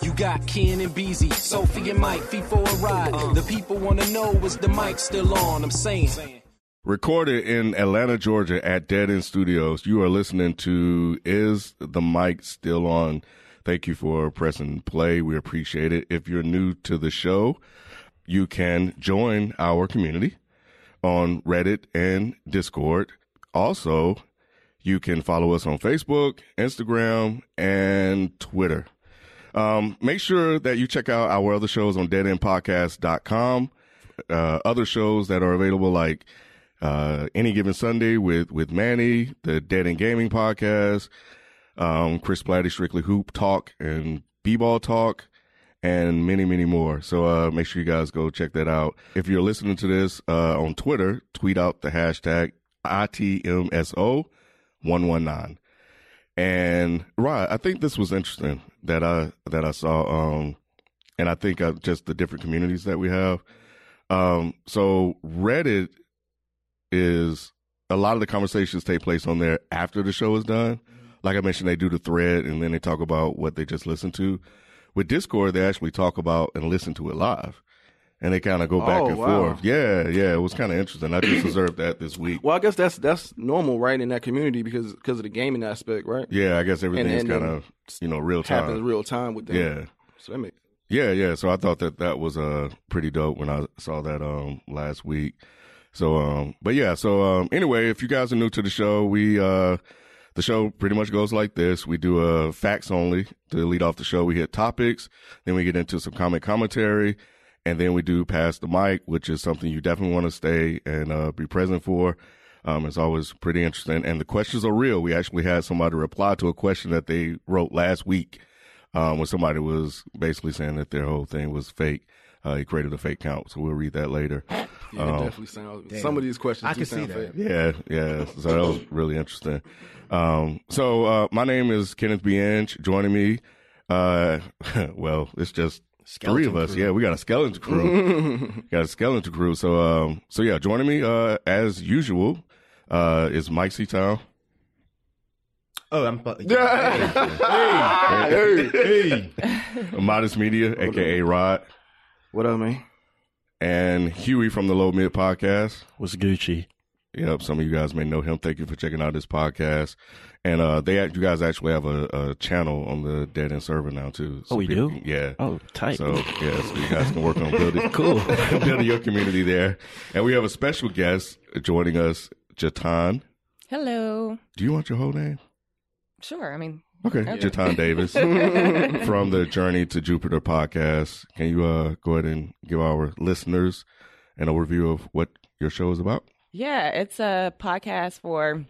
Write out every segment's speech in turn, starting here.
You got Ken and Beezy, Sophie and Mike, feet for a ride. Uh. The people want to know is the mic still on? I'm saying. Recorded in Atlanta, Georgia at Dead End Studios, you are listening to Is the Mic Still On? Thank you for pressing play. We appreciate it. If you're new to the show, you can join our community on Reddit and Discord. Also, you can follow us on Facebook, Instagram, and Twitter. Um, make sure that you check out our other shows on deadendpodcast.com. Uh, other shows that are available like uh, Any Given Sunday with, with Manny, the Dead End Gaming Podcast, um, Chris Platty, Strictly Hoop Talk, and B-Ball Talk, and many, many more. So uh, make sure you guys go check that out. If you're listening to this uh, on Twitter, tweet out the hashtag ITMSO119. And right, I think this was interesting that I that I saw, um, and I think uh, just the different communities that we have. Um, so Reddit is a lot of the conversations take place on there after the show is done. Like I mentioned, they do the thread and then they talk about what they just listened to. With Discord, they actually talk about and listen to it live and they kind of go back Oh, and wow. forth. Yeah, yeah, it was kind of interesting. I just observed that this week. Well, I guess that's that's normal, right, in that community because because of the gaming aspect, right? Yeah, I guess everything's kind of you know real time Happens real time with them. Yeah, So that make yeah, yeah. So I thought that that was uh pretty dope when I saw that um last week. So um, but yeah. So um, anyway, if you guys are new to the show, we uh. The show pretty much goes like this. We do a facts only to lead off the show. We hit topics, then we get into some comic commentary, and then we do pass the mic, which is something you definitely want to stay and uh, be present for. Um, it's always pretty interesting, and the questions are real. We actually had somebody reply to a question that they wrote last week, um, when somebody was basically saying that their whole thing was fake. Uh, he created a fake count, so we'll read that later. yeah, it Um, definitely sounds. Some of these questions I can see that. fake. yeah, yeah. So that was really interesting. Um, so uh, my name is Kenneth B. Inch. Joining me, uh, well, it's just three of us. crew. Yeah, we got a skeleton crew. got a skeleton crew. So, um, so yeah, joining me uh, as usual uh, is Mike C. Town. Oh, I'm. Hey, hey, hey. Modest Media, aka Rod, What up, man? and Huey from the Low Mid Podcast. What's Gucci. Yep, some of you guys may know him. Thank you for checking out this podcast. And uh, they, act- you guys actually have a, a channel on the Dead End server now too. Oh, we people- do? Yeah. Oh, tight. So yeah, so you guys can work on building, Cool. building your community there. And we have a special guest joining us, Jatan. Hello. Do you want your whole name? Sure. I mean, Okay, Jatan Davis from the Journey to Jupiter podcast. Can you uh, go ahead and give our listeners an overview of what your show is about? Yeah, it's a podcast for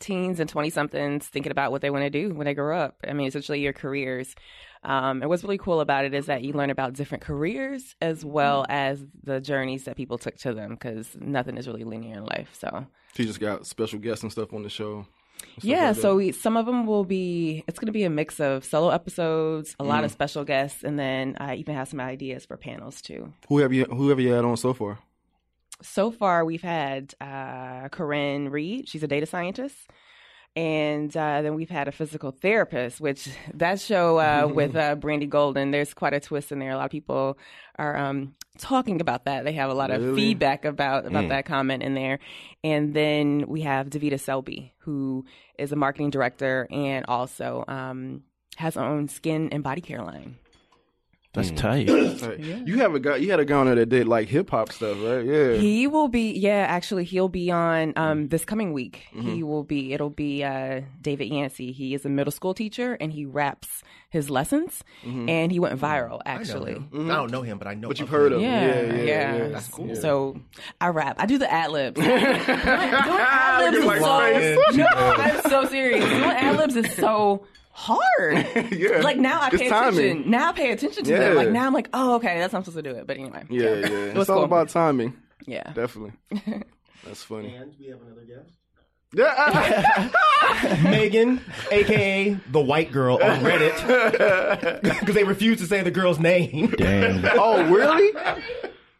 teens and 20 somethings thinking about what they want to do when they grow up. I mean, essentially your careers. Um, and what's really cool about it is that you learn about different careers as well as the journeys that people took to them because nothing is really linear in life. So, He just got special guests and stuff on the show. yeah, like so we, some of them will be, it's going to be a mix of solo episodes, a lot Mm. of special guests, and then I even have some ideas for panels too. who have you who have you had on so far? So far we've had uh, Corinne Reed. She's a data scientist. And uh, then we've had a physical therapist, which that show uh, with uh, Brandy Golden, there's quite a twist in there. A lot of people are um, talking about that. They have a lot of Really? feedback about about Mm. that comment in there. And then we have Davita Selby, who is a marketing director and also um, has her own skin and body care line. That's Mm. tight. Hey, You have a guy. You had a guy on there that did like hip hop stuff, right? Yeah. He will be, yeah, actually, he'll be on um, this coming week. Mm-hmm. He will be, it'll be uh, David Yancey. He is a middle school teacher and he raps his lessons Mm-hmm. and he went viral, I know actually. him. I don't know him, but I know. But you've of heard him. of him. Yeah, Yeah, yeah, yeah. yeah. That's cool. So I rap. I do the ad libs. doing ad libs is so. No, I'm so serious. Doing ad libs is so hard. Yeah. Like now I It's pay timing. attention. Now I pay attention to Yeah. them. Like now I'm like, oh, okay, that's how I'm supposed to do it. But anyway. Yeah, yeah. It was It's all about timing. Yeah. Definitely. That's funny. And we have another guest. Yeah. Megan, aka the white girl on Reddit, because they refused to say the girl's name. Damn. oh, really?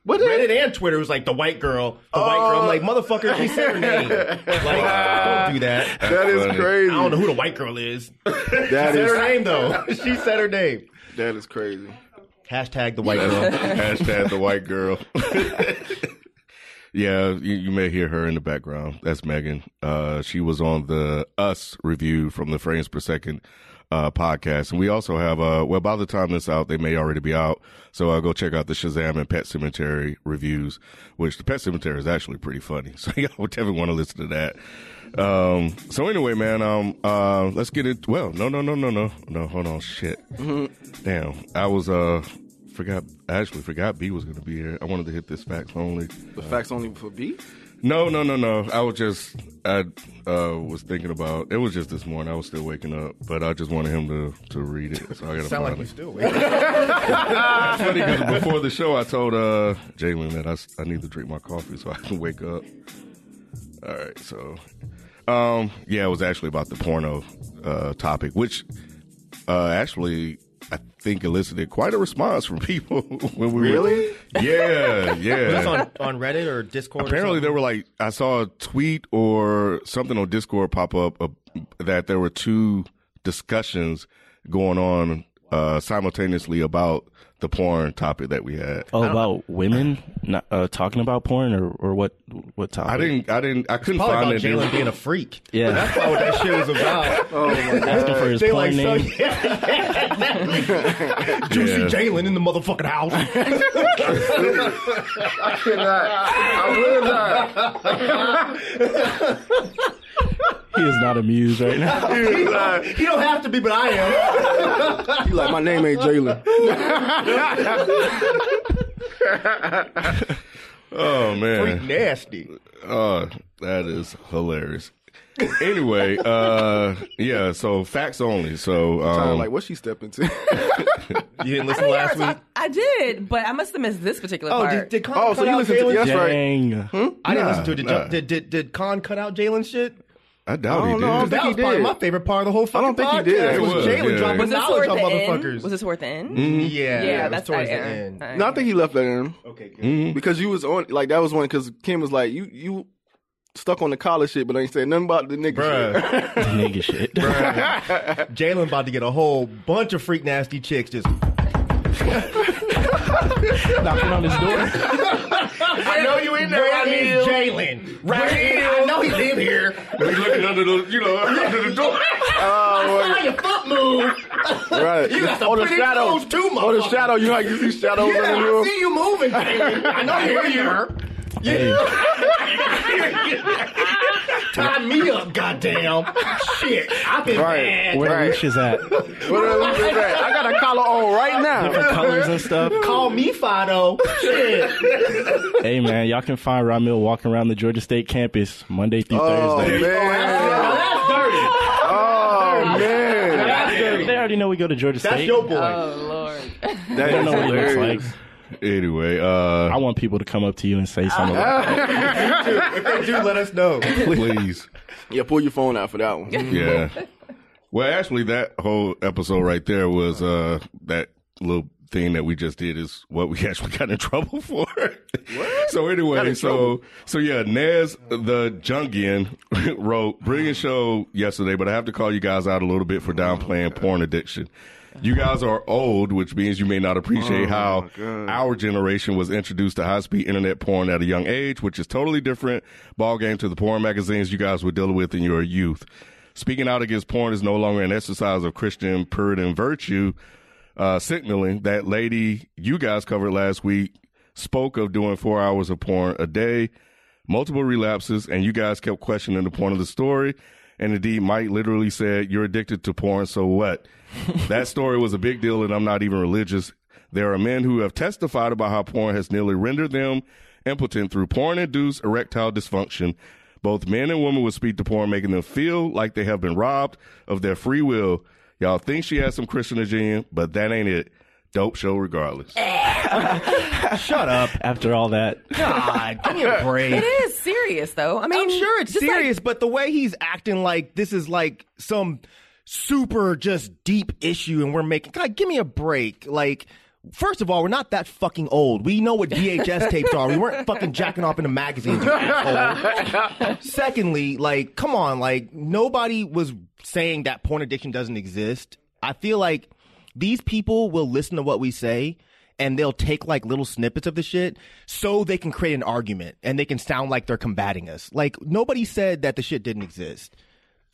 What is Reddit and Twitter was like the white girl, the white girl. I'm like, motherfucker, she said her name. Like, don't do that. That is funny. crazy. I don't know who the white girl is. That She said her name though. she said her name. that is crazy. Hashtag the white girl. Hashtag the white girl. yeah, you, you may hear her in the background. That's Megan. Uh, she was on the Us review from the Frames Per Second uh, podcast. And we also have, uh, well, by the time this out, they may already be out. So uh, go check out the Shazam and Pet Sematary reviews, which the Pet Sematary is actually pretty funny. So y'all would definitely want to listen to that. Um, so anyway, man, um, uh, let's get it. Well, no, no, no, no, no, no, hold on. Shit. Damn. I was, uh, forgot, I actually forgot B was going to be here. I wanted to hit this facts only. The facts only for B? No, no, no, no. I was just, I uh, was thinking about, it was just this morning. I was still waking up, but I just wanted him to, to read it. So I got to Sound like you it. still waiting. It's funny because before the show, I told uh, Jalen that I, I need to drink my coffee so I can wake up. All right, so um, yeah, it was actually about the porno uh, topic, which uh, actually think elicited quite a response from people when we Really? were. Yeah, yeah. Was on, on Reddit or Discord? Apparently, something? there were like I saw a tweet or something on Discord pop up uh, that there were two discussions going on uh, simultaneously about the porn topic that we had. Oh, about women not, uh, talking about porn or, or what? What topic? I didn't. I didn't. I couldn't Probably find about it. Jalen being a freak. Yeah. That's probably what that shit was about. Oh my god. asking for his They porn like, so, name. Juicy Yeah. Jalen in the motherfucking house. I cannot. I will not. He is not amused right now. he don't have to be, but I am. You like my name ain't Jalen. Oh Freak man. nasty. Oh, that is hilarious. Anyway, uh, yeah. So facts only. So Kinda um, like what she stepped into. You didn't I, listen think last I, was- week? I did, but I must have missed this particular Oh, part. did, did Con Oh, cut so you out listened to- Jalen's that's shit? right. Dang. I didn't listen to it. Did, nah. did, did, did Con cut out Jalen's shit? I doubt I he don't did. know. I that think was he probably did. my favorite part of the whole fucking I don't think he did. It was was, Jalen yeah. dropping was this knowledge toward on motherfuckers. end? Was this toward the end? Yeah, Yeah, it that's towards the yeah. end. All right. no, I think he left that in Okay, good. Mhm. because you was on like that was one because Kim was like you you stuck on the college shit, but ain't saying nothing about the nigga Bruh. shit. Nigga shit. Jalen about to get a whole bunch of freak nasty chicks just. Knocking on his door. I know you in there. Where is Jalen? Right here. I know he live here. He's looking under the, you know, under the door. Oh, Saw your foot move. right. You got some oh, the pretty shadow. clothes too, Oh, the motherfucker. shadow. You know how you see shadows Yeah, under the I room? see you moving, Jalen. I know you're here. Hey, Tie me up, goddamn. Shit, I've been Right. bad. where Right. the leash is at? What else is that? I got a collar on right now. Different Colors and stuff. Call me Fido. Shit. Hey man, y'all can find Ramil walking around the Georgia State campus Monday through Oh Thursday. man. Oh, that's dirty. Oh man. That's dirty. They already know we go to Georgia State. That's State. your boy. Oh Lord. That They don't know what he looks like. Anyway, uh, I want people to come up to you and say something. if they do, let us know. please. Yeah, pull your phone out for that one. Yeah. Well, actually, that whole episode right there was uh that little thing that we just did is what we actually got in trouble for. so anyway, so trouble? so yeah, Nez the Jungian wrote brilliant show yesterday, but I have to call you guys out a little bit for downplaying porn addiction. You guys are old, which means you may not appreciate how our generation was introduced to high speed internet porn at a young age, which is totally different ball game to the porn magazines you guys were dealing with in your youth. Speaking out against porn is no longer an exercise of Christian Puritan virtue, uh, signaling that lady you guys covered last week spoke of doing four hours of porn a day, multiple relapses, and you guys kept questioning the point of the story. And indeed, Mike literally said, You're addicted to porn, so what? that story was a big deal, and I'm not even religious. There are men who have testified about how porn has nearly rendered them impotent through porn induced erectile dysfunction. Both men and women would speak to porn, making them feel like they have been robbed of their free will. Y'all think she has some Christian agenda, but that ain't it. Dope show regardless. Shut up. After all that, God, give me a break. It is serious, though. I mean, I'm sure it's just like- serious, but the way he's acting like this is like some super just deep issue and we're making God, give me a break. Like First of all, we're not that fucking old. We know what VHS tapes are. We weren't fucking jacking off in the magazines. Secondly, like, come on, like, nobody was saying that porn addiction doesn't exist. I feel like these people will listen to what we say and they'll take like little snippets of the shit so they can create an argument and they can sound like they're combating us. Like nobody said that the shit didn't exist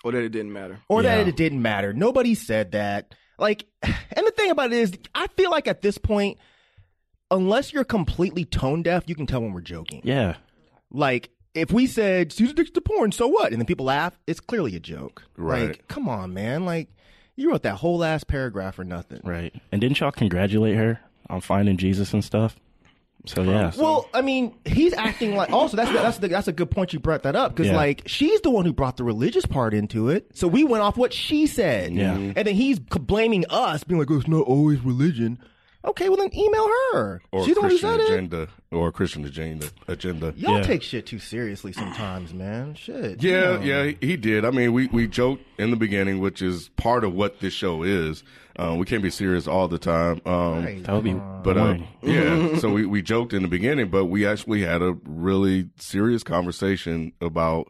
Or that it didn't matter. or Yeah. that it didn't matter. Nobody said that. Like, and the thing about it is, I feel like at this point, unless you're completely tone deaf, you can tell when we're joking. yeah. Like, if we said she's addicted to porn, so what? And then people laugh, it's clearly a joke. Right. Like, come on, man. Like, you wrote that whole ass paragraph for nothing. Right. And didn't y'all congratulate her on finding Jesus and stuff? So yeah. Well, I mean, he's acting like. Also, that's that's the, that's a good point you brought that up because Yeah. like she's the one who brought the religious part into it. So we went off what she said. Yeah. and then he's blaming us, being like, "Oh, it's not always religion." Okay, well then email her. Or She's the one who Christian said it. agenda. Or Christian agenda. agenda. Y'all Yeah. take shit too seriously sometimes, man. Shit. Yeah, No. yeah, he- he did. I mean, we, we joked in the beginning, which is part of what this show is. Um, we can't be serious all the time. Um, Right. that would be But uh, boring. yeah, so we, we joked in the beginning, but we actually had a really serious conversation about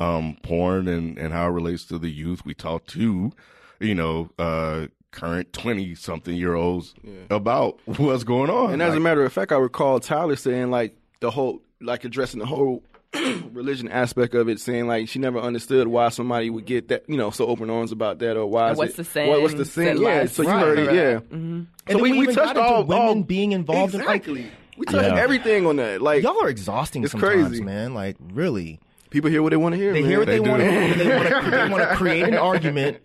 um, porn and, and how it relates to the youth. We talked to, you know, uh, current twenty something year olds about what's going on. And as a matter of fact, I recall Tyler saying like the whole, like addressing the whole religion aspect of it, saying like she never understood why somebody would get that, you know, so open arms about that, or why what's it- the sin? What, what's the sin? Sin Yeah, lies. so you Right, heard it, right, yeah. right. Mm-hmm. And So we, we, we touched got into all women all- being involved exactly. in we touched Yeah. everything on that. Like like y'all are exhausting It's sometimes, crazy. man. Like really. people hear what they want to hear. They man. hear what they, They want. to They want to. They want to create an argument,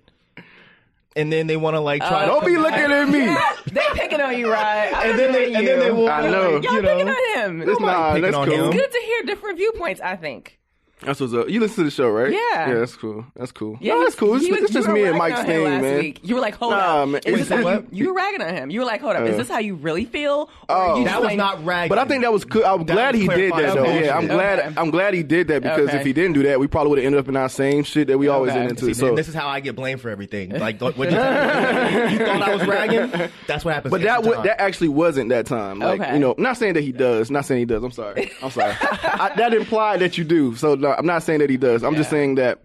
and then they want to like try. Oh, don't be looking at me. They picking on you, right? I'm And then they- looking and at then they will, I know. Y'all you know, picking on him. It's not. picking on cool. him. Good to hear different viewpoints. I think. That's what's up. You listen to the show, right? Yeah. Yeah, that's cool. That's cool. Yeah, no, that's cool. It's, he was- it's just me and Mike's on him thing, last man. Week. You were like, hold Nah, up. man, Is it's this how just- you, you were ragging on him. You were like, hold up. is uh. this how you really feel? Oh. That was like- not ragging. But I think that was good. I'm glad he did that though. bullshit. Yeah, I'm glad. Okay. I'm glad he did that because Okay. if he didn't do that, we probably would have ended up in our same shit that we always Okay. end into. See, So, this is how I get blamed for everything. Like, what you, you thought I was ragging? That's what happens. but that every wa- time. that actually wasn't that time. Like Okay. you know, not saying that he does. Not saying he does. I'm sorry. I'm sorry. That implied that you do. So no, I'm not saying that he does. I'm just saying that.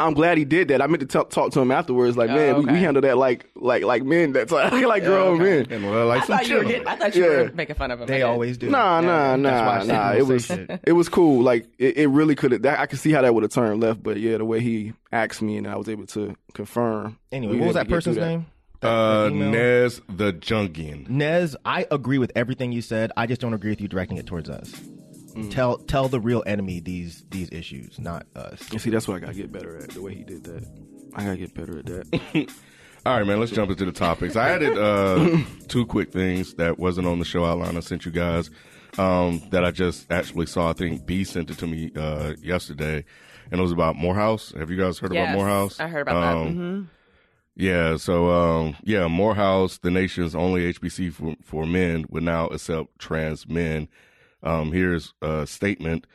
I'm glad he did that. I meant to talk, talk to him afterwards. Like, man, we, we okay. handled that like like like men. That's like like grown men. and well, like I thought you were children. getting, I thought you Yeah. were making fun of him. They did. always do. Nah, nah, That's why nah, nah. It was it was cool. Like it, it really could have. I could see how that would have turned left, but yeah, the way he asked me and I was able to confirm. Anyway, what was that person's that. name? That- Uh. Nez the Jungian. Nez, I agree with everything you said. I just don't agree with you directing it towards us. Mm. Tell tell the real enemy these these issues, not us. And see, that's what I gotta get better at. The way he did that, I gotta get better at that. All right, man. Let's jump into the topics. I added uh, two quick things that wasn't on the show outline. I sent you guys um, that I just actually saw. I think B sent it to me uh, yesterday, and it was about Morehouse. Have you guys heard Yes, about Morehouse? I heard about Um, that. hmm Yeah, so um, yeah, Morehouse, the nation's only HBC for, for men, would now accept trans men. Um, here's a statement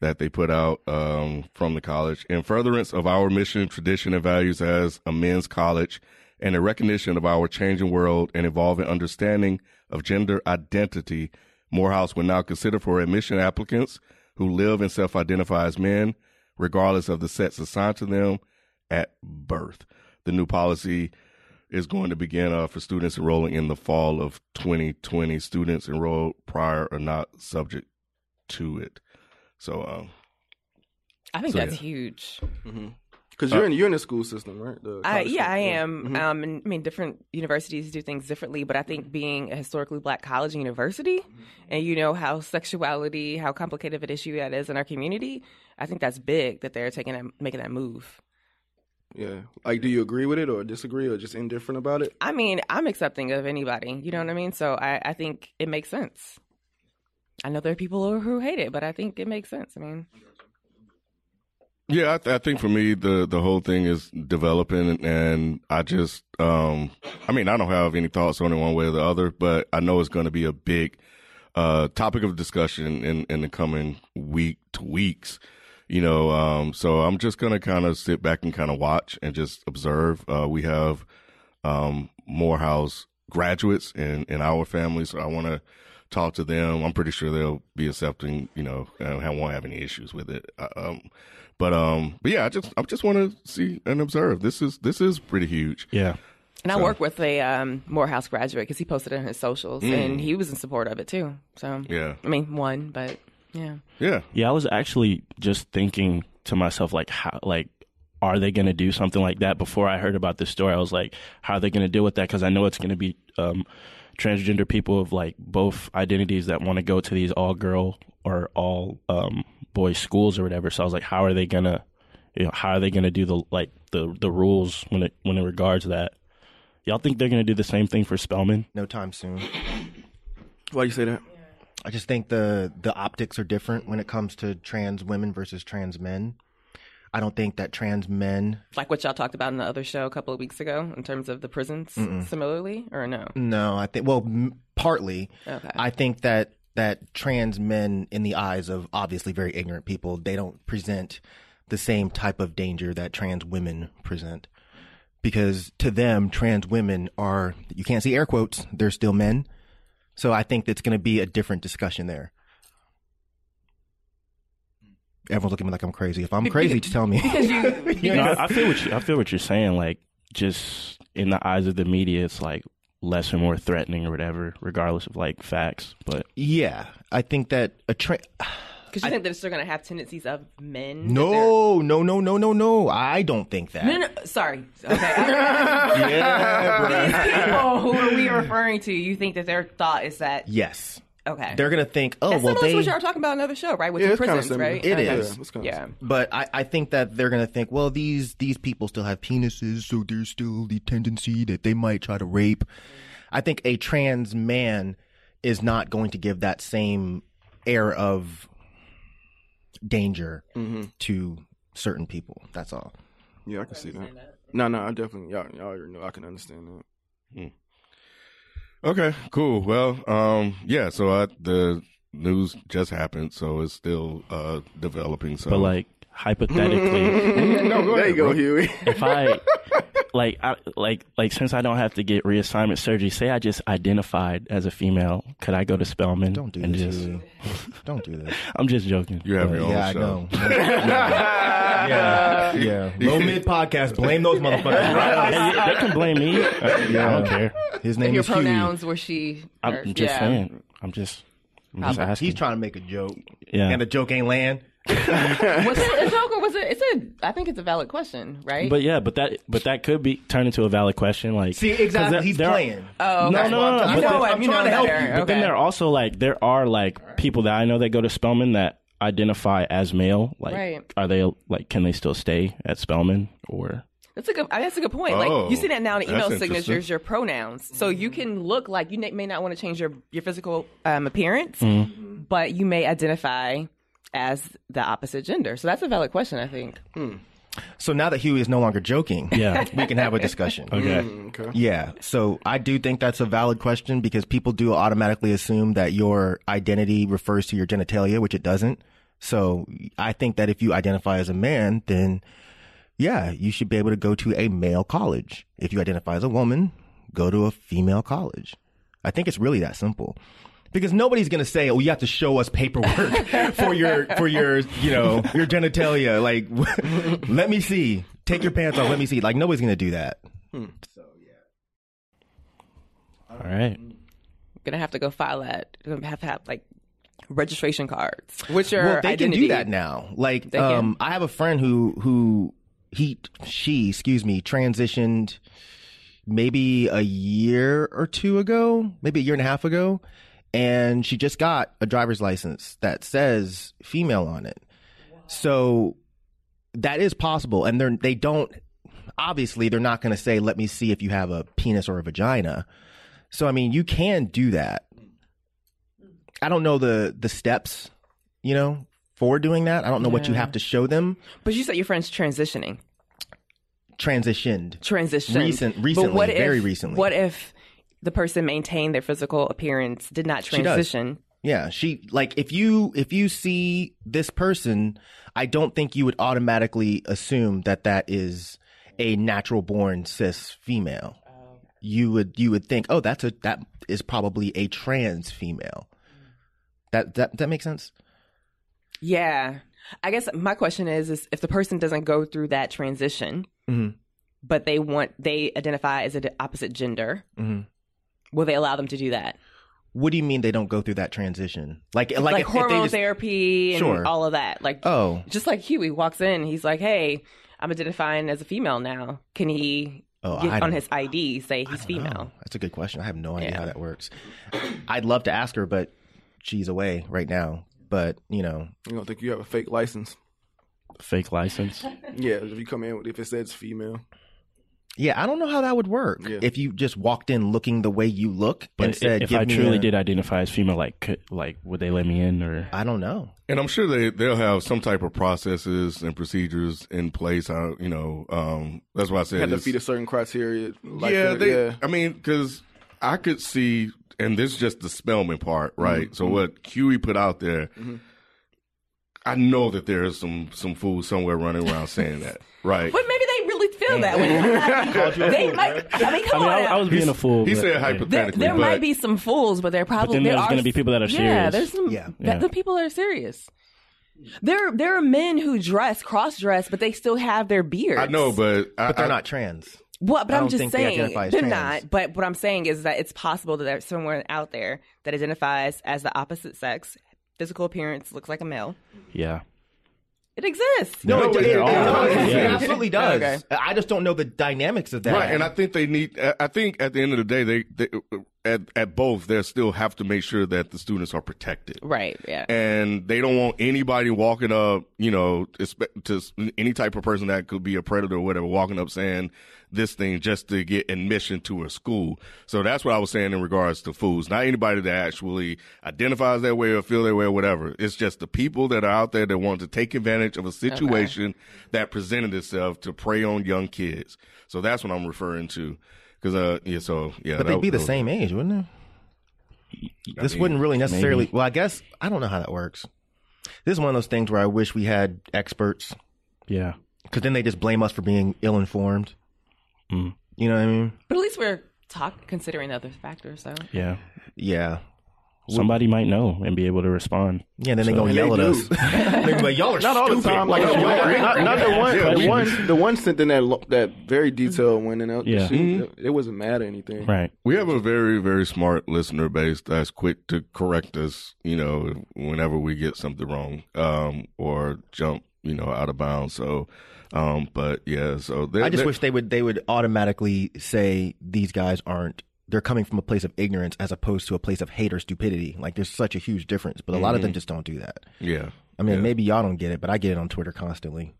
that they put out um, from the college in furtherance of our mission, tradition, and values as a men's college, and in recognition of our changing world and evolving understanding of gender identity. Morehouse would now consider for admission applicants who live and self-identify as men, regardless of the sex assigned to them at birth. The new policy is going to begin uh, for students enrolling in the fall of 2020. Students enrolled prior are not subject to it. So, um, I think So, that's yeah. huge. Because you're in you're in the school system, right? The I, college yeah, I system. am. Um, and, I mean, different universities do things differently, but I think being a historically black college and university, and you know how sexuality, how complicated of an issue that is in our community, I think that's big that they're taking that, making that move. Yeah. Like, do you agree with it or disagree or just indifferent about it? I mean, I'm accepting of anybody. You know what I mean? So I, I think it makes sense. I know there are people who, who hate it, but I think it makes sense. I mean, Yeah, I, th- I think for me the the whole thing is developing, and I just, um, I mean, I don't have any thoughts on it one way or the other, but I know it's going to be a big uh, topic of discussion in in the coming week to weeks. You know, um, so I'm just going to kind of sit back and kind of watch and just observe. Uh, we have um, Morehouse graduates in in our family, so I want to talk to them. I'm pretty sure they'll be accepting, you know, and I won't have any issues with it. Uh, Um, but um, but yeah, I just I just want to see and observe. This is this is pretty huge. Yeah. And I work with a um, Morehouse graduate because he posted it on his socials, and he was in support of it too. So Mm. Yeah. I mean, one, but yeah, Yeah, Yeah, I was actually just thinking to myself, like, how, like, are they going to do something like that? Before I heard about this story, I was like, how are they going to deal with that? Because I know it's going to be um, transgender people of like both identities that want to go to these all girl or all um, boys schools or whatever. So I was like, how are they going to, you know, how are they going to do the like the the rules when it when it regards that? Y'all think they're going to do the same thing for Spelman? No time soon. Why you say that? I just think the the optics are different when it comes to trans women versus trans men. I don't think that trans men. like what y'all talked about in the other show a couple of weeks ago in terms of the prisons. Similarly, or no? No, I think well, m- partly. Okay. I think that that trans men, in the eyes of obviously very ignorant people, they don't present the same type of danger that trans women present. Because to them, trans women are you can't see air quotes. They're still men. So I think it's going to be a different discussion there. Everyone's looking at me like I'm crazy. If I'm crazy, just tell me. No, I, I feel what you, I feel what you're saying. Like, just in the eyes of the media, it's like less or more threatening or whatever, regardless of like facts. But yeah, I think that a tra- Because you think that it's still going to have tendencies of men? that No, no, no, no, no, no. I don't think that. No, no, no, sorry. Okay. These people who are we referring to, you think that their thought is that Yes. okay? They're gonna think, oh That's well, they. to what y'all were talking about another show, right? With Yeah, the it's kinda prisons, right? It Okay. is. Yeah, it's kinda Yeah. but I, I think that they're gonna think, well, these these people still have penises, so there's still the tendency that they might try to rape. I think a trans man is not going to give that same air of danger to certain people. That's all. Yeah, I can see that. No, no, I definitely y'all, y'all already know I can understand that. Okay, cool. Well, um, yeah. So I, the news just happened, so it's still uh developing. So, but like hypothetically, no, go there ahead, you go. Huey. if I like I, like like since I don't have to get reassignment surgery, say I just identified as a female, could I go to Spelman? Don't do and this. Just... Don't do this. I'm just joking. You have your own yeah, I show. know. yeah, yeah. Low mid podcast. Blame those motherfuckers. Right? Hey, they can blame me. Uh, I don't care. His If name your is Huey. pronouns were she? I'm just yeah. saying. I'm just. I'm just asking. He's trying to make a joke, Yeah. and the joke ain't land. Was it a joke or was it? It's a. I think it's a valid question, right? But yeah, but that but that could be turned into a valid question. Like See, 'cause exactly. there- He's there are- playing. oh, No, okay. no, no, no. You but know the- what? I'm you know trying to help you, But then there are also like there are like people that I know that go to Spelman that identify as male. Like, Right. are they like can they still stay at Spelman or? That's a good. That's a good point. Oh, like you see that now in email signatures, your pronouns. So you can look like you may not want to change your your physical um, appearance, Mm-hmm. but you may identify as the opposite gender. So that's a valid question. I think. Hmm. So now that Huey is no longer joking, Yeah. we can have a discussion. Okay. Hmm, yeah. So I do think that's a valid question because people do automatically assume that your identity refers to your genitalia, which it doesn't. So I think that if you identify as a man, then yeah, you should be able to go to a male college. If you identify as a woman, go to a female college. I think it's really that simple. Because nobody's gonna say, "Oh, you have to show us paperwork for your for your you know your genitalia." Like, let me see. Take your pants off. Let me see. Like, nobody's gonna do that. So yeah. All right. I'm Gonna have to go file that. I'm Gonna have to have like registration cards, which are well, they identity. can do that now. Like, They can. um, I have a friend who who he she excuse me transitioned maybe a year or two ago, maybe a year and a half ago, and she just got a driver's license that says female on it. So that is possible, and they're they don't obviously they're not going to say, "Let me see if you have a penis or a vagina." So I mean, you can do that. I don't know the the steps, you know, for doing that. I don't know what you have to show them. But you said your friend's transitioning. Transitioned. Transitioned. Recent- But recently, if, very recently. What if the person maintained their physical appearance, did not She transition? Yeah, she like if you if you see this person, I don't think you would automatically assume that that is a natural born cis female. You would you would think, oh, that's a that is probably a trans female. That that that makes sense. Yeah. I guess my question is, is if the person doesn't go through that transition, Mhm. but they want they identify as an opposite gender, Mhm. Will they allow them to do that? What do you mean they don't go through that transition? Like like, Like, if- if hormone just- therapy and Sure. all of that. Like Oh, just like Huey walks in, he's like, "Hey, I'm identifying as a female now. Can he Oh, get I on his ID say he's female?" know. That's a good question. I have no idea Yeah. how that works. I'd love to ask her, but she's away right now. But you know, You don't think you have a fake license? Fake license. Yeah, if you come in if it says female. Yeah, I don't know how that would work. Yeah. If you just walked in looking the way you look But and said, if "Give I me truly a-" did identify as female, like could, like would they let me in or? I don't know. And I'm sure they they'll have some type of processes and procedures in place. How you know, um, that's why I said Had to it's- feed a certain criteria. Like yeah, that, they. yeah. I mean, because I could see, and this is just the Spelman part, right? Mm-hmm. So what Huey put out there, I know that there is some some fool somewhere running around saying that, right? But maybe they really feel that way. Mm. they might. I mean, I come mean, on. I now. was being a fool. He but, said yeah. there, hypothetically, there but might be some fools, but there probably then there there's are gonna be people that are Yeah, serious. there's some. Yeah. that- Yeah. the people are serious. There, there are men who dress cross dress, but they still have their beards. I know, but I, But they're I- not trans. What? But I I'm just think they saying they're trans. not. But what I'm saying is that it's possible that there's someone out there that identifies as the opposite sex, physical appearance looks like a male. Yeah. It exists. No, No, it, it- it, it it- does. it- It it- absolutely does. Okay. I just don't know the dynamics of that. Right, and I think they need. I- I think at the end of the day, they, they at at both they still have to make sure that the students are protected. Right. Yeah. and they don't want anybody walking up, you know, espe- to any type of person that could be a predator or whatever, walking up saying this thing just to get admission to a school. So that's what I was saying in regards to fools. Not anybody that actually identifies that way or feel that way or whatever. It's just the people that are out there that want to take advantage of a situation that presented itself to prey on young kids. So that's what I'm referring to. Cause, uh, yeah, so, yeah. but they'd be the those- same age, wouldn't they? This mean, wouldn't really necessarily. maybe. Well, I guess I don't know how that works. This is one of those things where I wish we had experts Yeah. because then they just blame us for being ill informed. Mm. You know what I mean? but at least we're talk considering other factors. So Yeah. Yeah. Somebody might know and be able to respond. Yeah, then they So- gonna yell they at do. us. They're like, y'all are Not all the time. Like Y'all are not, not the one. Yeah, the one. The one sent in that lo- that very detailed one, and it, Yeah. she- it wasn't mad or anything. Right. We have a very, very smart listener base that's quick to correct us, you know, whenever we get something wrong, um, or jump, you know, out of bounds. So, um, but yeah, so I just wish they would they would automatically say these guys aren't they're coming from a place of ignorance as opposed to a place of hate or stupidity. Like there's such a huge difference, but a lot of them just don't do that. yeah. I mean, yeah. maybe y'all don't get it, but I get it on Twitter constantly.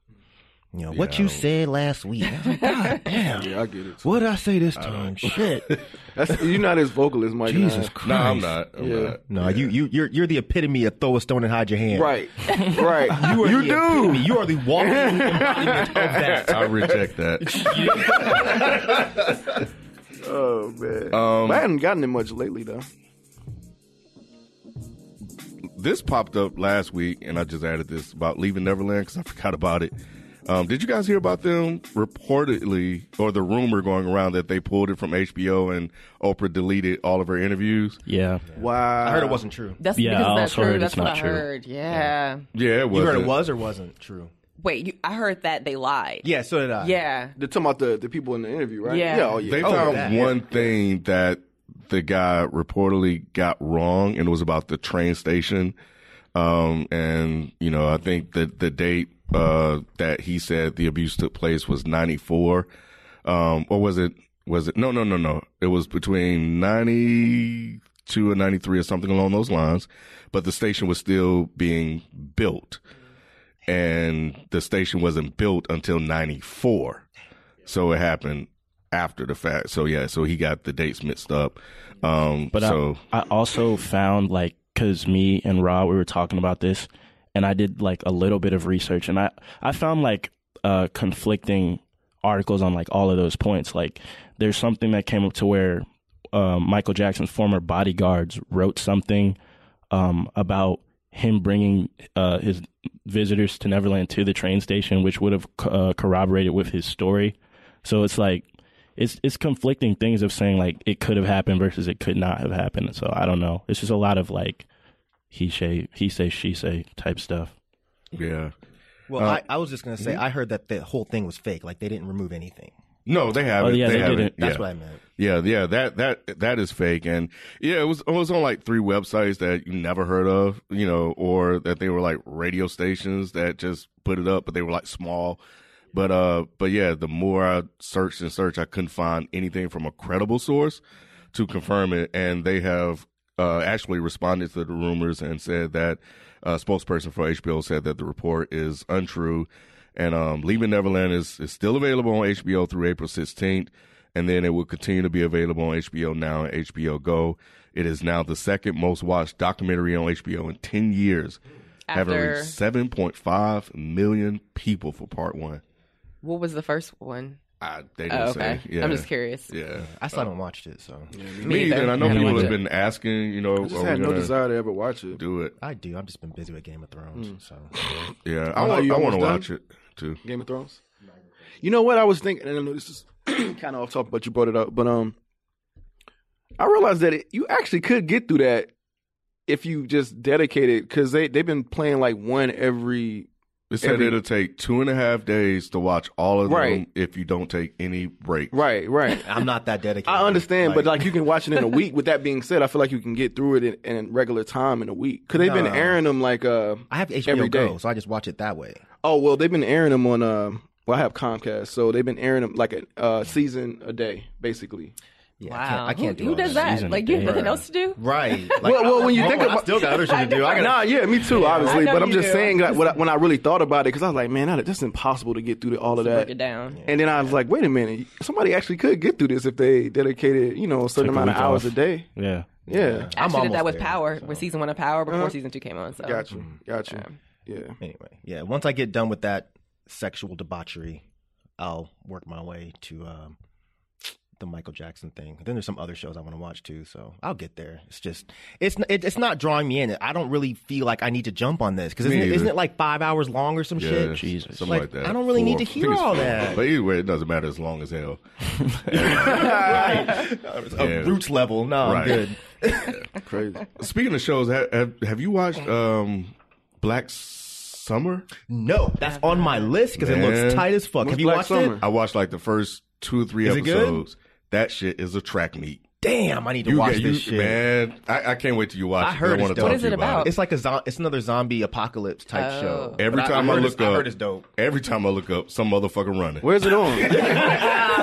You know, what you said last week. I like, God damn. Yeah, I get it. What did I say this time? Shit. That's, you're not as vocal as Mike. Jesus Christ. No, I'm not. I'm Yeah. not. No, you you you're you're the epitome of throw a stone and hide your hand. Right, right. You, are you the do. epitome. You are the walking embodiment of that. I reject that. Oh man, Um, But I haven't gotten it much lately though. this popped up last week, and I just added this about leaving Neverland because I forgot about it. Um, did you guys hear about them reportedly, or the rumor going around that they pulled it from HBO and Oprah deleted all of her interviews? Yeah. Wow, I heard it wasn't true. that's Yeah, because I that's also true. heard That's it's what not I true. heard. Yeah. Yeah, it was. You heard it was or wasn't true? Wait, you, I heard that they lied. Yeah, so did I. Yeah. They're talking about the, the people in the interview, right? Yeah. yeah, oh, yeah. They Oh, found that. one thing that the guy reportedly got wrong, and it was about the train station. Um, and you know, I think that the date uh, that he said the abuse took place was ninety four, um, or was it? Was it? No, no, no, no. It was between ninety two and ninety three, or something along those lines. But the station was still being built, and the station wasn't built until ninety four. So it happened after the fact. So yeah, so he got the dates mixed up. Um, But so I, I also found like because me and Rob we were talking about this, and I did like a little bit of research, and I I found like uh, conflicting articles on like all of those points. Like there's something that came up to where um, Michael Jackson's former bodyguards wrote something um, about him bringing uh, his visitors to Neverland to the train station, which would have uh, corroborated with his story. So it's like it's it's conflicting things of saying like it could have happened versus it could not have happened. So I don't know. It's just a lot of like he say he say she say type stuff. Yeah. Well, Uh, I, I was just gonna say I heard that the whole thing was fake. Like they didn't remove anything. No, they haven't. Oh, yeah, they haven't. didn't. That's yeah. what I meant. Yeah, yeah, that that that is fake, and yeah, it was it was on like three websites that you never heard of, you know, or that they were like radio stations that just put it up, but they were like small. But uh, but yeah, the more I searched and searched, I couldn't find anything from a credible source to confirm it, and they have uh, actually responded to the rumors and said that a spokesperson for HBO said that the report is untrue. And um, Leaving Neverland is, is still available on HBO through April 16th, and then it will continue to be available on HBO Now and HBO Go. It is now the second most watched documentary on HBO in 10 years, having reached 7.5 million people for part one. What was the first one? I, they didn't Oh, okay. say. Yeah. I'm just curious. Yeah. I still haven't watched it, so Me either. And I know haven't people have it. been asking, you know, I just had no desire to ever watch it. do it? I do. I've just been busy with Game of Thrones. So Yeah. I want, you I want to watch it too. Game of Thrones. You know what I was thinking, and I know this is kind of off topic, but you brought it up. But um, I realized that it, you actually could get through that if you just dedicated, because they they've been playing like one every. It said Every- it'll take two and a half days to watch all of them Right. if you don't take any break. Right, right. I'm not that dedicated. I understand, but like you can watch it in a week. With that being said, I feel like you can get through it in, in regular time in a week because they've been airing them like uh. I have HBO every day. Go, so I just watch it that way. Oh well, they've been airing them on uh. Well, I have Comcast, so they've been airing them like a uh, season a day, basically. Yeah, Wow. I can't, I can't who, do who does that? Season Like you have day. nothing else to do? Right. Like, Well- well, when you I- think I about- still got other shit to do. I gotta, Nah, yeah, me too, obviously. But I'm just do. saying that when I, when I really thought about it, because I was like, man, that, that's impossible to get through the, all of Break that. it down. And then I was like, wait a minute, somebody actually could get through this if they dedicated, you know, a certain Took a amount of hours off. a day. Yeah. Yeah, I I'm actually did that almost with there, Power, so. with season one of Power before Uh-huh. season two came on. So got you, got you. Yeah, Anyway, yeah. Once I get done with that sexual debauchery, I'll work my way to um, the Michael Jackson thing. Then there's some other shows I want to watch too, so I'll get there. It's just it's it, it's not drawing me in. I don't really feel like I need to jump on this because isn't, it- isn't it like five hours long or some Yeah, shit? Jesus. something like, Like, that. I don't really need to hear all four. that. But either way, it doesn't matter as long as hell. right. Yeah. A roots level. No, Right. I'm good. crazy. Speaking of shows, have, have, have you watched um, Black Summer? No, that's on my list because it looks tight as fuck. What's Have you Black watched Summer? it? I watched like the first two or three Is it good? episodes. That shit is a track meet. Damn, I need to You watch get- this shit. man. I, I can't wait till you watch it. I it. 'cause heard I want it's to dope. talk What is it about about? It's like a zo- it's another zombie apocalypse type Oh. show. Every But time I, I, look up, I heard it's dope. Every time I look up, some motherfucker running. Where's it on?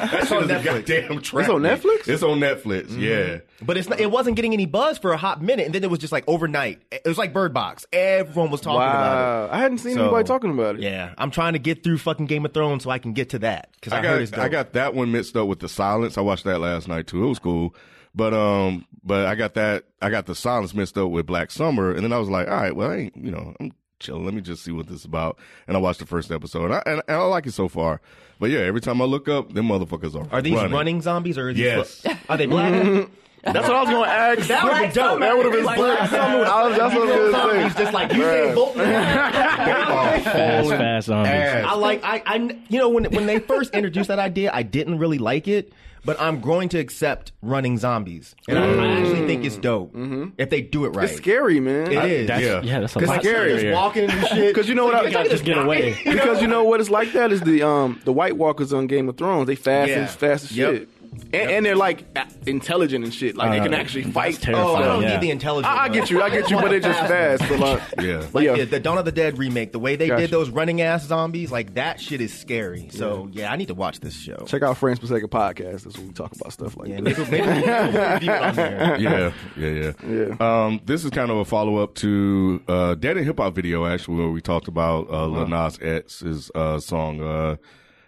That shit is a goddamn track. It's on. Netflix? It's on Netflix. Mm-hmm. Yeah. But it's not, it wasn't getting any buzz for a hot minute, and then it was just like overnight. It was like Bird Box. Everyone was talking about wow, I hadn't seen So, anybody talking about it. it. Yeah, I'm trying to get through fucking Game of Thrones so I can get to that because I, I heard it's got dope. I got that one mixed up with the silence. I watched that last night too. It was cool. But um but I got that I got the silence mixed up with Black Summer and then I was like, all right, well I ain't you know, I'm chilling. Let me just see what this is about. And I watched the first episode and I, and, and I like it so far. But yeah, every time I look up, them motherfuckers are Are these running. running, zombies or are these Yes. are they black? That's what I was going to ask. That would've been dope. That would have been Black Summer. I was, that's what I was going to Zombies say. just like you say vote for. Fast, fast zombies. I like I I you know when when they first introduced that idea, I didn't really like it, but I'm going to accept running zombies, and I, I actually think it's dope if they do it right. It's scary, man. It is. That's, Yeah. yeah. that's a lot scary. scarier. walking and shit. Because you know what? I, You gotta just get away. because you know what it's like that is the um the White Walkers on Game of Thrones. They fast Yeah. and fast as Yep. shit, and, and they're like intelligent and shit. Like they can Uh, actually fight. terrifying. Oh, I don't Yeah. need the intelligence. I, I get you. I get you. But they're just fast. But like, Yeah. Like yeah. the, the Dawn of the Dead remake, the way they Gotcha. did those running ass zombies, like that shit is scary. So yeah, I need to watch this show. check out Frames Per Second podcast. That's when we talk about stuff like Yeah, this. maybe, maybe we'll review it yeah, yeah, yeah. Um, this is kind of a follow up to uh, Dead End Hip Hop video, actually, where we talked about uh, Lil Nas X's uh, song uh,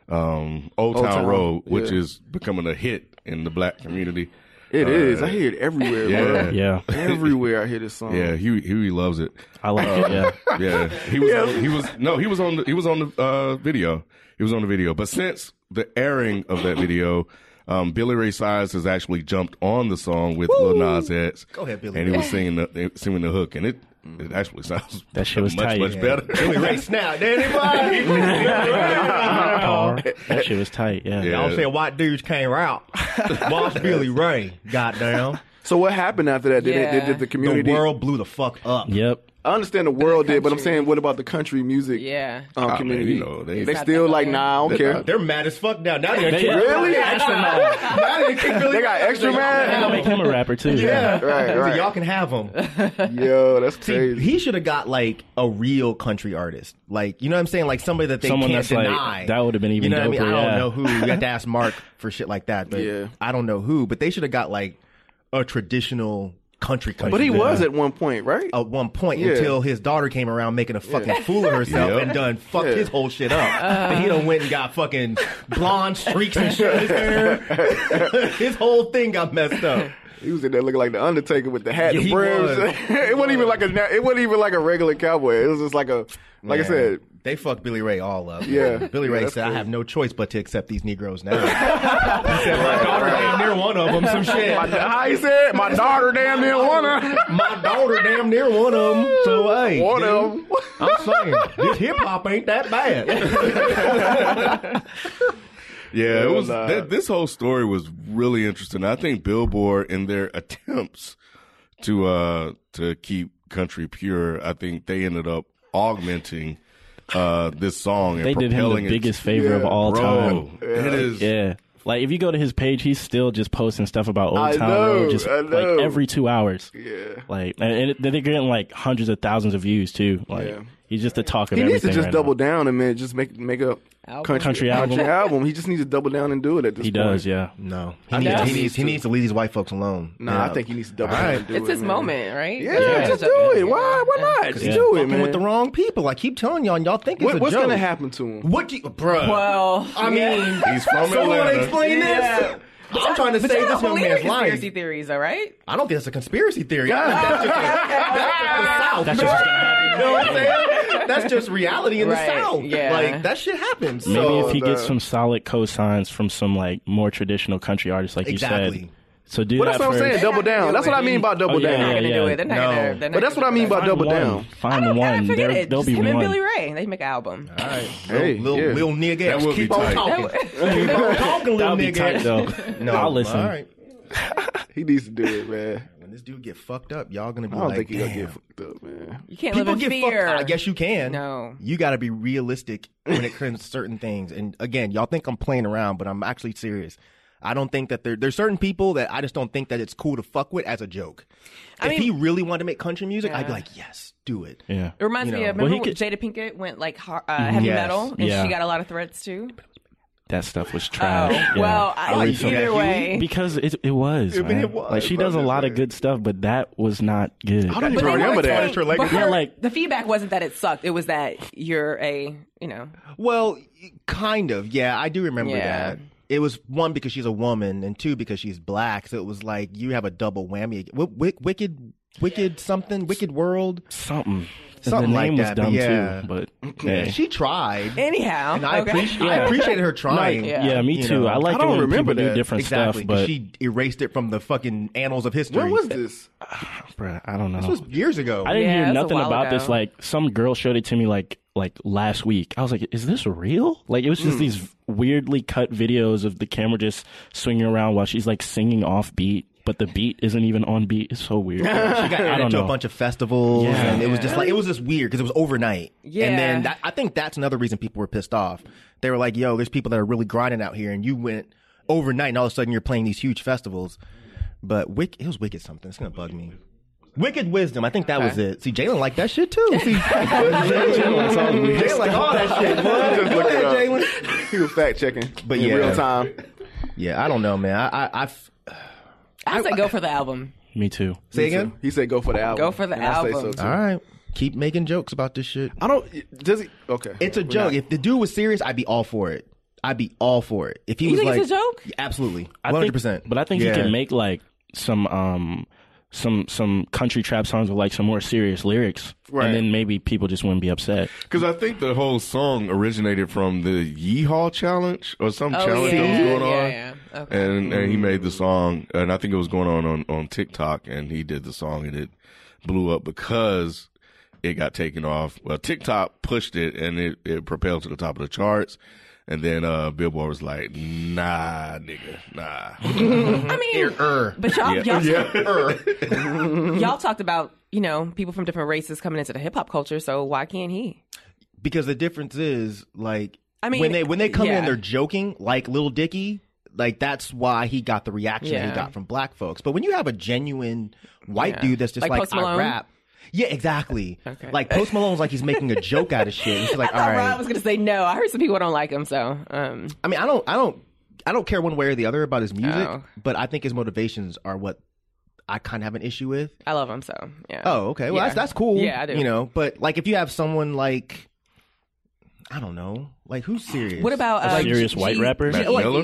um, "Old, Old Town, Town, Road," which yeah. is becoming a hit in the black community. It is. I hear it everywhere, yeah. bro. Yeah, Everywhere I hear this song. Yeah, Huey, Huey loves it. I like it. Yeah, Yeah, he was. He was. No, he was on. The, he was on the uh, video. He was on the video. But since the airing of that video, um, Billy Ray Cyrus has actually jumped on the song with Lil Nas X. Go ahead, Billy And he was singing the singing the hook, and it it actually sounds That shit was much tight. much Yeah. better. Billy Ray snapped anybody. Car. that shit was tight. Yeah, Yeah. Y'all saying white dudes came out. Boss Billy Ray. Goddamn. So what happened after that? Did, Yeah. it, did, did the community? The world blew the fuck up. Yep. I understand the world did, but I'm saying, what about the country music Yeah. um, man, community? you know, they- they still not like, that nah, I don't care. They're mad as fuck now. Now they They- kick Really? Extra mad. Now they kick Billy They got Ray. extra They gonna make him a rapper too. Yeah, Right, So right. y'all can have him. Yo, that's See, crazy. he should have got like a real country artist, like you know what I'm saying, like somebody that they Someone can't that's, like- deny. that would've been even You know what I mean? doper, I don't yeah. know who. You have to ask Mark for shit like that, but Yeah. I don't know who. But they should have got like a traditional country country. but he band was at one point, right? at one point Yeah. until his daughter came around making a fucking fool of herself Yep. and done fucked Yeah. his whole shit up. Uh. and he done went and got fucking blonde streaks and shit in his hair. his whole thing got messed up. He was in there looking like the Undertaker with the hat, Yeah, the he brims. was. it wasn't even like a. It wasn't even like a regular cowboy. It was just like a. Like I said, They fucked Billy Ray all up. Yeah. Billy Ray that's said, I have no choice but to accept these Negroes now. he said, my daughter damn near one of them, some shit. my, how he said, my daughter damn near wanna. My daughter damn near one of them. So, hey. One dude, of 'em. I'm saying, this hip hop ain't that bad. Yeah, it was. nah. th- this whole story was really interesting. I think Billboard, in their attempts to uh to keep country pure, I think they ended up augmenting uh this song and They did him propelling the it- biggest favor of all Bro, time. it is. Yeah. Like if you go to his page, he's still just posting stuff about Old I Town know, Road, just I know. like every two hours. Yeah. Like, and it, they're getting like hundreds of thousands of views too. Like, Yeah. He's just the talk of He needs to just right double now. down and man, just make make a Album. Country album. country album. He just needs to double down and do it at this He point. does, yeah. No. He needs, he, he needs, needs he to. needs to leave these white folks alone. Nah, Yeah. I think he needs to double down right. and do it. It's it. his man. moment, right? Yeah, Yeah. just do it. Why? Why not? Just He's do it, man. with the wrong people. I keep telling y'all, y'all think it's What, a what's joke. gonna happen to him? What do you, bruh? Well, I mean, He's from someone Atlanta. explain this. I'm trying to but save you this don't young believe in man's conspiracy life. theories, all right? I don't think it's a conspiracy theory. I think that's just, a, that's just the South. That's just gonna happen. You know what I'm saying? That's just reality in Right, the South. yeah. Like that shit happens. Maybe So, if he gets uh, some solid cosigns from some like more traditional country artists, like you said. So do Well, that that's what I'm saying. Double down. That's what I mean by double Oh, yeah, They're not gonna yeah. do it. They're not No. gonna. They're not But that's what I mean by that. double one. down. Find I don't, one. forget There, it. there'll Just be him and one. Billy Ray. They make an album. all right, Hey, little, yeah. little nigga, That keep on talking. keep on talking, little nigga. No, I'll listen. All right. He needs to do it, man. When this dude get fucked up, y'all gonna be I don't like, think he gonna damn. get fucked up, man. You can't People live in get fear. fucked. I guess you can. No. you got to be realistic when it comes to certain things. And again, y'all think I'm playing around, but I'm actually serious. I don't think that there there's certain people that I just don't think that it's cool to fuck with as a joke. I if mean- he really wanted to make country music, I'd be like, yes, do it. Yeah. It reminds You me know. of remember he when Jada Pinkett went like uh, heavy Yes. metal and Yeah. she got a lot of threats too. That stuff was Oh trash. Yeah. well, I, Oh, either yeah, he- way. because it it was. I mean, it was, Like she does a I'm lot just of good stuff, but that was not good. I don't even they remember that. saying- Her but her- Yeah, like- the feedback wasn't that it sucked. It was that you're a, you know, Well, kind of. Yeah, I do remember Yeah. that. It was one because she's a woman, and two because she's black. So it was like you have a double whammy. Wi- wi- Wicked, wicked something, wicked world. Something. Something the like name that, but was dumb yeah. too, but hey. She tried, anyhow. and I, okay. appreciate, I Yeah. appreciated her trying. Yeah. yeah, me You too. know, I like I don't it when remember people do different Exactly, stuff, 'cause but she erased it from the fucking annals of history. When was this? bruh, I don't know. This was years ago. I didn't Yeah, hear it was a nothing while about this. Like some girl showed it to me like like last week. I was like, "Is this real?" Like it was just hmm. these weirdly cut videos of the camera just swinging around while she's like singing off beat, but the beat isn't even on beat. It's so weird. She got I added don't to know. a bunch of festivals, Yeah. and it was just like it was just weird because it was overnight. Yeah. and then that, I think that's another reason people were pissed off. They were like, "Yo, there's people that are really grinding out here, and you went overnight, and all of a sudden you're playing these huge festivals." But Wick, it was wicked something. It's gonna bug me. Wicked wisdom. I think that was it. See, Jalen liked that shit too. See, Jalen like all that shit. Go ahead. Jalen. He was fact checking, But in yeah. real time. Yeah, I don't know, man. I, I, I f- I said go for the album. Me too. say again. He said, "Go for the album." Go for the And I say so, album. too. All right, keep making jokes about this shit. I don't. Does he? Okay. It's a We're joke. not- If the dude was serious, I'd be all for it. I'd be all for it. If he You was think like, it's a joke? absolutely, I one think- hundred percent. But I think he can make like some um some some country trap songs with like some more serious lyrics, Right. and then maybe people just wouldn't be upset. Because I think the whole song originated from the Yeehaw challenge or some Oh, challenge that was going on. yeah, yeah. Okay. And, and he mm-hmm. made the song, and I think it was going on, on on TikTok, and he did the song, and it blew up because it got taken off. Well, TikTok pushed it, and it, it propelled to the top of the charts. And then uh, Billboard was like, "Nah, nigga, nah." I mean, Er. but y'all, y'all, yeah. y'all talked about you know people from different races coming into the hip hop culture. So why can't he? because the difference is like I mean, when they when they come yeah. in they're joking like Little Dicky like that's why he got the reaction that Yeah. he got from black folks but when you have a genuine white Yeah. dude that's just Like like, Post I Malone? rap yeah exactly Okay. like Post Malone's like he's making a joke out of shit he's like I all thought Rob was gonna say no. I heard some people don't like him, so um, I mean I don't I don't I don't care one way or the other about his music Oh. but I think his motivations are what I kind of have an issue with I love him. So yeah. Oh, okay. Well, Yeah. that's that's cool. Yeah, I do. You know, but like if you have someone like, I don't know, like who's serious? What about A uh, serious G- white rapper? Mac G- Miller?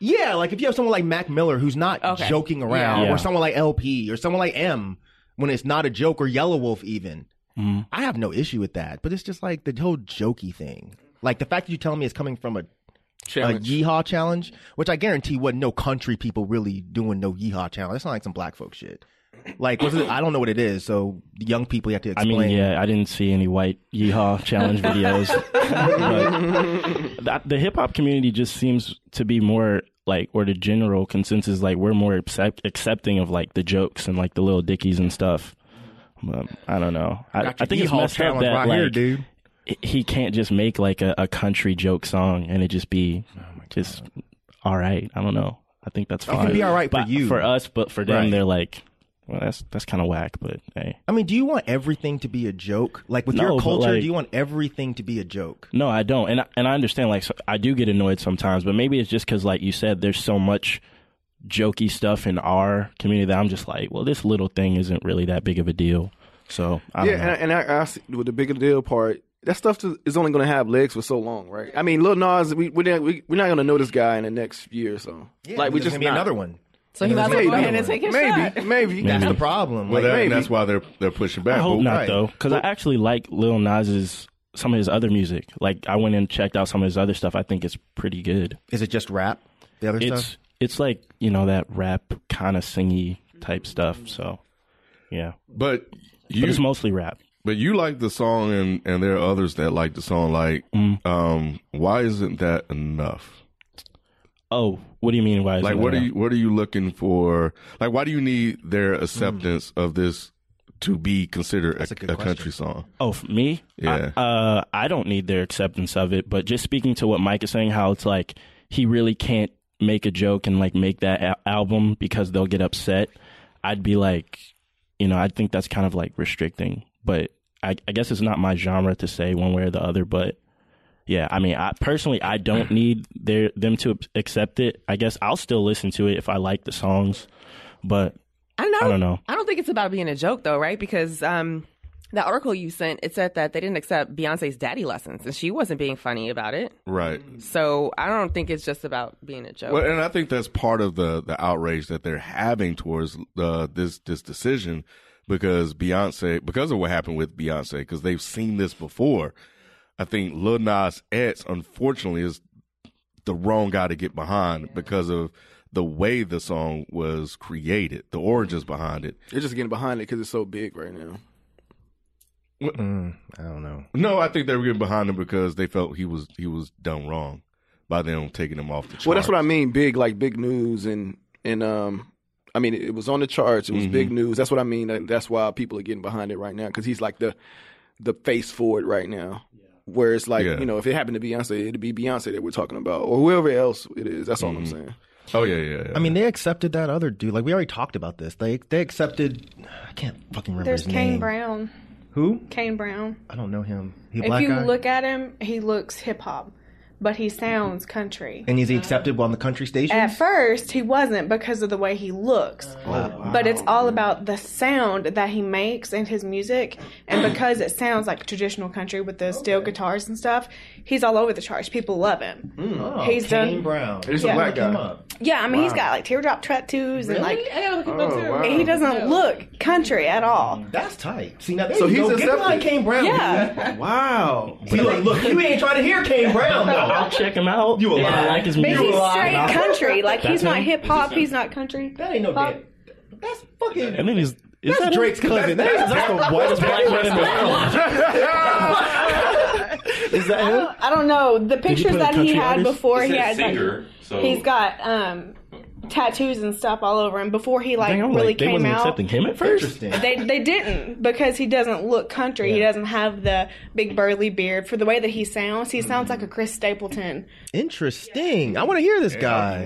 Yeah, like if you have someone like Mac Miller who's not Okay. joking around, Yeah. or someone like LP, or someone like M, when it's not a joke, or Yelawolf even. Mhm. I have no issue with that, but it's just like the whole jokey thing. Like the fact that you telling me it's coming from a, a yeehaw challenge, which I guarantee wasn't no country people really doing no yeehaw challenge. It's not like some black folk shit. Like, was it? I don't know what it is. So the young people you have to I mean, yeah, I didn't see any white yeehaw challenge videos. that, the hip hop community just seems to be more like, or the general consensus, like we're more accept, accepting of like the jokes and like the little dickies and stuff. But I don't know. I, I think it's messed up that right like here, dude. he can't just make like a, a country joke song and it just be Oh just all right. I don't know. I think that's It fine. can be all right for you. for us, but for them, Right. they're like, well, that's that's kind of whack. But hey, I mean, do you want everything to be a joke? Like with No, your but, culture, like- do you want everything to be a joke? No, I don't, and I, and I understand. Like, so I do get annoyed sometimes, but maybe it's just because, like you said, there's so much jokey stuff in our community that I'm just like, well, this little thing isn't really that big of a deal. So I yeah, don't know. and, and I, I see, with the bigger deal part, that stuff to, is only going to have legs for so long, right? I mean, Lil Nas, we we're not, we, we're not going to know this guy in the next year or so. like we There's just gonna be not. another one. So he might as well Maybe. go ahead and take his maybe, shot. maybe, maybe That's Maybe. the problem. Well, Like, that, maybe. that's why they're they're pushing back. I hope But- not right. though, because I actually like Lil Nas's some of his other music. Like I went and checked out some of his other stuff. I think it's pretty good. is it just rap? The other It's stuff. it's like you know that rap kind of singy type stuff. So yeah, But but it's mostly rap. but you like the song, and and there are others that like the song. Like, Mm. um, why isn't that enough? Oh, what do you mean? Why? Is Like, it what are you what are you looking for? Like, why do you need their acceptance of this to be considered That's a, a a country song? Oh, for me? Yeah. I, uh, I don't need their acceptance of it, but just speaking to what Mike is saying, how it's like he really can't make a joke and like make that a- album because they'll get upset. I'd be like, you know, I think that's kind of like restricting, but I, I guess it's not my genre to say one way or the other, but yeah, I mean, I personally, I don't need their, them to accept it. I guess I'll still listen to it if I like the songs, but I don't know. I don't know. I don't think it's about being a joke though, right? Because um, the article you sent it said that they didn't accept Beyonce's daddy lessons, and she wasn't being funny about it. Right. So I don't think it's just about being a joke. Well, and I think that's part of the the outrage that they're having towards uh, this this decision because Beyonce, because of what happened with Beyonce, because they've seen this before. I think Lil Nas X, unfortunately, is the wrong guy to get behind because of the way the song was created, the origins behind it. They're just getting behind it because it's so big right now. Mm, I don't know. No, I think they were getting behind him because they felt he was he was done wrong by them taking him off the charts. Well, that's what I mean. Big, like big news, and and um, I mean, it was on the charts. It was big news. That's what I mean. That's why people are getting behind it right now because he's like the the face for it right now. Where it's like, Yeah. you know, if it happened to Beyonce, it'd be Beyonce that we're talking about, or whoever else it is. That's all I'm mm-hmm. saying. Oh yeah, yeah. yeah. I mean, they accepted that other dude. Like we already talked about this. They they accepted. I can't fucking remember There's his Kane name. Brown. Who? Kane Brown. I don't know him. He a If you guy. look at him, he looks hip hop, but he mm-hmm. sounds country. and is he accepted on the country station? At first, he wasn't because of the way he looks. Oh, but it's all about the sound that he makes and his music. And mm-hmm. because it sounds like traditional country with the steel guitars and stuff, he's all over the charts. People love him. Mm. Oh, He's Kane done- Brown. He's a Yeah. black guy. Yeah, I mean he's got like teardrop tattoos and like I gotta look him up oh, too. wow. he doesn't look country at all. Mm. That's tight. See now, there So you he's go. Get behind Kane Brown. Yeah. Wow. See, look, look, you ain't trying to hear Kane Brown though. I'll check him out. You a If I like his But music. he's lie. straight country. Like he's not him? hip hop. He's not country. That ain't no Pop. damn. That's fucking. And then he's is That's that Drake's cousin. That is, that's the whitest black man in the world. Is that him? I don't know the pictures put a that he country had artist? before. It He said had singer, like so he's got um tattoos and stuff all over him. Before he like Dang, really like, they came wasn't out, accepting him at first. They they didn't because he doesn't look country. He doesn't have the big burly beard. For the way that he sounds, he sounds like a Chris Stapleton. Interesting. I want to hear this Yeah, guy.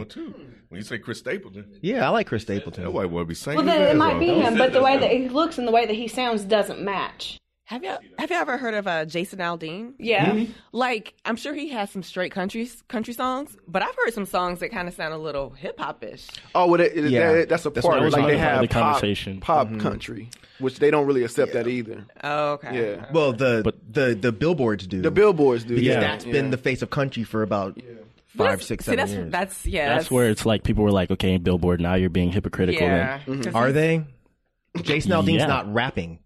When you say Chris Stapleton, Yeah, I like Chris Stapleton. that white boy be saying. Well, then it might be him, but the way that he looks and the way that he sounds doesn't match. Have you have you ever heard of uh, Jason Aldean? Yeah. Mm-hmm. Like, I'm sure he has some straight country country songs, but I've heard some songs that kind of sound a little hip hop ish. Oh, well, that, Yeah. that- that's a That's part. was like they talking have the pop, conversation. pop mm-hmm. country, which they don't really accept that either. Oh, okay. Yeah. Well, the But- the the billboards do. The billboards do. Because Yeah. that's been the face of country for about five, six, See, seven that's years. that's yeah. That's where it's like people were like, okay, Billboard, now you're being hypocritical. yeah. Mm-hmm. Then. 'Cause Are they? Jason Aldean's Yeah. not rapping.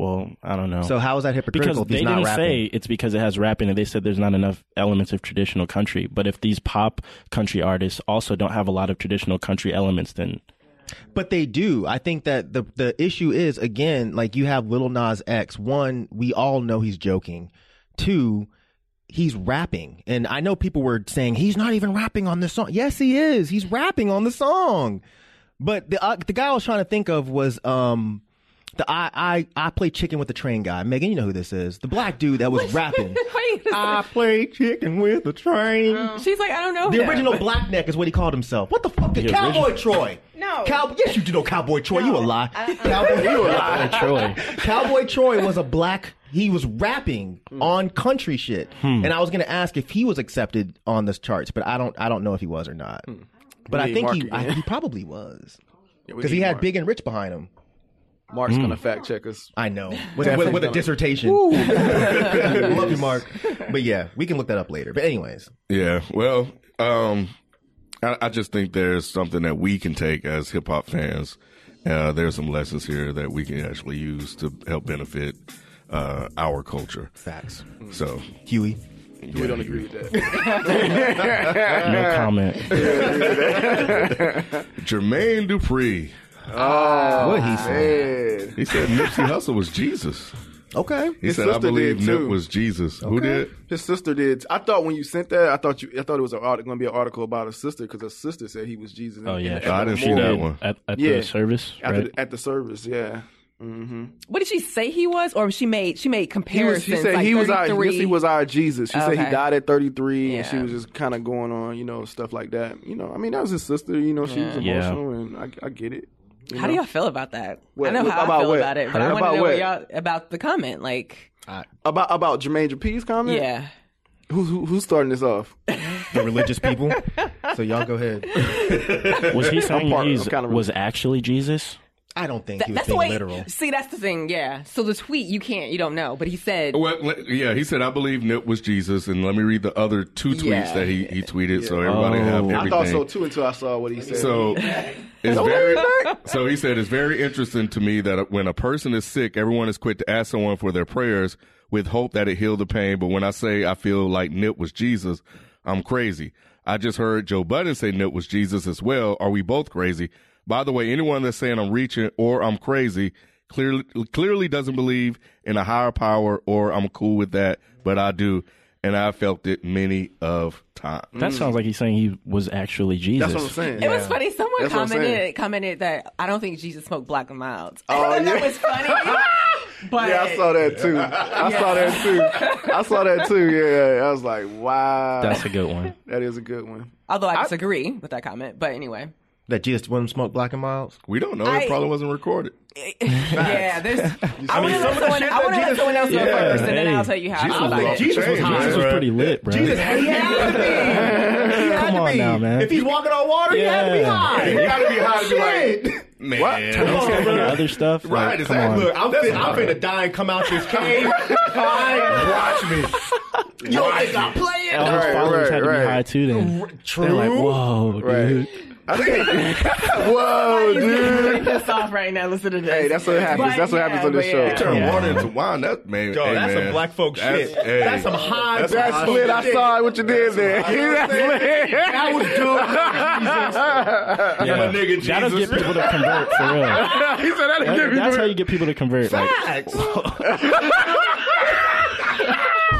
Well, I don't know. So how is that hypocritical because if they he's not didn't rapping? say it's because it has rapping, and they said there's not enough elements of traditional country. But if these pop country artists also don't have a lot of traditional country elements, then But they do. I think that the the issue is again, like you have Little Nas X. One, we all know he's joking. Two, he's rapping, and I know people were saying he's not even rapping on this song. Yes, he is. He's rapping on the song. But the uh, the guy I was trying to think of was um the I I I play chicken with the train guy. Megan, you know who this is? The black dude that was rapping. Wait a I play chicken with the train. second. She's like, I don't know. The him. original Black Neck is what he called himself. What the fuck did The Cowboy original- Troy? No. Cow- yes, you do know Cowboy Troy. You a lie. Uh-uh. Cowboy, you a lie. Troy. Cowboy Troy was a black. He was rapping hmm. on country shit, hmm. and I was gonna ask if he was accepted on the charts, but I don't. I don't know if he was or not. Hmm. But I need think Mark he. again. I, he probably was because need he had Mark. Big and Rich behind him. Mark's gonna fact check us. I know with, with, with a dissertation. Love you, Mark. But yeah, we can look that up later. But anyways, Yeah, well, um, I, I just think there's something that we can take as hip hop fans. Uh, there's some lessons here that we can actually use to help benefit uh, our culture. facts. So, Huey. we don't agree with that. no comment. Jermaine Dupri, what he said. Man. he said Nipsey Hussle was Jesus. Okay. He His said, "I sister believe did, Nip was Jesus." Who did? His sister did. I thought when you sent that, I thought you, I thought it was going to be an article about his sister because his sister said he was Jesus. Oh in- yeah, in- I didn't see that one. at, at Yeah. the service. After right? the, at the service. Yeah. hmm What did she say he was, or she made she made He was. comparisons? She said like he was our. 33. Nipsey was our Jesus. She said he died at 33, and she was just kind of going on, you know, stuff like that. You know, I mean, that was his sister. You know, she was Yeah. emotional, and I, I get it. You How do y'all feel about that? What- I know how about I feel what? about it, but I About want to know what? what y'all about the comment. Like, about about Jermaine Dupri's comment? yeah, Who's who, who's starting this off? the religious people. So y'all go ahead. Was he saying part- he kinda was actually Jesus? I don't think That- he was that's the being way. literal. See, that's the thing. Yeah. So the tweet you can't, you don't know, but he said, Well, yeah, he said, "I believe Nip was Jesus," and let me read the other two tweets Yeah. that he, he tweeted, so everybody Oh. have I everything. I thought so too until I saw what he said. So it's very. So he said it's very interesting to me that when a person is sick, everyone is quick to ask someone for their prayers with hope that it heal the pain. But when I say I feel like Nip was Jesus, I'm crazy. I just heard Joe Budden say Nip was Jesus as well. Are we both crazy? By the way, anyone that's saying I'm reaching or I'm crazy clearly clearly doesn't believe in a higher power or I'm cool with that, but I do. And I felt it many of times. That sounds like he's saying he was actually Jesus. that's what I'm saying. it was funny. Someone That's what I'm saying. commented commented that I don't think Jesus smoked black and milds. Oh, that yeah. was funny. but Yeah, I saw that too. I saw that too. I saw that too. Yeah, I was like, wow, That's a good one. that is a good one. Although I disagree with that comment, but anyway, That Jesus wouldn't smoke black and milds. We don't know. I- it probably wasn't recorded. yeah, there's. I want to let someone, I wanna that let someone else go Yeah, first, and then hey. I'll tell you how Jesus I feel was about off it. Jesus was chain, high. Jesus was pretty lit, bro. Jesus had, he had to be. He had Come to on now, man. If he's walking on water, he had to be Yeah. high. You gotta be high to be like, Shit. Man, other stuff. Right, Like, it's come like, on. Look, I'm, fin- I'm finna die and come out this cave. watch me. you don't think I'm playing? All his Right, followers right, had to right. be high too. Then True. they're like, whoa, Right. dude. I think. Whoa, dude. pissed off right now. Listen to this. Hey, that's what happens. But That's what yeah, happens on this show. yeah. Turn Yeah. water into wine. That man. Yo, hey, that's man. some black folk That's- shit. hey, That's some high. That's That's some lit. I shit. saw what you did there. That's lit. That was dope. Yeah. my nigga That'll Jesus. get people to convert for real. He said that'll That- give that's how you you get people to convert. Like, Facts.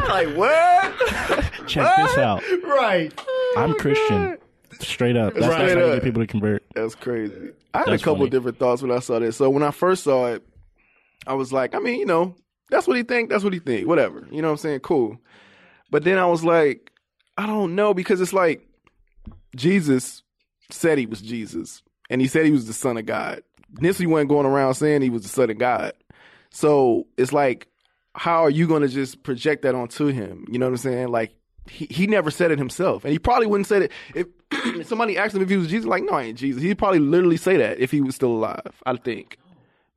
like what? check this out. right. I'm Christian. Straight up. That's, Right that's how you get people to convert. That's crazy. I had That's a couple different thoughts when I saw this. So when I first saw it, I was like, I mean, you know, that's what he think. That's what he think. Whatever. You know what I'm saying? Cool. But then I was like, I don't know because it's like Jesus said he was Jesus, and he said he was the Son of God. Nipsey wasn't going around saying he was the Son of God. So it's like, how are you going to just project that onto him? You know what I'm saying? Like he, he never said it himself, and he probably wouldn't say it if if somebody asked him if he was Jesus. Like, no, I ain't Jesus. He'd probably literally say that if he was still alive. I think.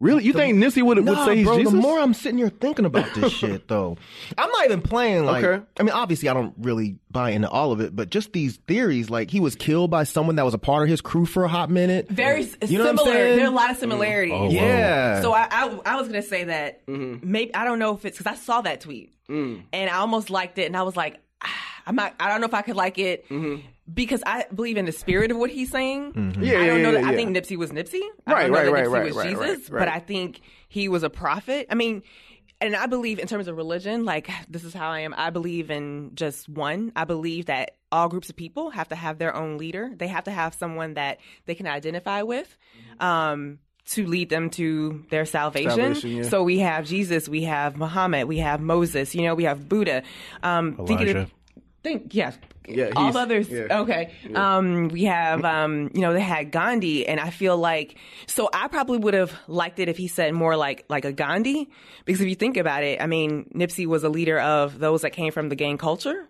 Really, you think Nipsey would would Nah, say he's bro, Jesus? the more I'm sitting here thinking about this shit, though, I'm not even playing like. Okay. I mean, obviously, I don't really buy into all of it, but just these theories, like he was killed by someone that was a part of his crew for a hot minute. Very You know what I'm similar. saying? There are a lot of similarities. Oh, wow. yeah. So I, I, I was gonna say that mm-hmm. maybe I don't know if it's because I saw that tweet mm. and I almost liked it, and I was like, I'm not. I don't know if I could like it because I believe in the spirit of what he's saying. Yeah, I don't yeah, know. yeah, that, I think Nipsey was Nipsey. I Right, don't know right, that right, Nipsey right, was right, Jesus, right, but. I think he was a prophet. I mean. And I believe in terms of religion, like this is how I am. I believe in just one. I believe that all groups of people have to have their own leader. They have to have someone that they can identify with um, to lead them to their salvation. Salvation, yeah. So we have Jesus, we have Muhammad, we have Moses, you know, we have Buddha. Um, thinking of- Elijah. Think yeah. Yeah, all the others. yeah. Okay. Um, we have, um, you know, they had Gandhi, and I feel like so I probably would have liked it if he said more like like a Gandhi, because if you think about it, I mean, Nipsey was a leader of those that came from the gang culture.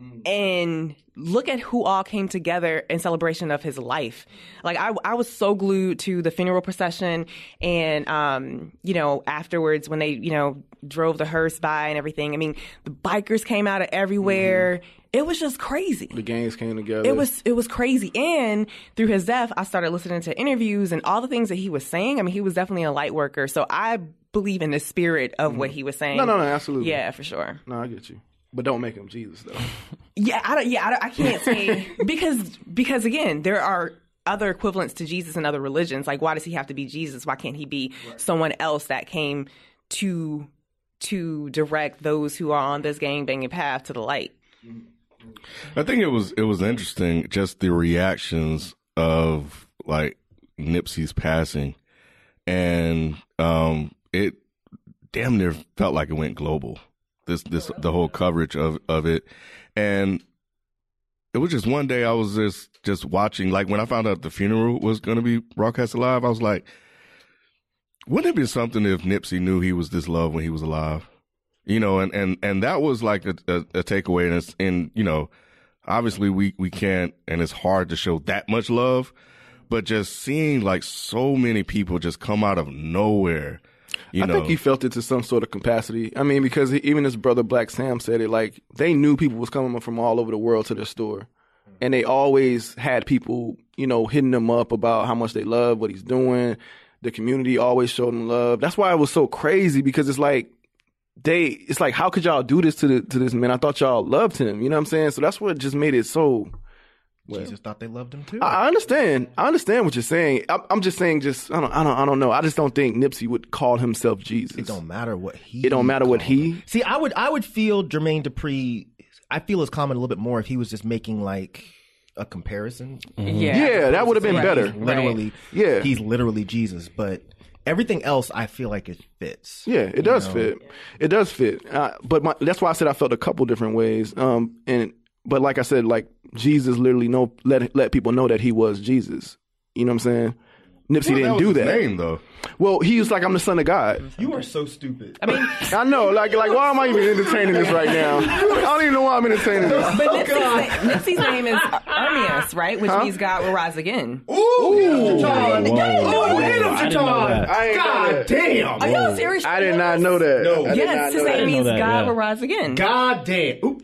Mm. And look at who all came together in celebration of his life. Like I, I was so glued to the funeral procession, and um, you know, afterwards when they, you know, drove the hearse by and everything. I mean, the bikers came out of everywhere. Mm-hmm. It was just crazy. the gangs came together. It was it was crazy. And through his death, I started listening to interviews and all the things that he was saying. I mean, he was definitely a light worker. So I believe in the spirit of mm-hmm. what he was saying. No, no, no, absolutely. Yeah, for sure. No, I get you. But don't make him Jesus though. Yeah, I don't. Yeah, I, don't, I can't say because because again, there are other equivalents to Jesus in other religions. Like, why does he have to be Jesus? Why can't he be someone else that came to to direct those who are on this gang banging path to the light? I think it was it was interesting just the reactions of like Nipsey's passing, and um, it damn near felt like it went global. This this the whole coverage of of it, and it was just one day I was just just watching. Like when I found out the funeral was going to be broadcast live, I was like, wouldn't it be something if Nipsey knew he was this loved when he was alive? you know, and, and, and that was like a, a, a takeaway. And it's, and, you know, obviously we, we can't, and it's hard to show that much love, but just seeing like so many people just come out of nowhere, you I know. think he felt it to some sort of capacity. I mean, because he, even his brother Blacc Sam said it. Like they knew people was coming from all over the world to their store, and they always had people, you know, hitting them up about how much they love what he's doing. The community always showed him love. That's why it was so crazy because it's like they, it's like how could y'all do this to the to this man? I thought y'all loved him. You know what I'm saying? So that's what just made it so. Jesus thought they loved him too. I I understand. I understand what you're saying. I'm, I'm just saying, just I don't, I don't, I don't know. I just don't think Nipsey would call himself Jesus. it don't matter what he. It don't matter what he- him. See, I would, I would feel Jermaine Dupri. I feel his comment a little bit more if he was just making like a comparison. Yeah, Yeah, that would have been Right. better. He's literally, Yeah. he's literally Jesus. But everything else, I feel like it fits. Yeah, it does fit. It does fit. Uh, but my, that's why I said I felt a couple different ways. Um, and but like I said, like Jesus literally know let let people know that he was Jesus. You know what I'm saying? Nipsey Well, didn't was do his that. Name though. Well, he was like, "I'm the son of God." You are so stupid. I mean, I know, like, like, why am I even entertaining this right now? I don't even know why I'm entertaining this. but Nipsey's, name, Nipsey's name is Ermias, right? Which means God will rise again. Ooh, Mr. Todd. Ooh. Oh, hit him, I Mr. didn't know I God damn. Are y'all serious? I did not know that. No. I did not Yes, his name means God will rise again. God damn. Ooh.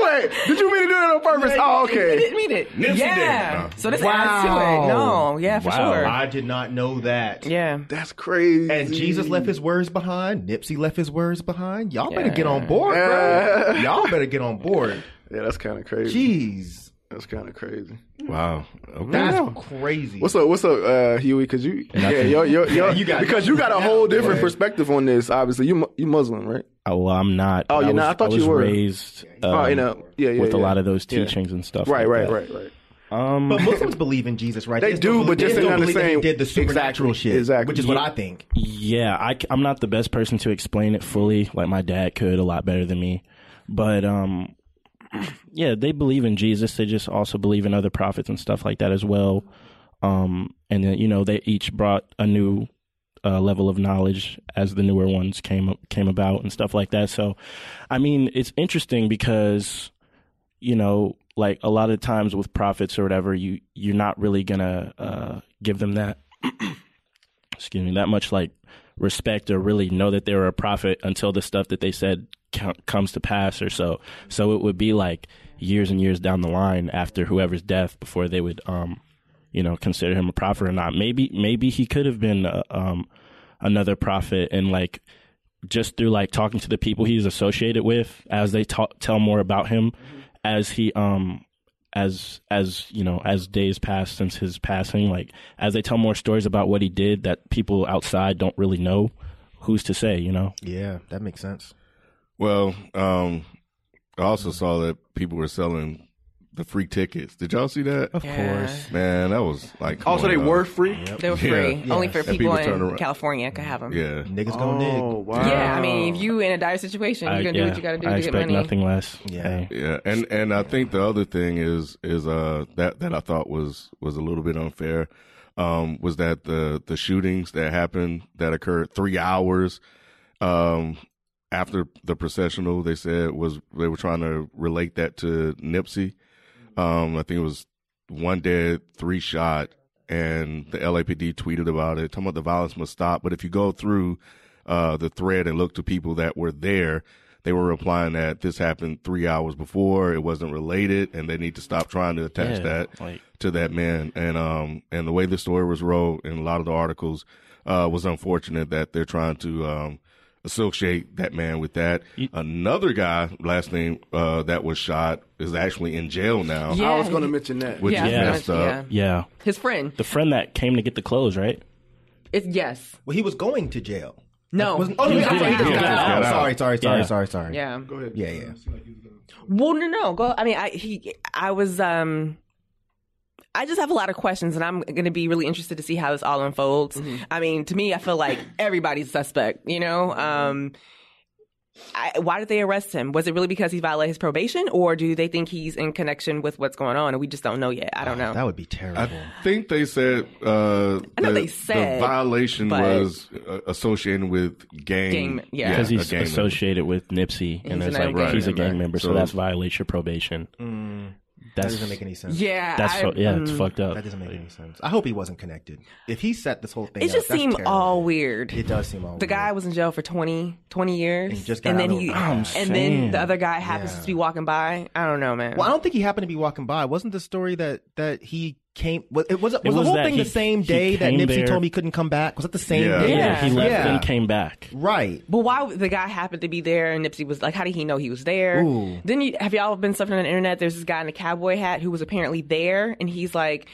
What? You ain't- Did you mean to do that on purpose? Oh, He okay. didn't mean it. Nipsey yeah. did. So this Wow. adds to it. No, yeah, for Wow. sure. I did not know that. yeah. That's crazy. And Jesus left his words behind. Nipsey left his words behind. Y'all better get on board, bro. Y'all better get on board. Yeah, that's kind of crazy. Jeez. That's kind of crazy. Wow. Okay. That's crazy. What's up? What's up, uh, Huey? Because you, yeah, yo, yo, yo, you got- because you got a whole different ahead. perspective on this. Obviously, you mu- you Muslim, right? Oh, well, I'm not. Oh, you're I was, not? I thought was you were. raised um, Oh, you know, yeah, yeah, with a lot of those Yeah. teachings and stuff. Right, like right, that. right, right. Um, But Muslims believe in Jesus, right? They just do, don't but believe- just they they don't not the believe that same- He did the supernatural Exactly, shit, exactly. which is what I think. Yeah, I, am not the best person to explain it fully. Like my dad could a lot better than me, but um, yeah, they believe in Jesus. They just also believe in other prophets and stuff like that as well. Um, and then you know they each brought a new uh, level of knowledge as the newer ones came came about and stuff like that. So, I mean, it's interesting because you know, like a lot of times with prophets or whatever, you you're not really gonna uh, give them that excuse me, that much like respect or really know that they were a prophet until the stuff that they said comes to pass or so. So it would be like years and years down the line after whoever's death before they would, um, you know, consider him a prophet or not. Maybe, maybe he could have been, uh, um, another prophet and like just through like talking to the people he's associated with as they tell more about him as he, um, as as you know as days pass since his passing like as they tell more stories about what he did that people outside don't really know who's to say you know Yeah, that makes sense. Well, um, I also saw that people were selling the free tickets. Did y'all see that? Of Yeah. course. Man, that was like. come Oh, on, they dog. were free? They were Yeah. free. Only for And people, people in around. California could have them. Yeah. Niggas gonna Oh, nig. wow. Yeah, I mean, if you in a dire situation, you're gonna do what you gotta do I to get expect money. nothing less Yeah. Yeah, and and I think the other thing is is uh that that I thought was was a little bit unfair um was that the the shootings that happened that occurred 3 hours um after the processional they said was they were trying to relate that to Nipsey um I think it was one dead, three shot and the LAPD tweeted about it talking about the violence must stop but if you go through uh the thread and look to people that were there they were replying that this happened three hours before. It wasn't related, and they need to stop trying to attach Yeah, that like- to that man. And um, and the way the story was wrote in a lot of the articles uh, was unfortunate that they're trying to um, associate that man with that. Another guy, last name uh, that was shot, is actually in jail now, Yeah. I was going to mention that. which Yeah, is Yeah. messed up. yeah. yeah His friend. the friend that came to get the clothes right It's yes. Well, he was going to jail. No. Wasn't, oh, He he was got, he just out. got out. got out. Sorry, sorry, sorry, Yeah. sorry, sorry. Yeah. Go ahead. Yeah, yeah. Well, no, no. Go. I mean, I he. I was. Um. I just have a lot of questions, and I'm going to be really interested to see how this all unfolds. I mean, to me, I feel like everybody's suspect. You know. Um. I, why did they arrest him? Was it really because he violated his probation, or do they think he's in connection with what's going on, and we just don't know yet? I don't know. That would be terrible. I think they said uh, I know they said, the violation but- was uh, associated with gang. Gang- yeah. because a he's gang member. associated with Nipsey and He's it's like gang he's a member. gang member so, So- that's violates your probation that doesn't make any sense. yeah, that's I, so, yeah it's mm, fucked up That doesn't make any sense. I hope he wasn't connected. If he set this whole thing It up, just seemed terrible. all weird. It does seem all weird. the weird. guy was in jail for 20, 20 years, And just got then out he, of- I'm and then the other guy happens Yeah. to be walking by. I don't know, man. Well, I don't think he happened to be walking by. Wasn't the story that that he came? Was, it was, was It the whole thing he- the same day that Nipsey there- told me he couldn't come back? Was that the same Yeah. day? Yeah. he left Yeah. and came back Right. But why would the guy happened to be there and Nipsey was like, how did he know he was there? Ooh. Then you have y'all been stuff on the internet? There's this guy in a cowboy hat who was apparently there, and he's like.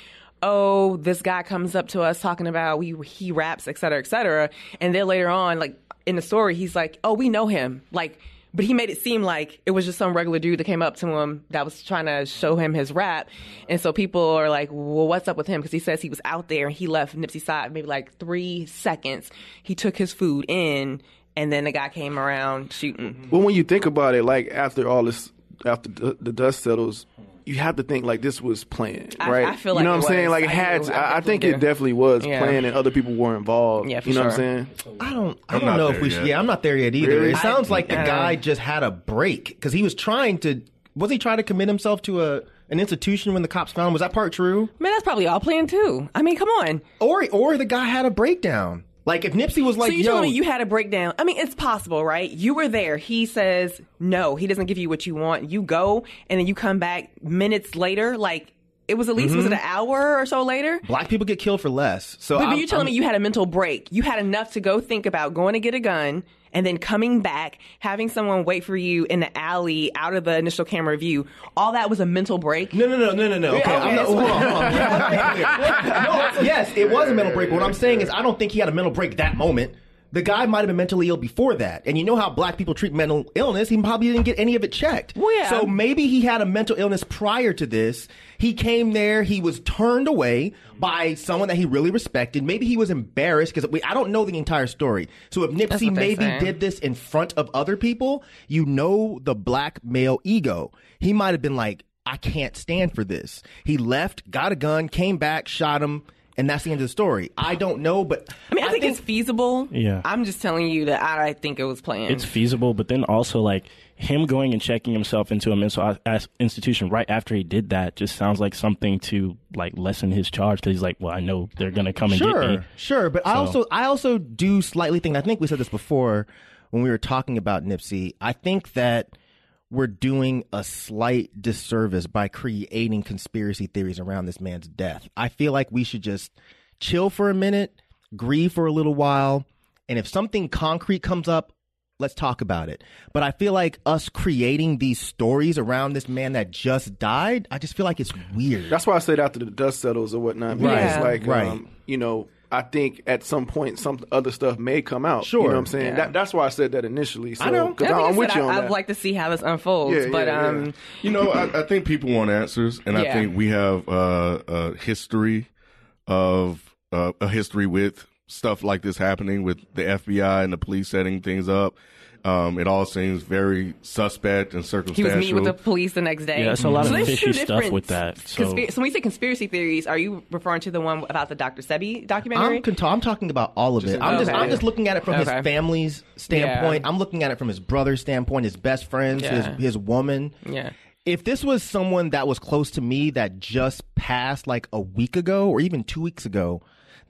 Oh, this guy comes up to us talking about we he raps, et cetera, et cetera. And then later on, like in the story, he's like, "Oh, we know him." Like, but he made it seem like it was just some regular dude that came up to him that was trying to show him his rap. And so people are like, "Well, what's up with him?" Because he says he was out there and he left Nipsey's side maybe like three seconds. He took his food in, and then the guy came around shooting. Well, when you think about it, like after all this, after the, the dust settles, you have to think like this was planned, right? I feel like you know what I'm saying. Like it had. I I, I think definitely it definitely was Yeah. planned, and other people were involved. Yeah, for you know what. I'm saying? I don't. I I'm don't know if we. yet. Should, yeah, I'm not there yet either. Really? It sounds like the guy just had a break because he was trying to. Was he trying to commit himself to a an institution when the cops found him? Was that part true? Man, that's probably all planned too. I mean, come on. Or or the guy had a breakdown. Like if Nipsey was like, so you "Yo, telling me you had a breakdown? I mean, it's possible, right? You were there. He says no. He doesn't give you what you want. You go, and then you come back minutes later. Like it was at least was it mm-hmm. an hour or so later? black people get killed for less." So But, but you telling I'm- me you had a mental break. You had enough to go think about going to get a gun and then coming back, having someone wait for you in the alley out of the initial camera view. All that was a mental break. No, no, no, no, no, no. Okay, okay, I'm not, so- hold on, hold on. no, yes, it was a mental break. But what I'm saying is, I don't think he had a mental break that moment. The guy might have been mentally ill before that, and you know how black people treat mental illness. He probably didn't get any of it checked. Well, yeah. So maybe he had a mental illness prior to this. He came there. He was turned away by someone that he really respected. Maybe he was embarrassed because I don't know the entire story. So if Nipsey maybe did this in front of other people, you know the black male ego. He might have been like, I can't stand for this. He left, got a gun, came back, shot him, and that's the end of the story. I don't know, but I mean, I, think, it's feasible. Yeah. I'm just telling you that I think it was planned. it's feasible, but then also like him going and checking himself into a mental as- as- institution right after he did that just sounds like something to like lessen his charge because he's like, well, I know they're gonna come and get me. sure, sure. But I also, I also do slightly think. I think we said this before when we were talking about Nipsey. I think that we're doing a slight disservice by creating conspiracy theories around this man's death. I feel like we should just chill for a minute, grieve for a little while, and if something concrete comes up, let's talk about it. But I feel like us creating these stories around this man that just died, I just feel like it's weird. That's why I said after the dust settles or whatnot. Right, Because, like, right. Um, you know, I think at some point some other stuff may come out. Sure. You know what I'm saying? Yeah. That, that's why I said that initially. So, I know. Because And I, I am with you on I, that. I'd like to see how this unfolds. Yeah, but yeah, um, yeah. You know, I, I think people want answers, and I think we have uh, a history of uh, a history with stuff like this happening with the FBI and the police setting things up. Um, it all seems very suspect and circumstantial. he was meeting with the police the next day. Yeah, it's a lot of there's fishy two stuff with that, so- conspira- so when you say conspiracy theories, are you referring to the one about the Dr. Sebi documentary? I'm, cont- I'm talking about all of it. I'm just I'm just looking at it from Okay. his family's standpoint. I'm looking at it from his brother's standpoint, his best friends, Yeah. his his woman. yeah. If this was someone that was close to me that just passed like a week ago or even two weeks ago,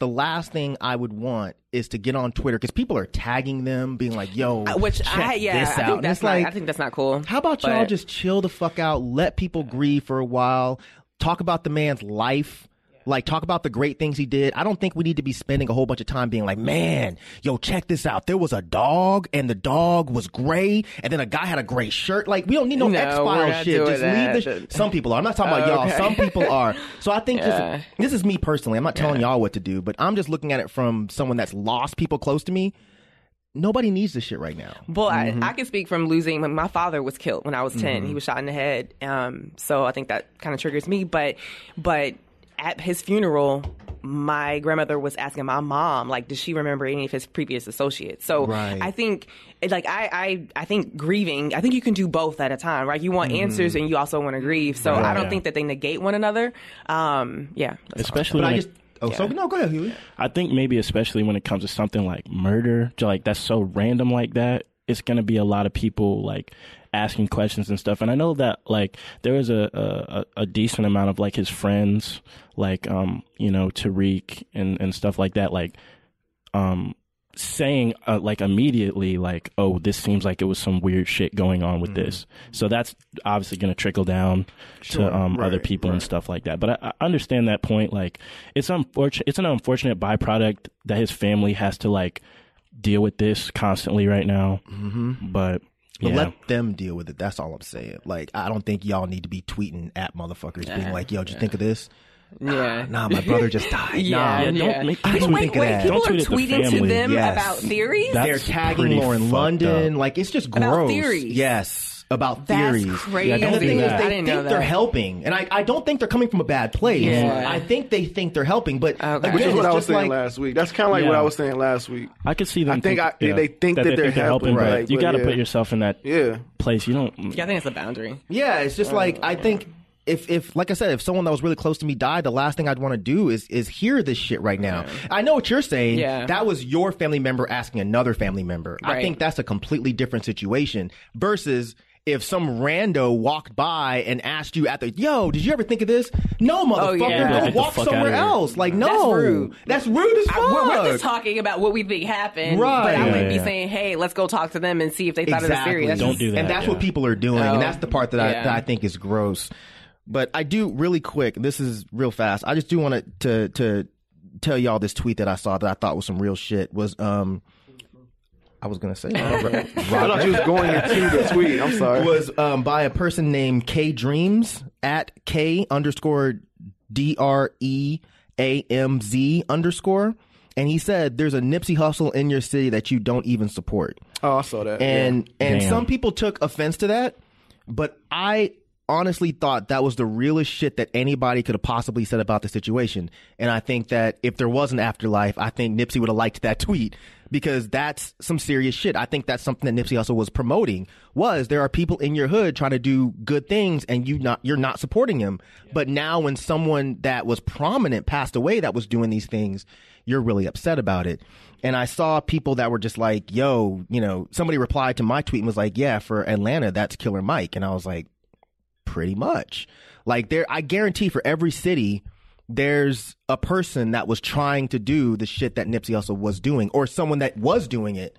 the last thing I would want is to get on Twitter because people are tagging them, being like, "Yo, Uh, Which check I yeah, this I out." think And that's not, like, I think that's not cool. how about y'all just chill the fuck out, let people grieve for a while, talk about the man's life, like talk about the great things he did. I don't think we need to be spending a whole bunch of time being like, man, yo, check this out. There was a dog and the dog was gray and then a guy had a gray shirt. Like, we don't need no, No, X we're Files shit. Just that. leave the. Sh- some people are. I'm not talking about y'all. Okay. Some people are. So I think Yeah. just, this is me personally. I'm not telling y'all what to do, but I'm just looking at it from someone that's lost people close to me. Nobody needs this shit right now. Well, Mm-hmm. I, I can speak from losing. When my father was killed when I was 10 He was shot in the head. Um, so I think that kind of triggers me. But, but at his funeral, my grandmother was asking my mom, like, does she remember any of his previous associates? So Right. I think, like, I, I, I think grieving. I think you can do both at a time, right? You want answers and you also want to grieve. So I don't Yeah. think that they negate one another. Um, yeah. Especially when I it- just. Oh, so no, go ahead, Huey. I think maybe especially when it comes to something like murder, to like that's so random like that, it's gonna be a lot of people like asking questions and stuff. And I know that like there was a a, a decent amount of like his friends, like um you know Tariq and and stuff like that, like um saying uh, like immediately like oh this seems like it was some weird shit going on with this. So that's obviously going to trickle down Sure, to um, other right, people and stuff like that. But I, I understand that point like it's unfortunate it's an unfortunate byproduct that his family has to like deal with this constantly right now. Mm-hmm. but But yeah. let them deal with it. That's all I'm saying. Like, I don't think y'all need to be tweeting at motherfuckers being like, yo, did you think of this? yeah. Nah, my brother just died. Yeah, nah. Yeah, don't yeah. make- I Wait, didn't wait, think of wait, that. People Don't are tweet at the tweeting to them Yes. about theories. That- They're tagging pretty Lauren fucked London. up. Like, it's just gross. About theories. Yes, about That's theories. crazy. Yeah, And don't the thing is, they think know they're helping, and I, I don't think they're coming from a bad place. Yeah. I think they think they're helping, but Okay. again, Which is what I was saying like, last week. That's kind of like what I was saying last week. I could see them. I think I- they think that they're helping, but right, you got to yeah. put yourself in that Yeah. place. You don't. Yeah, I think it's a boundary. Yeah, it's just like I think if if like I said, if someone that was really close to me died, the last thing I'd want to do is is hear this shit right now. I know what you're saying. Yeah. That was your family member asking another family member. I think that's a completely different situation versus if some rando walked by and asked you at the yo, did you ever think of this? No, motherfucker, Oh, yeah. go Get walk somewhere else. Like no, that's rude. That's rude as fuck. we're, we're just talking about what we think happened, Right. but I Yeah, wouldn't be yeah. saying, "Hey, let's go talk to them and see if they thought it was serious." That's Don't do that. and that's yeah. what people are doing, Oh, and that's the part that, I, that I think is gross. But I do really quick. This is real fast. I just do want to to tell y'all this tweet that I saw that I thought was some real shit. Was um, I was gonna say Robert, I thought you was going into the tweet. I'm sorry. was um by a person named K Dreams at K underscore D R E A M Z underscore. And he said, "There's a Nipsey Hussle in your city that you don't even support." oh, I saw that. and and Damn. some people took offense to that but i honestly thought that was the realest shit that anybody could have possibly said about the situation and i think that if there was an afterlife i think nipsey would have liked that tweet because that's some serious shit i think that's something that nipsey also was promoting was there are people in your hood trying to do good things and you not you're not supporting him but now when someone that was prominent passed away that was doing these things you're really upset about it. And I saw people that were just like, yo, you know, somebody replied to my tweet and was like, yeah, for Atlanta, that's Killer Mike. And I was like, pretty much. Like there, I guarantee for every city, there's a person that was trying to do the shit that Nipsey Hussle was doing or someone that was doing it.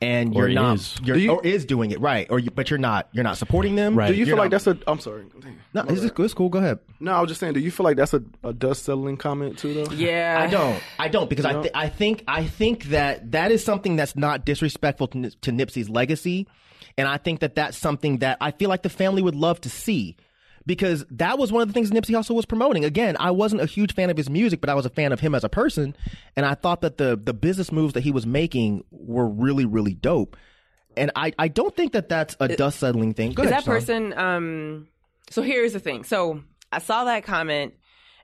And Or you're not, is. you're, you- or is doing it right, or you, but you're not, you're not supporting them. Right. do you You're feel like that's a? I'm sorry. No, it's, just, it's cool. Go ahead. No, I was just saying. Do you feel like that's a, a dust settling comment too, though? yeah, I don't. I don't because I th- I think I think that that is something that's not disrespectful to, to Nipsey's legacy, and I think that that's something that I feel like the family would love to see. Because that was one of the things Nipsey Hussle was promoting. Again, I wasn't a huge fan of his music, but I was a fan of him as a person, and I thought that the the business moves that he was making were really, really dope. And I, I don't think that that's a dust settling thing. Go is ahead, that Sean. person um so here's the thing so i saw that comment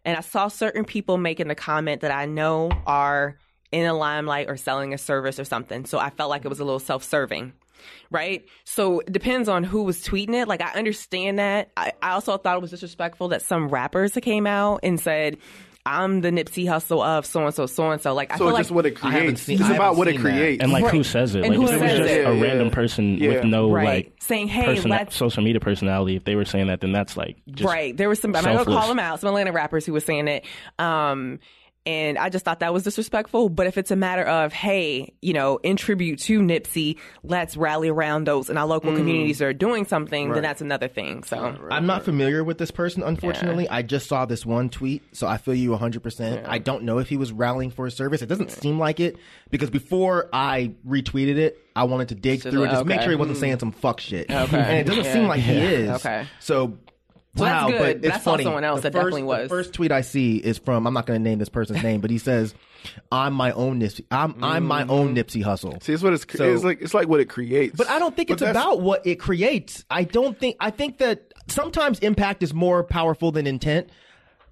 and i saw certain people making the comment that i know are in a limelight or selling a service or something so i felt like it was a little self-serving right so it depends on who was tweeting it like i understand that i, I also thought it was disrespectful that some rappers came out and said i'm the nipsey Hussle of so and so so and so like i So feel it's like just what it I haven't creates. seen- It's about what it seen that. creates. and like who says it? And like who if it was says just it? a Yeah, random yeah. person Yeah. with no Right. like Saying, "Hey, person- let's- social media personality, if they were saying that, then that's like just right. There was some. I'm not gonna call them out. Some Atlanta rappers who were saying it. Um, and I just thought that was disrespectful. But if it's a matter of, hey, you know, in tribute to Nipsey, let's rally around those in our local mm. communities that are doing something, then that's another thing. So I'm not familiar with this person, unfortunately. I just saw this one tweet, so I feel you 100%. I don't know if he was rallying for a service. It doesn't seem like it because before I retweeted it, I wanted to dig So, through it, just make sure he wasn't saying hmm. some fuck shit. Okay. And it doesn't Yeah. seem like he is. Okay. So. So that's wow, good, but but it's I saw funny. someone else The that first- definitely was. The first tweet I see is from I'm not going to name this person's name, but he says, "I'm my own Nipsey. I'm I'm my own mm. Nipsey Hussle." See, it's what it's, So- it's like. It's like what it creates. But I don't think But it's about what it creates. I don't think I think that sometimes impact is more powerful than intent.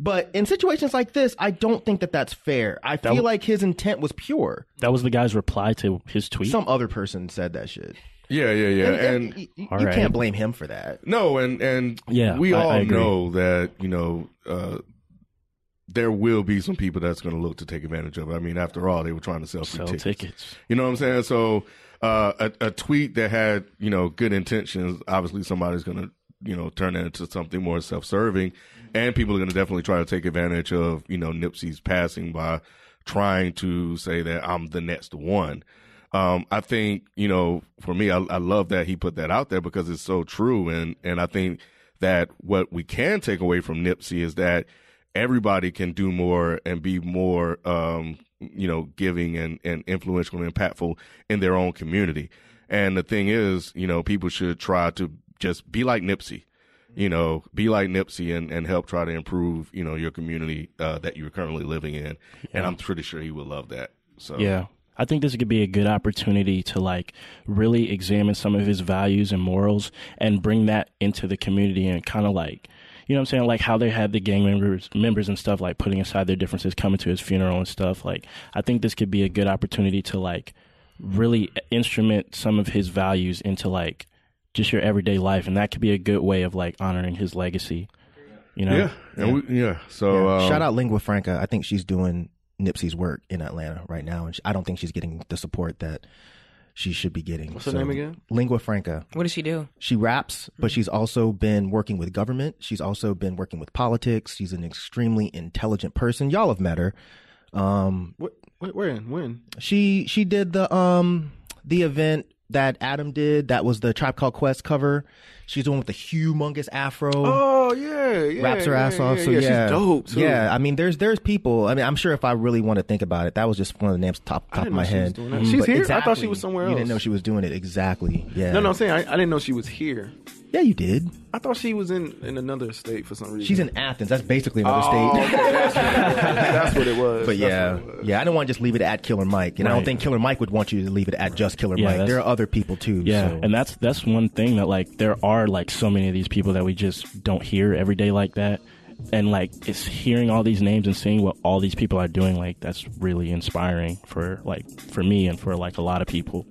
But in situations like this, I don't think that that's fair. I feel w- like his intent was pure. that was the guy's reply to his tweet. Some other person said that shit. Yeah, yeah, yeah. And, y- y- All you right. can't blame him for that. No, and and Yeah, we I- all I know that you know uh, there will be some people that's going to look to take advantage of it. I mean, after all, they were trying to sell free Sell tickets. tickets. You know what I'm saying? So uh, a, a tweet that had you know good intentions, obviously somebody's going to you know turn it into something more self-serving, and people are going to definitely try to take advantage of you know Nipsey's passing by trying to say that I'm the next one. Um, I think you know, for me, I, I love that he put that out there because it's so true, and and I think that what we can take away from Nipsey is that everybody can do more and be more, um, you know, giving and and influential and impactful in their own community. And the thing is, you know, people should try to just be like Nipsey. You know, be like Nipsey and, and help try to improve, you know, your community uh, that you're currently living in. And I'm pretty sure he would love that. So Yeah. I think this could be a good opportunity to like really examine some of his values and morals and bring that into the community and kind of like, you know what I'm saying? Like how they had the gang members, members and stuff like putting aside their differences, coming to his funeral and stuff. Like, I think this could be a good opportunity to like really instrument some of his values into like just your everyday life. And that could be a good way of like honoring his legacy. You know, Yeah, and we, yeah. So Yeah. um, Shout out Lingua Franca. I think she's doing Nipsey's work in Atlanta right now, and she, I don't think she's getting the support that she should be getting. What's her name again? Lingua Franca. What does she do? She raps, but she's also been working with government. She's also been working with politics. She's an extremely intelligent person. Y'all have met her. Um, What? Wait, when? When? she she did the um the event that Adam did. That was the Tribe Called Quest cover. She's the one with the humongous afro. Oh yeah, yeah. Raps her yeah, ass off. Yeah, so yeah, yeah, she's dope too. Yeah, I mean, there's there's people. I mean, I'm sure if I really want to think about it, that was just one of the names top top of my she head. doing that. She's But here? I thought she was somewhere else. You didn't know she was doing it exactly. Yeah. No, no, I'm saying I, I didn't know she was here. Yeah, you did. I thought she was in in another state for some reason. She's in Athens. That's basically another Oh, state. okay, that's, what it was. That's what it was. But That's yeah, was. yeah, I don't want to just leave it at Killer Mike, and I don't think Killer Mike would want you to leave it at just Killer Yeah, Mike. There are other people too. Yeah, so. and that's that's one thing that like there are like so many of these people that we just don't hear every day like that, and like it's hearing all these names and seeing what all these people are doing like that's really inspiring for like for me and for like a lot of people.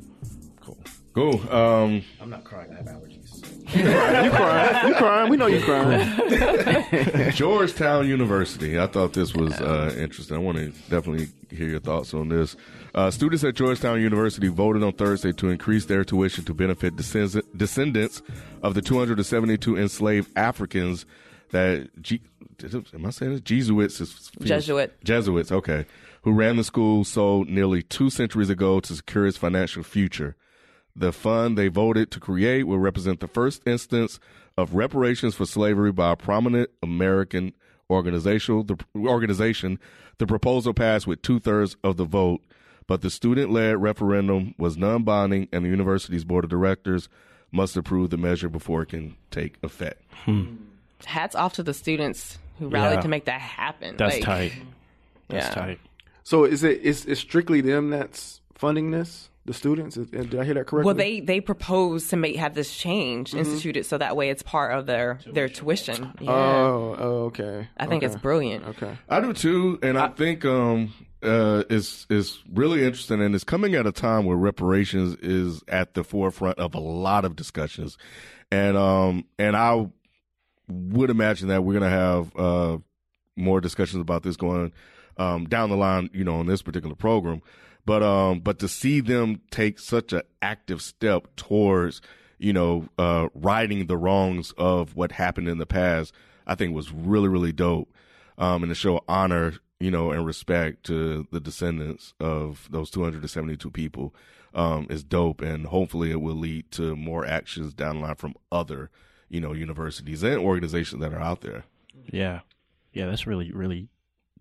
cool. Um, I'm not crying. I have allergies. you crying? You crying? We know you crying. Georgetown University. I thought this was uh, interesting. I want to definitely hear your thoughts on this. Uh, students at Georgetown University voted on Thursday to increase their tuition to benefit descend- descendants of the 272 enslaved Africans that G- am I saying this? Jesuits is Jesuit. Jesuits, okay, who ran the school so nearly two centuries ago to secure its financial future. The fund they voted to create will represent the first instance of reparations for slavery by a prominent American organizational the organization. The proposal passed with two thirds of the vote, but the student-led referendum was non-binding, and the university's board of directors must approve the measure before it can take effect. Hmm. Hats off to the students who rallied Yeah. to make that happen. That's Like, tight. That's Yeah. tight. So is it is it's strictly them that's funding this? The students? Did I hear that correctly? Well, they they proposed to make have this change Mm-hmm. instituted so that way it's part of their their tuition. Yeah. Oh, oh, okay. I think okay. it's brilliant. Okay. I do too, and I, think um uh it's it's really interesting, and it's coming at a time where reparations is at the forefront of a lot of discussions, and um and I would imagine that we're gonna have uh more discussions about this going um down the line, you know, on this particular program, but um but to see them take such an active step towards you know uh righting the wrongs of what happened in the past, I think was really really dope um, and to show honor, you know, and respect to the descendants of those 272 people um, is dope. And hopefully it will lead to more actions down the line from other, you know, universities and organizations that are out there. Yeah. Yeah, that's really, really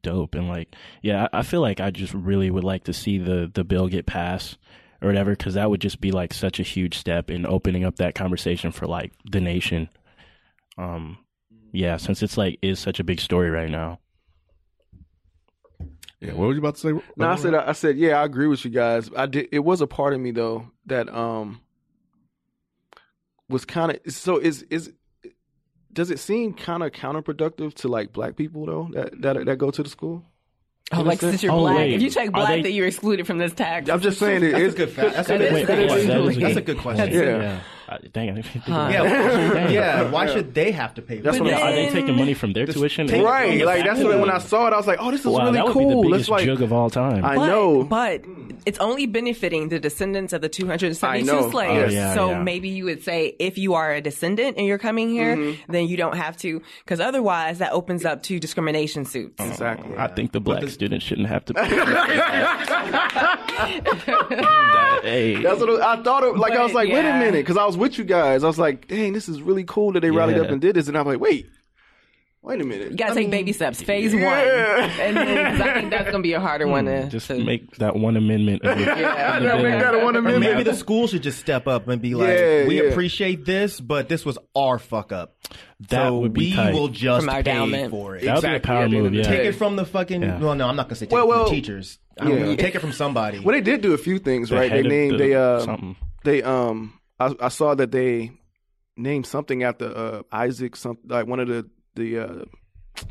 dope. And like, yeah, I I feel like I just really would like to see the, the bill get passed or whatever, because that would just be like such a huge step in opening up that conversation for like the nation. Um, yeah, since it's like is such a big story right now. Yeah. What were you about to say? No, I said I said yeah, I agree with you guys. I did. It was a part of me though that um was kind of so is is does it seem kind of counterproductive to like black people though that that that go to the school? Oh, like since you're Oh, black, wait. if you check black, they- then you're excluded from this tax. I'm just saying it, That's a it's good fact. That's a good is- Wait, that yeah, is that is That's a good. good question. Yeah. Yeah. Uh, dang, I didn't think about Yeah, that. yeah. Why should they have to pay? That's what it? I'm Are they taking money from their tuition? take- right. Like that's what when I saw it, I was like, oh, this is Wow, really that would cool. be the Let's biggest like jug of all time. I but, know. but it's only benefiting the descendants of the 272 slaves. Oh, yeah, so yeah. maybe you would say if you are a descendant and you're coming here, Mm-hmm. then you don't have to, because otherwise that opens up to discrimination suits. exactly. I think the black students shouldn't have to pay. That- hey, That's what I thought. It, like I was But, like, wait a minute, because I was with you guys. I was like, dang, this is really cool that they rallied up and did this. And I'm like, wait, wait a minute. You gotta I take mean, baby steps. Phase Yeah. one, and then 'cause I think that's gonna be a harder one hmm. to just to- make that one amendment. Of the, Yeah, of I make bill. that a one amendment. maybe the school should just step up and be like, Yeah, "We yeah. appreciate this, but this was our fuck up. That so would be we tight. will just From pay endowment. for it. That would be a power at move. Yeah. Take it from the fucking. Yeah. Well, no, I'm not gonna say take Well, it from well, the teachers. I don't yeah. know. Take it from somebody. Well, they did do a few things, The right? They named the- they uh something. they um I, I saw that they named something after uh Isaac some like one of the the uh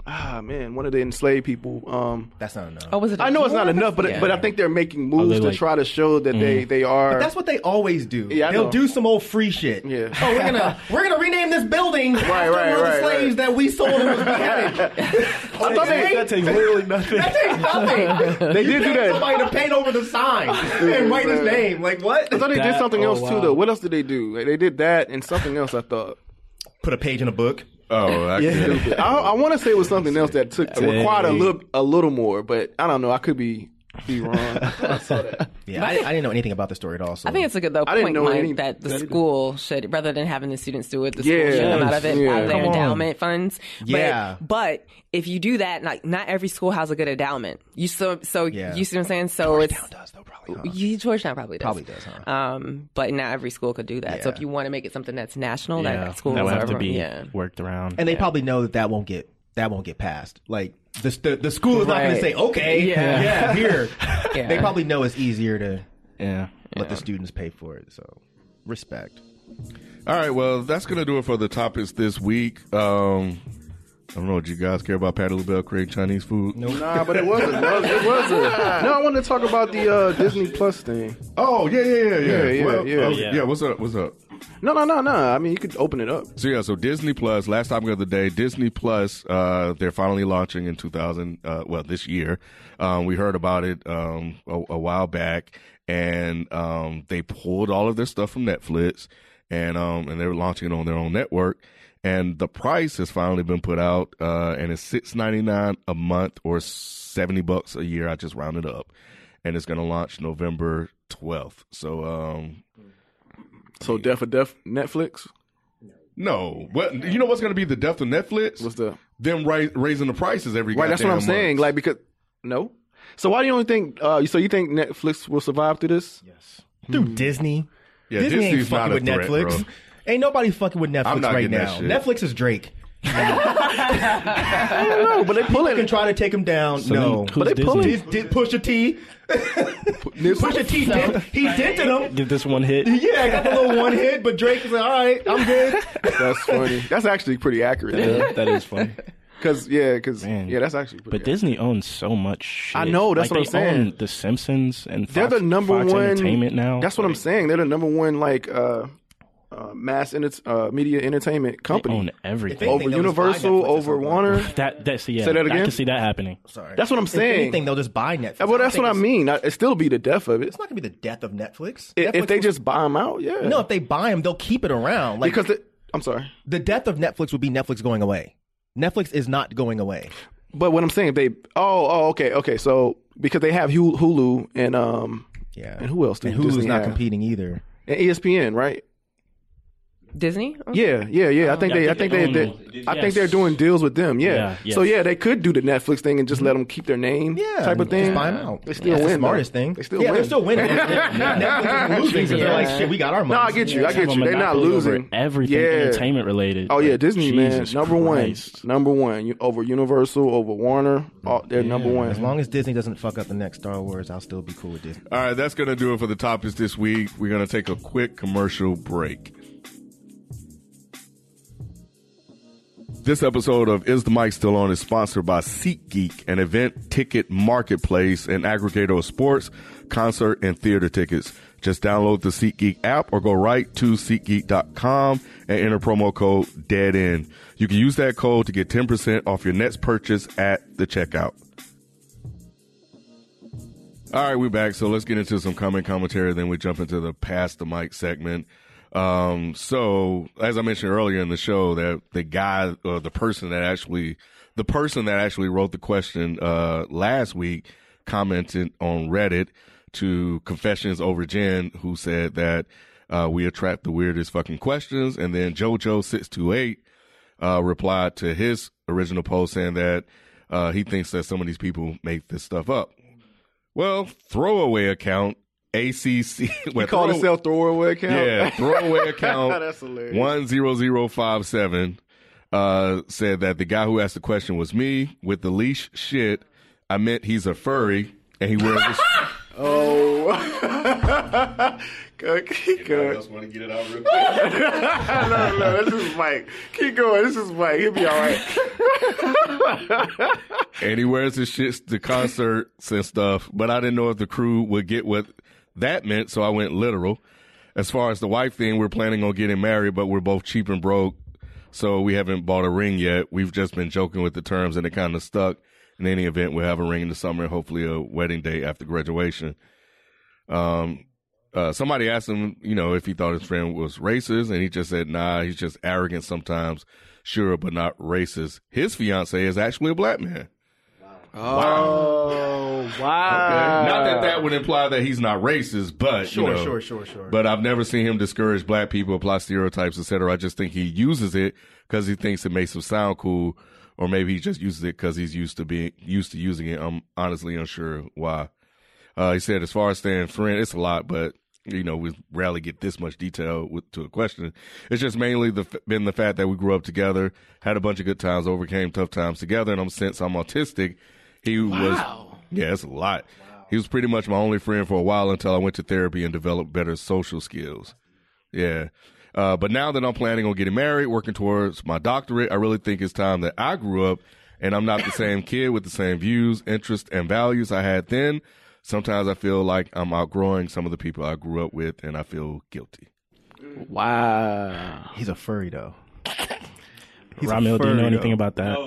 ah man, one of the enslaved people. Um, That's not enough. Oh, was it? I know it's not enough, but Yeah. but I think they're making moves they to try to show that they they are. But that's what they always do. Yeah, I They'll know. do some old free shit. Yeah. Oh, we're gonna we're gonna rename this building after right, one of the slaves right. that we sold and was beheaded. I thought they, that takes literally nothing. That takes nothing. they did do that. Somebody to paint over the sign and write his name. Like what? I thought they did something oh, else too though. What else did they do? Like, they did that and something else. I thought. Put a page in a book. Oh, I get. I, I want to say it was something else that took required a little a little more, but I don't know. I could be be wrong. I saw that. Yeah, I, I didn't know anything about the story at all. So I think it's a good though I didn't point, know Mike, any- that the that either. school should, rather than having the students do it, the Yeah. school should come out of it, Yeah. out of their Come endowment funds. But, Yeah. but if you do that, like not every school has a good endowment. You so so Yeah. you see what I'm saying? So it's does though probably. huh? you Georgetown probably does. Probably does, huh? Um, but not every school could do that. So if you want to make it something that's national, Yeah, that schools that would have to be yeah. worked around. And they probably know that that won't get that won't get passed. Like the the, the school is not going to say okay, Yeah. yeah, here. Yeah. They probably know it's easier to yeah. let the students pay for it. So respect. All right, well, that's going to do it for the topics this week. Um, I don't know. Do you guys care about Patti LaBelle creating Chinese food? No. Nah, but it wasn't. No, it wasn't. No, I wanted to talk about the uh, Disney Plus thing. Oh, yeah, yeah, yeah, yeah. Yeah, yeah, Well, yeah. Yeah. yeah. What's up? What's up? No, no, no, no. I mean, you could open it up. So yeah, so Disney Plus. Last time the other day, Disney Plus. Uh, they're finally launching in 2000. Uh, well, this year. Um, we heard about it um, a, a while back, and um, they pulled all of their stuff from Netflix, and um, and they're launching it on their own network. And the price has finally been put out, uh, and it's six ninety nine a month or seventy bucks a year. I just rounded up, and it's going to launch November twelfth. So um, So, death of death Netflix. no, what you know what's going to be the death of Netflix? What's the them ra- raising the prices every right? That's what I'm goddamn saying. Like because no. So why do you only think? Uh, so you think Netflix will survive through this? Yes. Dude, Disney. Yeah, Disney ain't Disney's not fucking with threat, Netflix. bro. Ain't nobody fucking with Netflix I'm not right getting that now. shit. Netflix is Drake. I don't know, but they pull pulling can try to take him down. So no, then who's But they Disney? pulling- Did, did Pusha T. Pusha T did, he dented him. Give this one hit. Yeah, I got a little one hit, but Drake was like, all right, I'm good. That's funny. That's actually pretty accurate. Yeah, that is funny. Because yeah, because Man. yeah, that's actually pretty. But Disney owns so much shit. I know, that's Like, what I'm they saying. Own the Simpsons and they're the number Fox one Entertainment now. That's what I'm saying. They're the number one like uh, uh, mass enter- uh, media entertainment They company own everything. Over they'll Universal, over. Warner. that that's yeah. Say that again. I can see that happening. Sorry. That's what I'm If saying. anything, they'll just buy Netflix. well, that's don't what I mean. I- It still be the death of it. It's, it's not gonna be the death of Netflix. If Netflix they will- just buy them out, yeah. no, if they buy them, they'll keep it around. Like because the, I'm sorry, the death of Netflix would be Netflix going away. Netflix is not going away. but what I'm saying, if they oh oh okay okay. So because they have Hulu, Hulu and um Yeah, and who else? do And Hulu's Disney not have? competing either. And ESPN, right? Disney? Yeah, yeah, yeah. I oh, think Yeah, they, I I think think they they, own- they I think yes. they're doing deals with them. Yeah. Yeah, yes. So yeah, they could do the Netflix thing and just let them keep their name, Yeah, type of thing. Just buy them out. They still That's win. The though. smartest thing. They still yeah, win. they're still winning. Netflix is losing because they're like, shit, we got our money. No. I get you. I Have a get you. They're not monopoly over losing everything Yeah. entertainment related. Oh yeah, Like, Disney Jesus man, number Christ. one, number one You- over Universal, over Warner. Oh, they're number one. As long as Disney doesn't fuck up the next Star Wars, I'll still be cool with Disney. All right, that's going to do it for the topics this week. We're going to take a quick commercial break. This episode of Is the Mic Still On is sponsored by SeatGeek, an event ticket marketplace and aggregator of sports, concert, and theater tickets. Just download the SeatGeek app or go right to SeatGeek.com and enter promo code Dead End. You can use that code to get 10% off your next purchase at the checkout. All right, we're back. So let's get into some comment commentary. Then we jump into the pass the mic segment. Um, so as I mentioned earlier in the show, that the guy or the person that actually, the person that actually wrote the question uh, last week commented on Reddit to Confessions Over Jen, who said that uh, we attract the weirdest fucking questions, and then JoJo six two eight uh, replied to his original post saying that uh, he thinks that some of these people make this stuff up. Well, throwaway account ACC. Call itself throwaway account? Yeah, throwaway account That's hilarious. one zero zero five seven uh, said that the guy who asked the question was me with the leash shit. I meant he's a furry and he wears. Oh keep going. want to get it out real quick? no, no, this is Mike. Keep going. This is Mike. He'll be all right. and he wears his shits to concerts and stuff. But I didn't know if the crew would get what that meant, so I went literal. As far as the wife thing, we're planning on getting married, but we're both cheap and broke, so we haven't bought a ring yet. We've just been joking with the terms, and it kind of stuck. In any event, we'll have a ring in the summer, and hopefully a wedding date after graduation. Um, uh, somebody asked him, you know, if he thought his friend was racist, and he just said, "Nah, he's just arrogant sometimes, sure, but not racist." His fiance is actually a black man. Oh, wow. Not that that would imply that he's not racist, but Sure, you know, sure, sure, sure. But I've never seen him discourage black people, apply stereotypes, etc. I just think he uses it because he thinks it makes him sound cool, or maybe he just uses it because he's used to being used to using it. I'm honestly unsure why. Uh, he said, as far as staying friend, it's a lot, but you know, we rarely get this much detail with, to a question. It's just mainly the been the fact that we grew up together, had a bunch of good times, overcame tough times together, and I'm since I'm autistic, he was yeah, it's a lot. He was pretty much my only friend for a while until I went to therapy and developed better social skills. Yeah. Uh, but now that I'm planning on getting married, working towards my doctorate, I really think it's time that I grew up and I'm not the same kid with the same views, interests, and values I had then. Sometimes I feel like I'm outgrowing some of the people I grew up with and I feel guilty. Wow. He's a furry though. He's a Ramil, do you know furry, anything though. about that?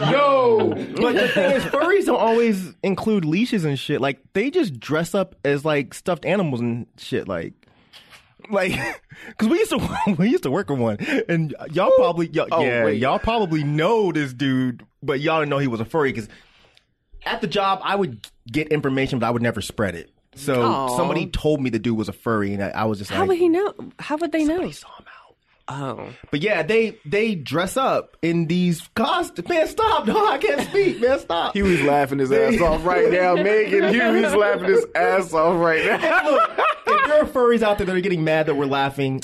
Yo. But the thing is, furries don't always include leashes and shit. Like they just dress up as like stuffed animals and shit. Like, like, because we used to we used to work with one, and y'all probably y'all, Oh, yeah wait. y'all probably know this dude, but y'all didn't know he was a furry because at the job I would get information, but I would never spread it. So Aw. somebody told me the dude was a furry, and I, I was just like, How like, would he know? How would they know? Saw him out. Oh, But yeah, they they dress up in these costumes. Man, stop! No, I can't speak. Man, stop. Huey's laughing his ass off right now. Megan Huey's laughing his ass off right now. Look, if there are furries out there that are getting mad that we're laughing,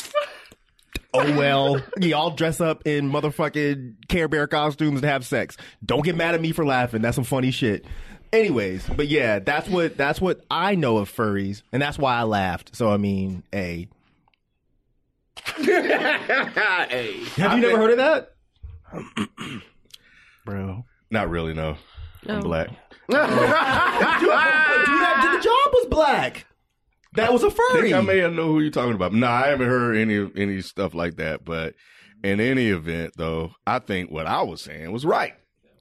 oh well. Y'all dress up in motherfucking Care Bear costumes and have sex. Don't get mad at me for laughing. That's some funny shit. Anyways, but yeah, that's what that's what I know of furries, and that's why I laughed. So I mean, a hey. have you never heard of that? Bro. Not really, no. I'm black. Dude, that, the job was black. That was a I furry. think I may have know who you're talking about. Nah, I haven't heard any any stuff like that. But in any event, though, I think what I was saying was right.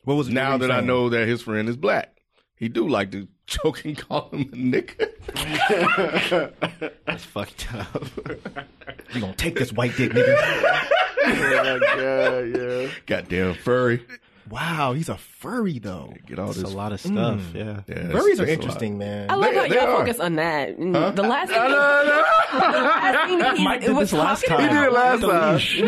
what was Now were that you I saying? know that his friend is black, he do like to choke and call him a nigga. That's fucked up. you gonna take this white dick, nigga. Oh, God, yeah. Goddamn furry. Wow, he's a furry though. Get all That's this. a lot of stuff. Yeah. Yeah, Furries are interesting, man. I love They- how they y'all are. focus on that. Mm, The last, the last scene he Mike did was this last time. He did it last time. leash.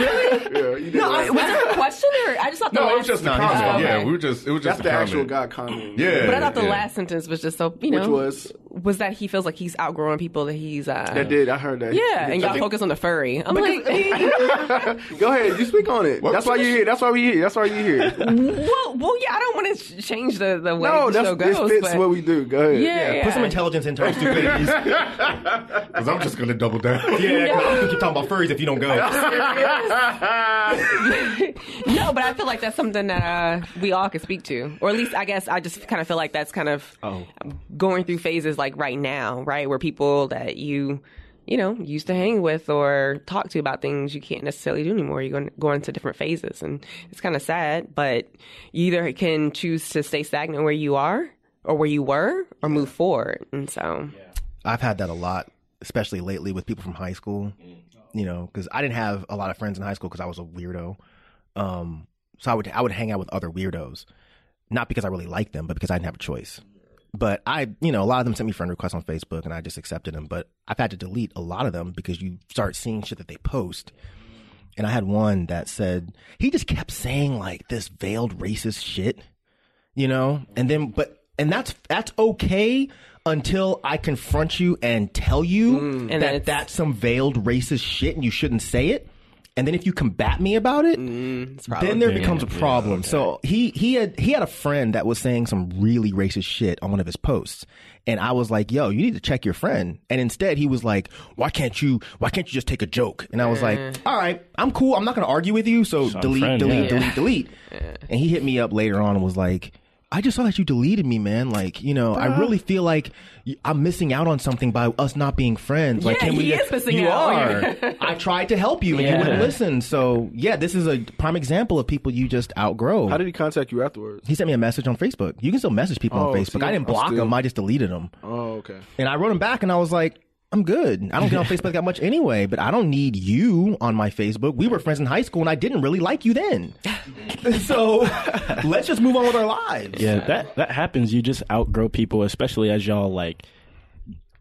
Yeah, No, I, last was there a question or I just thought the No, last it was just a No, he's comment. Oh, Yeah, we were just it was just That's a the actual comment. God comment. Yeah, But I thought the yeah. last sentence was just so you know Which was? Was that he feels like he's outgrowing people that he's uh That did. I heard that. yeah, and y'all think- focus on the furry. I'm like, Go ahead. You speak on it. What- That's why you're here. That's why we here. That's why you're here. well, well, yeah, I don't want to change the the way no, the that's show goes. this fits but what we do. Go ahead. yeah, yeah, Put some intelligence into our stupidities. Because I'm just gonna double down. 'cause I'm gonna keep talking about furries if you don't go. no, but I feel like that's something that uh, we all could speak to, or at least I guess I just kind of feel like that's kind of going through phases like right now, right, where people that you you know used to hang with or talk to about things you can't necessarily do anymore. You're going to go into different phases, and it's kind of sad. But you either can choose to stay stagnant where you are or where you were, or move forward. And so, I've had that a lot, especially lately with people from high school. You know, because I didn't have a lot of friends in high school because I was a weirdo. Um, so I would I would hang out with other weirdos, not because I really liked them, but because I didn't have a choice. But I, you know, a lot of them sent me friend requests on Facebook, and I just accepted them. But I've had to delete a lot of them because you start seeing shit that they post. And I had one that said he just kept saying like this veiled racist shit, you know, and then but and that's that's okay until I confront you and tell you mm. and that that's some veiled racist shit and you shouldn't say it. And then if you combat me about it, then there becomes a yeah, problem. So he he had he had a friend that was saying some really racist shit on one of his posts, and I was like, "Yo, you need to check your friend." And instead, he was like, "Why can't you? Why can't you just take a joke?" And I was like, "All right, I'm cool. I'm not going to argue with you. So Some delete, friend, delete, yeah. delete, delete." And he hit me up later on and was like. I just saw that you deleted me, man. Like, you know, I really feel like I'm missing out on something by us not being friends. Like, Yeah, can we he just- is missing you out. are. I tried to help you and you wouldn't listen. So, yeah, this is a prime example of people you just outgrow. How did he contact you afterwards? he sent me a message on Facebook. You can still message people Oh, on Facebook. see, I didn't block still- them. I just deleted them. Oh, okay. And I wrote him back and I was like, I'm good. I don't get on Facebook that much anyway, but I don't need you on my Facebook. We were friends in high school and I didn't really like you then. so let's just move on with our lives. Yeah, that that happens. You just outgrow people, especially as y'all like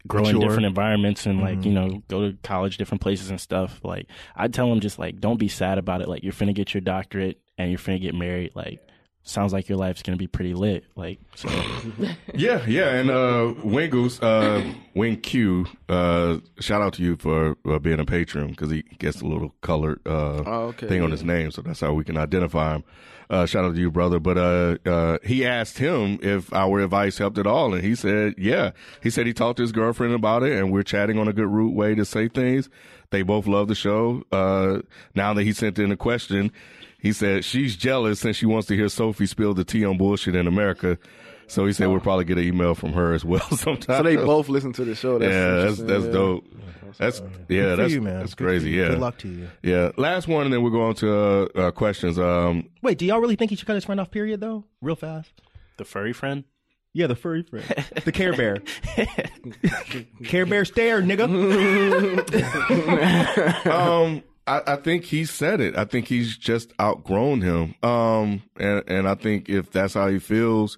grow in Mature. different environments and like mm-hmm. you know go to college, different places and stuff. Like I tell them, just like don't be sad about it. Like you're finna get your doctorate and you're finna get married. Like sounds like your life's gonna be pretty lit. Like so, Yeah, yeah, and uh, Wingles, uh, Wing Q, uh, shout out to you for uh, being a patron because he gets a little colored uh, Oh, okay, thing on his name, so that's how we can identify him. Uh, shout out to you, brother. But uh, uh, he asked him if our advice helped at all, and he said, "Yeah." He said he talked to his girlfriend about it, and we're chatting on a good root way to say things. They both love the show. Uh, now that he sent in a question, he said she's jealous since she wants to hear Sophie spill the tea on bullshit in America. So he said we'll probably get an email from her as well sometime. So they both listen to the show. That's yeah, that's interesting, that's yeah. dope. That's yeah, Good for that's you, man. that's Good crazy. you. Yeah, Good luck to you. Yeah, last one, and then we're going to uh, uh, questions. Um, Wait, do y'all really think he should cut his friend off, period, though? Real fast? the furry friend. Yeah, the furry friend. the Care Bear. Care Bear stare, nigga. um, I, I think he said it. I think he's just outgrown him. Um, and and I think if that's how he feels,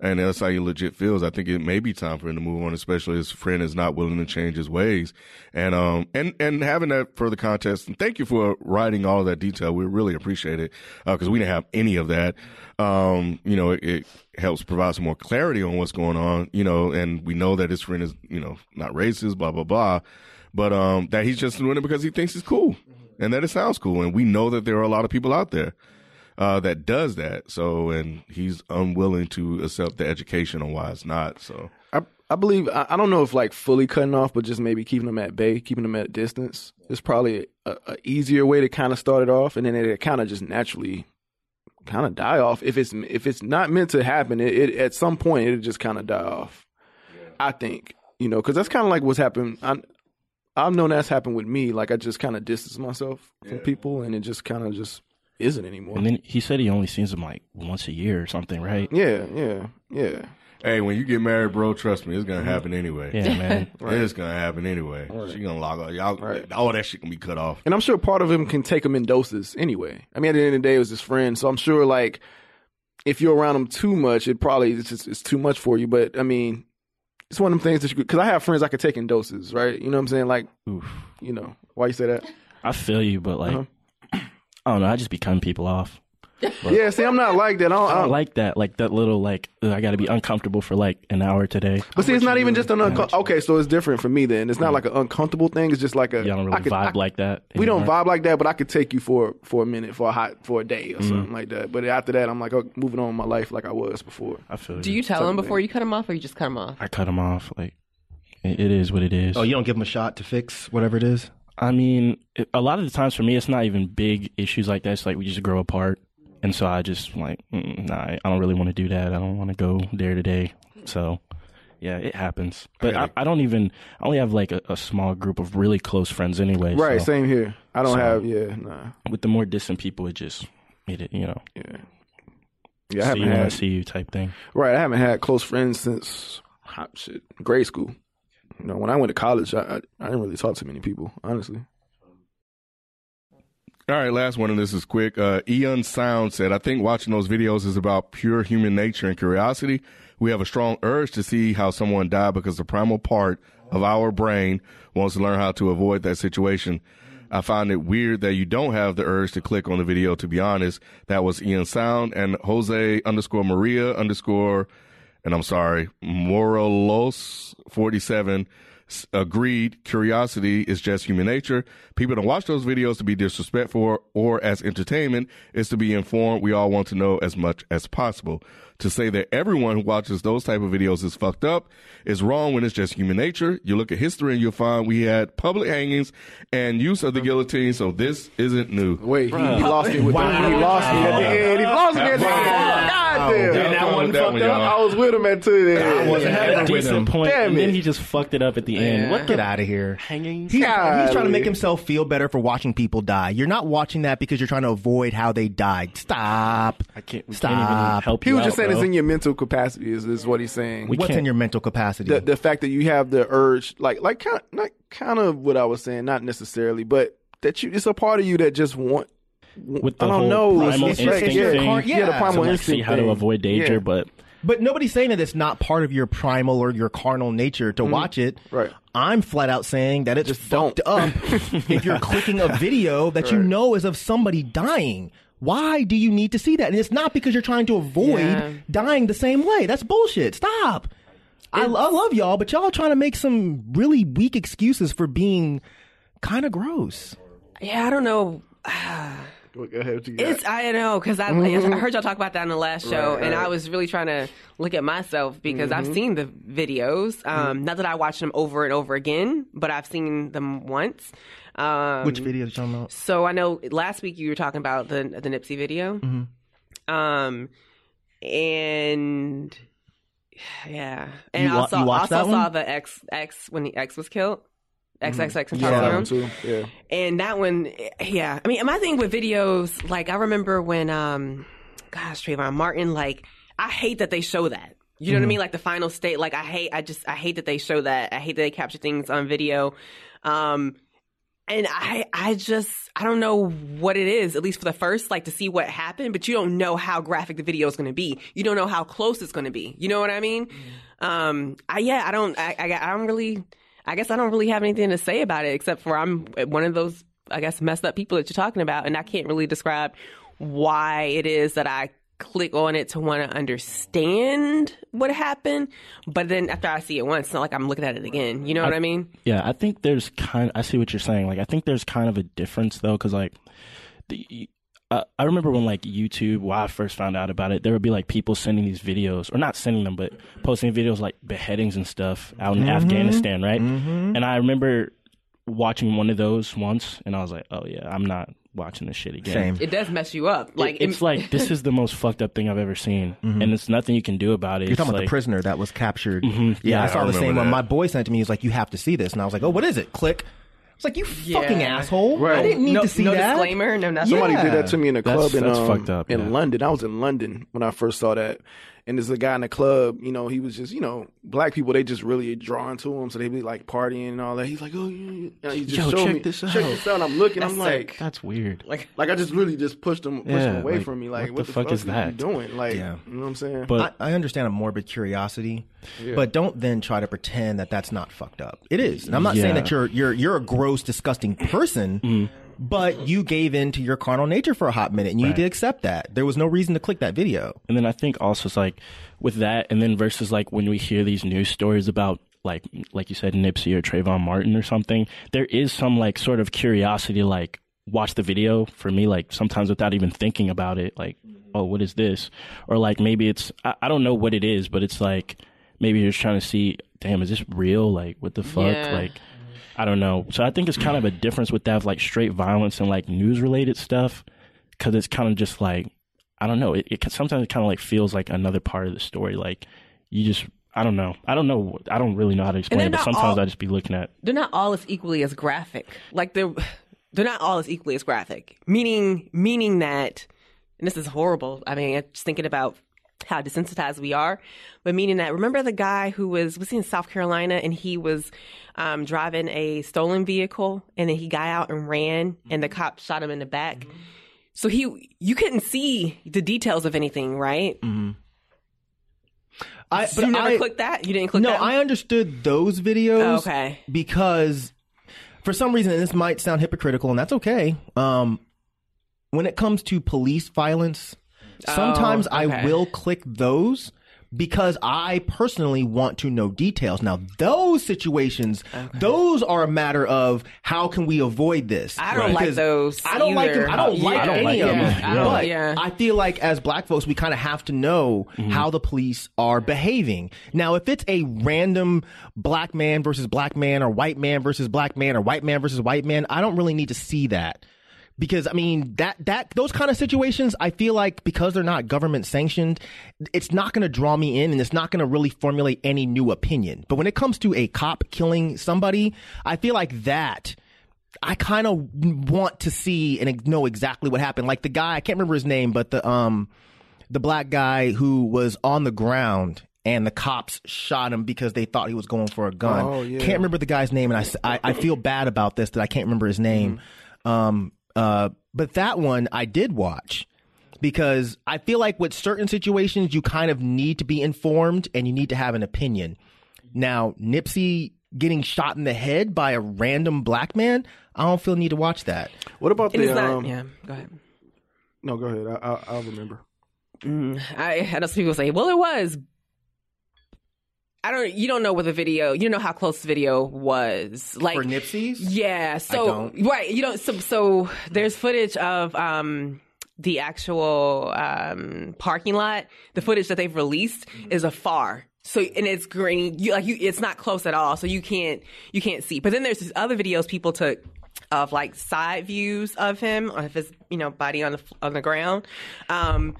and that's how he legit feels, I think it may be time for him to move on. Especially his friend is not willing to change his ways, and um, and and having that further context. And thank you for writing all that detail. We really appreciate it because we didn't have any of that. Um, you know, it, it helps provide some more clarity on what's going on. You know, and we know that his friend is you know not racist, blah blah blah but um, that he's just doing it because he thinks it's cool and that it sounds cool. And we know that there are a lot of people out there uh, that does that. So, and he's unwilling to accept the education on why it's not. So, I, I believe I, I don't know if like fully cutting off, but just maybe keeping them at bay, keeping them at distance is probably a, a easier way to kind of start it off, and then it kind of just naturally kind of die off. If it's if it's not meant to happen, it, it at some point it'll just kind of die off. I think you know because that's kind of like what's happened. I, I've known that's happened with me. Like I just kind of distance myself from people, and it just kind of just isn't anymore. And then he said he only sees him like once a year or something, right? yeah, yeah, yeah. hey, when you get married, bro, trust me, it's gonna mm-hmm. happen anyway. Yeah, man. It's gonna happen anyway. She gonna log off. Y'all, all that shit gonna be cut off. And I'm sure part of him can take him in doses anyway. I mean, at the end of the day, it was his friend, so I'm sure like if you're around him too much, it probably it's just it's too much for you. But I mean, it's one of them things that you because I have friends I could take in doses, right? You know what I'm saying? Like, Oof. you know, why you say that? I feel you, but like, Uh-huh. I don't know. I just be cutting people off. Yeah, see, I'm not like that. I don't, I I don't don't like that. Like that little like ugh, I got to be uncomfortable for like an hour today. But see, it's not even just an uncomfortable. Okay, so it's different for me then. It's not like an uncomfortable thing. It's just like a. Y'all don't I really could- vibe I- like that. We don't anymore. vibe like that, but I could take you for for a minute, for a hot, for a day or mm-hmm. something like that. But after that, I'm like oh, moving on with my life like I was before. I feel. Do you tell him before you cut him off, or you just cut him off? I cut them off. Like it, it is what it is. oh, you don't give him a shot to fix whatever it is? I mean, it, a lot of the times for me, it's not even big issues like that. It's like we just grow apart, and so I just like, mm, nah, I don't really want to do that. I don't want to go there today. So, yeah, it happens. But I, I don't even. I only have like a, a small group of really close friends anyway. Right, so same here. I don't So- have yeah, nah, with the more distant people, it just made it, you know, yeah, yeah. I see haven't you I had see you type thing. right. I haven't had close friends since hot shit grade school. You know, when I went to college, I, I I didn't really talk to many people, honestly. All right, last one, and this is quick. Uh, Eon Sound said, I think watching those videos is about pure human nature and curiosity. We have a strong urge to see how someone died because the primal part of our brain wants to learn how to avoid that situation. I find it weird that you don't have the urge to click on the video, to be honest. That was Ian Sound and Jose underscore Maria underscore, and I'm sorry, Morelos 47 S- Agreed, curiosity is just human nature. People don't watch those videos to be disrespectful or as entertainment. It's to be informed. We all want to know as much as possible. To say that everyone who watches those type of videos is fucked up is wrong when it's just human nature. You look at history and you'll find we had public hangings and use of the guillotine, so this isn't new. Wait, he, he lost it with Wow. the, he lost me at the end. He lost me at the end. God damn. Damn, that one fucked up. I was with him at two there. I wasn't At a having with decent him. point, Damn and then it. he just fucked it up at the end. What Get out of here. hanging? He's, he's trying to make himself feel better for watching people die. You're not watching that because you're trying to avoid how they died. Stop. I can't. Stop. can't even help He you was just saying bro. it's in your mental capacity. Is, is what he's saying. We What's can't- in your mental capacity? the the fact that you have the urge, like like kind of, not kind of what I was saying, not necessarily, but that you it's a part of you that just want. with the I don't whole know. primal It's- it's like- instinct yeah, thing. car- yeah, the yeah. primal to, like, instinct see how to thing. avoid danger, Yeah. but But nobody's saying that it's not part of your primal or your carnal nature to watch it. Mm-hmm. Right. I'm flat out saying that it's Just fucked don't. up if you're clicking a video that you know is of somebody dying. Why do you need to see that? And it's not because you're trying to avoid Yeah. dying the same way. That's bullshit. Stop. I, I love y'all, but y'all trying to make some really weak excuses for being kind of gross. Yeah, I don't know. Go ahead, what you got? It's I don't know because I, I heard y'all talk about that in the last show, Right, and right. I was really trying to look at myself because Mm-hmm. I've seen the videos. Um, Not that I watch them over and over again, but I've seen them once. Um, Which video are you talking about? So I know last week you were talking about the the Nipsey video, Mm-hmm. um, and yeah, and You I wa- also you watched also that saw one? the X X when the X was killed. XXX and Yeah, that Town. one too. Yeah. And that one, yeah. I mean, my thing with videos, like I remember when, um, gosh, Trayvon Martin, like I hate that they show that. You know what I mean? Like the final state. Like I hate. I just I hate that they show that. I hate that they capture things on video. Um, and I I just I don't know what it is. At least for the first, like to see what happened, but you don't know how graphic the video is going to be. You don't know how close it's going to be. You know what I mean? Um, I yeah, I don't. I, I I don't really. I guess I don't really have anything to say about it except for I'm one of those I guess messed up people that you're talking about, and I can't really describe why it is that I click on it to want to understand what happened. But then after I see it once, it's not like I'm looking at it again. You know what I mean? Yeah, I think there's kind. I see what you're saying. Like, I think there's kind of a difference though, because like, the, uh, I remember when like YouTube, when I first found out about it, there would be like people sending these videos, or not sending them, but posting videos like beheadings and stuff out in Afghanistan, right? And I remember watching one of those once, and I was like, oh yeah, I'm not watching this shit again. Same. It does mess you up. Like It- it's like this is the most fucked up thing I've ever seen, and it's nothing you can do about it. You're It's talking about the prisoner that was captured. Mhm. Yeah, I saw I the same remember one. My boy sent to me. He was like, "You have to see this," and I was like, "Oh, what is it?" Click. I was like, "You Yeah. fucking asshole! I didn't need no, to see that. no that." disclaimer, no nothing. Somebody Yeah. did that to me in a club That's- in that's um, fucked up, in yeah. London. I was in London when I first saw that, and there's a guy in the club. You know, he was just you know black people. They just really drawn to him, so they be like partying and all that. He's like, oh, yeah, yeah. He just Yo, showed check me, this out. check out. this out. I'm looking. I'm That's like. That's weird. Like like I just really just pushed him, pushed Yeah, him away like, from me. Like, what what, the fuck is are you that? doing? Like, Yeah. you know what I'm saying? But I, I understand a morbid curiosity, Yeah. but don't then try to pretend that that's not fucked up. It is, and I'm not saying that you're you're you're a gross, disgusting person. Mm-hmm. But you gave in to your carnal nature for a hot minute, and you need to accept that. There was no reason to click that video. And then I think also it's like with that, and then versus like when we hear these news stories about like like you said Nipsey or Trayvon Martin or something, there is some like sort of curiosity like watch the video for me like sometimes without even thinking about it like oh what is this or like maybe it's I, I don't know what it is but it's like maybe you're just trying to see damn is this real like what the fuck Yeah. like I don't know so I think it's kind of a difference with that of like straight violence and like news related stuff because it's kind of just like I don't know. It, it sometimes it kind of like feels like another part of the story. Like you just, I don't know. I don't know. I don't really know how to explain it. But sometimes all- I just be looking at. they're not all as equally as graphic. Like they're they're not all as equally as graphic. Meaning meaning that and this is horrible. I mean, I'm just thinking about how desensitized we are, but meaning that remember the guy who was was he in South Carolina and he was um, driving a stolen vehicle and then he got out and ran and the cop shot him in the back. So he you couldn't see the details of anything, right? I, but you never I, clicked that. You didn't click no, that. I understood those videos. Oh, okay. Because for some reason, and this might sound hypocritical, and that's okay. Um, when it comes to police violence, sometimes oh, I Oh, okay. will click those, because I personally want to know details. Now, those situations, those are a matter of how can we avoid this? I don't like those I don't like them. I don't Yeah. like I don't any like of them. them. Yeah, But yeah. I feel like as black folks, we kind of have to know mm-hmm. how the police are behaving. Now, if it's a random black man versus black man or white man versus black man or white man versus white man, I don't really need to see that. Because I mean that that those kind of situations, I feel like because they're not government sanctioned, it's not going to draw me in, and it's not going to really formulate any new opinion. But when it comes to a cop killing somebody, I feel like that I kind of want to see and know exactly what happened. Like the guy, I can't remember his name, but the um the black guy who was on the ground and the cops shot him because they thought he was going for a gun. Oh, yeah. Can't remember the guy's name, and I I feel bad about this that I can't remember his name. Um, uh, but that one I did watch because I feel like with certain situations you kind of need to be informed and you need to have an opinion. Now, Nipsey getting shot in the head by a random black man, I don't feel need to watch that. What about And the? it's not. um, yeah, go ahead. No, go ahead. I, I, I'll remember. Mm, I, I know some people say, well, it was. I don't. You don't know what the video. You don't know how close the video was. Like For Nipsey's? Yeah. So don't. right. You don't. So, so there's footage of um the actual um parking lot. The footage that they've released is afar. So and it's green. You like you. It's not close at all. So you can't you can't see. But then there's these other videos people took of like side views of him of his you know body on the on the ground. Um,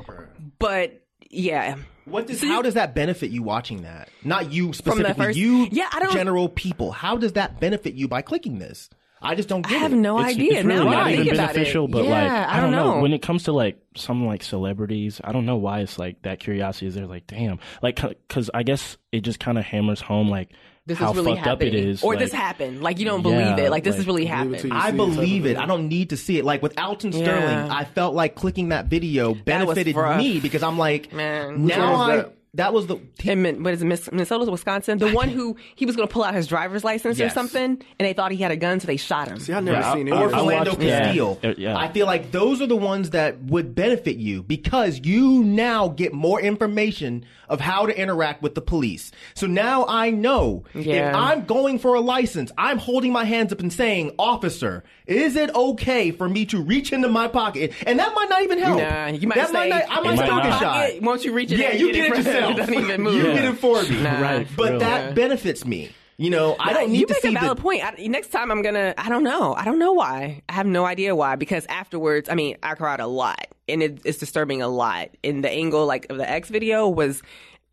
but yeah. What does, how does that benefit you watching that? Not you specifically, first- you Yeah, I don't- general people. How does that benefit you by clicking this? I just don't get it. I have it. no it's, idea. it's really now not even beneficial, but yeah, like I don't know. When it comes to like some like celebrities, I don't know why it's like that curiosity is there. Like, damn, like because I guess it just kind of hammers home like this how is really fucked up happening. it is, or like, this happened. Like you don't believe Yeah, it. Like this like, is really believe it happened. till you I believe type it. I don't need to see it. Like with Alton Yeah. Sterling, I felt like clicking that video benefited rough. me because I'm like, Man. Which now I that? That was the in what is it, Miss- Minnesota, Wisconsin? The one who he was going to pull out his driver's license Yes. or something, and they thought he had a gun, so they shot him. See, I've never Yeah, seen I- any or of I that. Philando watched- yeah. Yeah. I feel like those are the ones that would benefit you because you now get more information of how to interact with the police. So now I know Yeah. if I'm going for a license, I'm holding my hands up and saying, "Officer, is it okay for me to reach into my pocket?" And that might not even help. Nah, you might that say, might not, I might might still not. get shot. Once you reach it, Yeah, you get it from- yourself. It doesn't even move. You get it for me. Nah. Right. But Real. that benefits me. You know, I don't need you to make see a valid the point. I, next time I'm gonna. I don't know. I don't know why. I have no idea why. Because afterwards, I mean, I cried a lot, and it, it's disturbing a lot. And the angle, like of the X video, was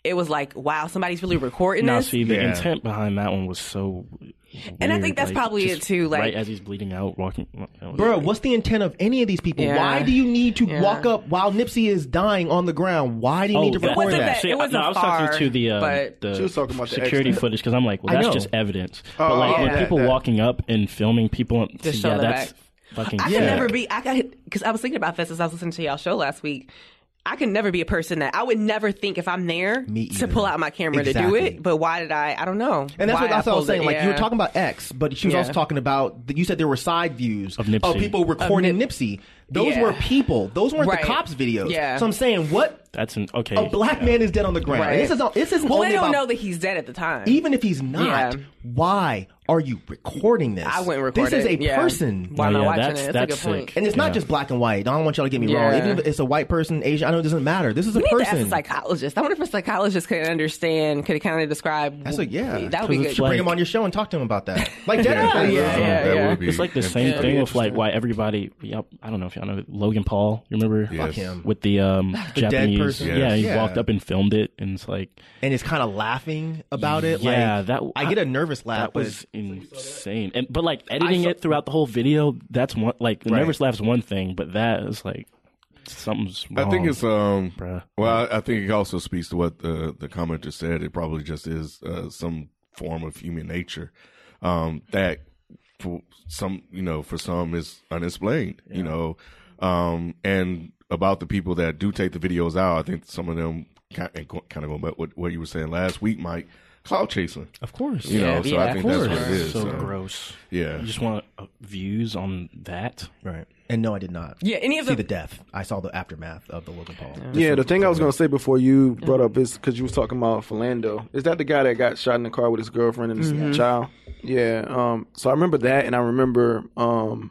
it was like, wow, somebody's really recording this. Now, this. see, the Yeah. intent behind that one was so. And I think that's like, probably it, too, like- right as he's bleeding out, walking. Bro, what's the intent of any of these people? Yeah. Why do you need to Yeah. walk up while Nipsey is dying on the ground? Why do you need to Oh, that- record wasn't that? that- See, it wasn't no, I was far, talking to the uh, but- the She was talking about security extra- footage because I'm like, well, that's just evidence. Oh, but like oh, when people that- walking up and filming people, Just yeah, that's back. fucking. I Yeah. could never be. I got because I was thinking about this as I was listening to y'all show last week. I could never be a person that I would never think if I'm there Me to pull out my camera to do it. But why did I? I don't know. And that's why what, that's I was pulled it, saying. Like you were talking about X, but she was Yeah. also talking about. You said there were side views Of Nipsey. people recording Nip- Nipsey. Those Yeah. were people. Those weren't Right. the cops' videos. Yeah. So I'm saying, what That's an okay. a black man is dead on the ground. Right. This is this isn't Well, only they don't about know that he's dead at the time. even if he's not. Yeah. Why are you recording this? I wouldn't record This is it. a Yeah. person. Why am I Yeah, watching that's- it? That's, that's a good point. sick. And it's not just black and white. I don't want y'all to get me wrong. Yeah. Even if it's a white person, Asian, I know it doesn't matter. This is a we need to ask person. a psychologist. I wonder if a psychologist could understand, could kind of describe. That's a yeah. That would be 'Cause good. it's like- Bring him on your show and talk to him about that. Like dead Yeah, ass. that- yeah, that yeah. would be- It's like the same thing with like why everybody. Yep, I don't know if y'all know Logan Paul. You remember? Yes. Fuck him. With the um dead Japanese. person? Yeah, Yes. he Yeah. walked up and filmed it, and it's like And is kind of laughing about it. Yeah, like, that- I get a nervous laugh. that but- was insane. And but like editing saw- it throughout the whole video, that's one. Like the Right. nervous laugh's one thing, but that is like something's wrong. I think it's um. bruh. Well, I, I think it also speaks to what the the commenter said. It probably just is uh, some form of human nature um, that for some, you know, for some is unexplained. You know, um, and about the people that do take the videos out, I think some of them kind of, kind of going back what what you were saying last week, Mike. Cloud chasing, Of course. you know. Yeah, so yeah, I think of that's what course. it is. so so, gross. Yeah. You just want uh, views on that. right. And no, I did not. Yeah, any of see the- the death. I saw the aftermath of the Logan Paul. Yeah, the thing I was gonna say before you brought up is because you was talking about Philando. Is that the guy that got shot in the car with his girlfriend and his Mm-hmm. child? Yeah. Um. So I remember that, and I remember um.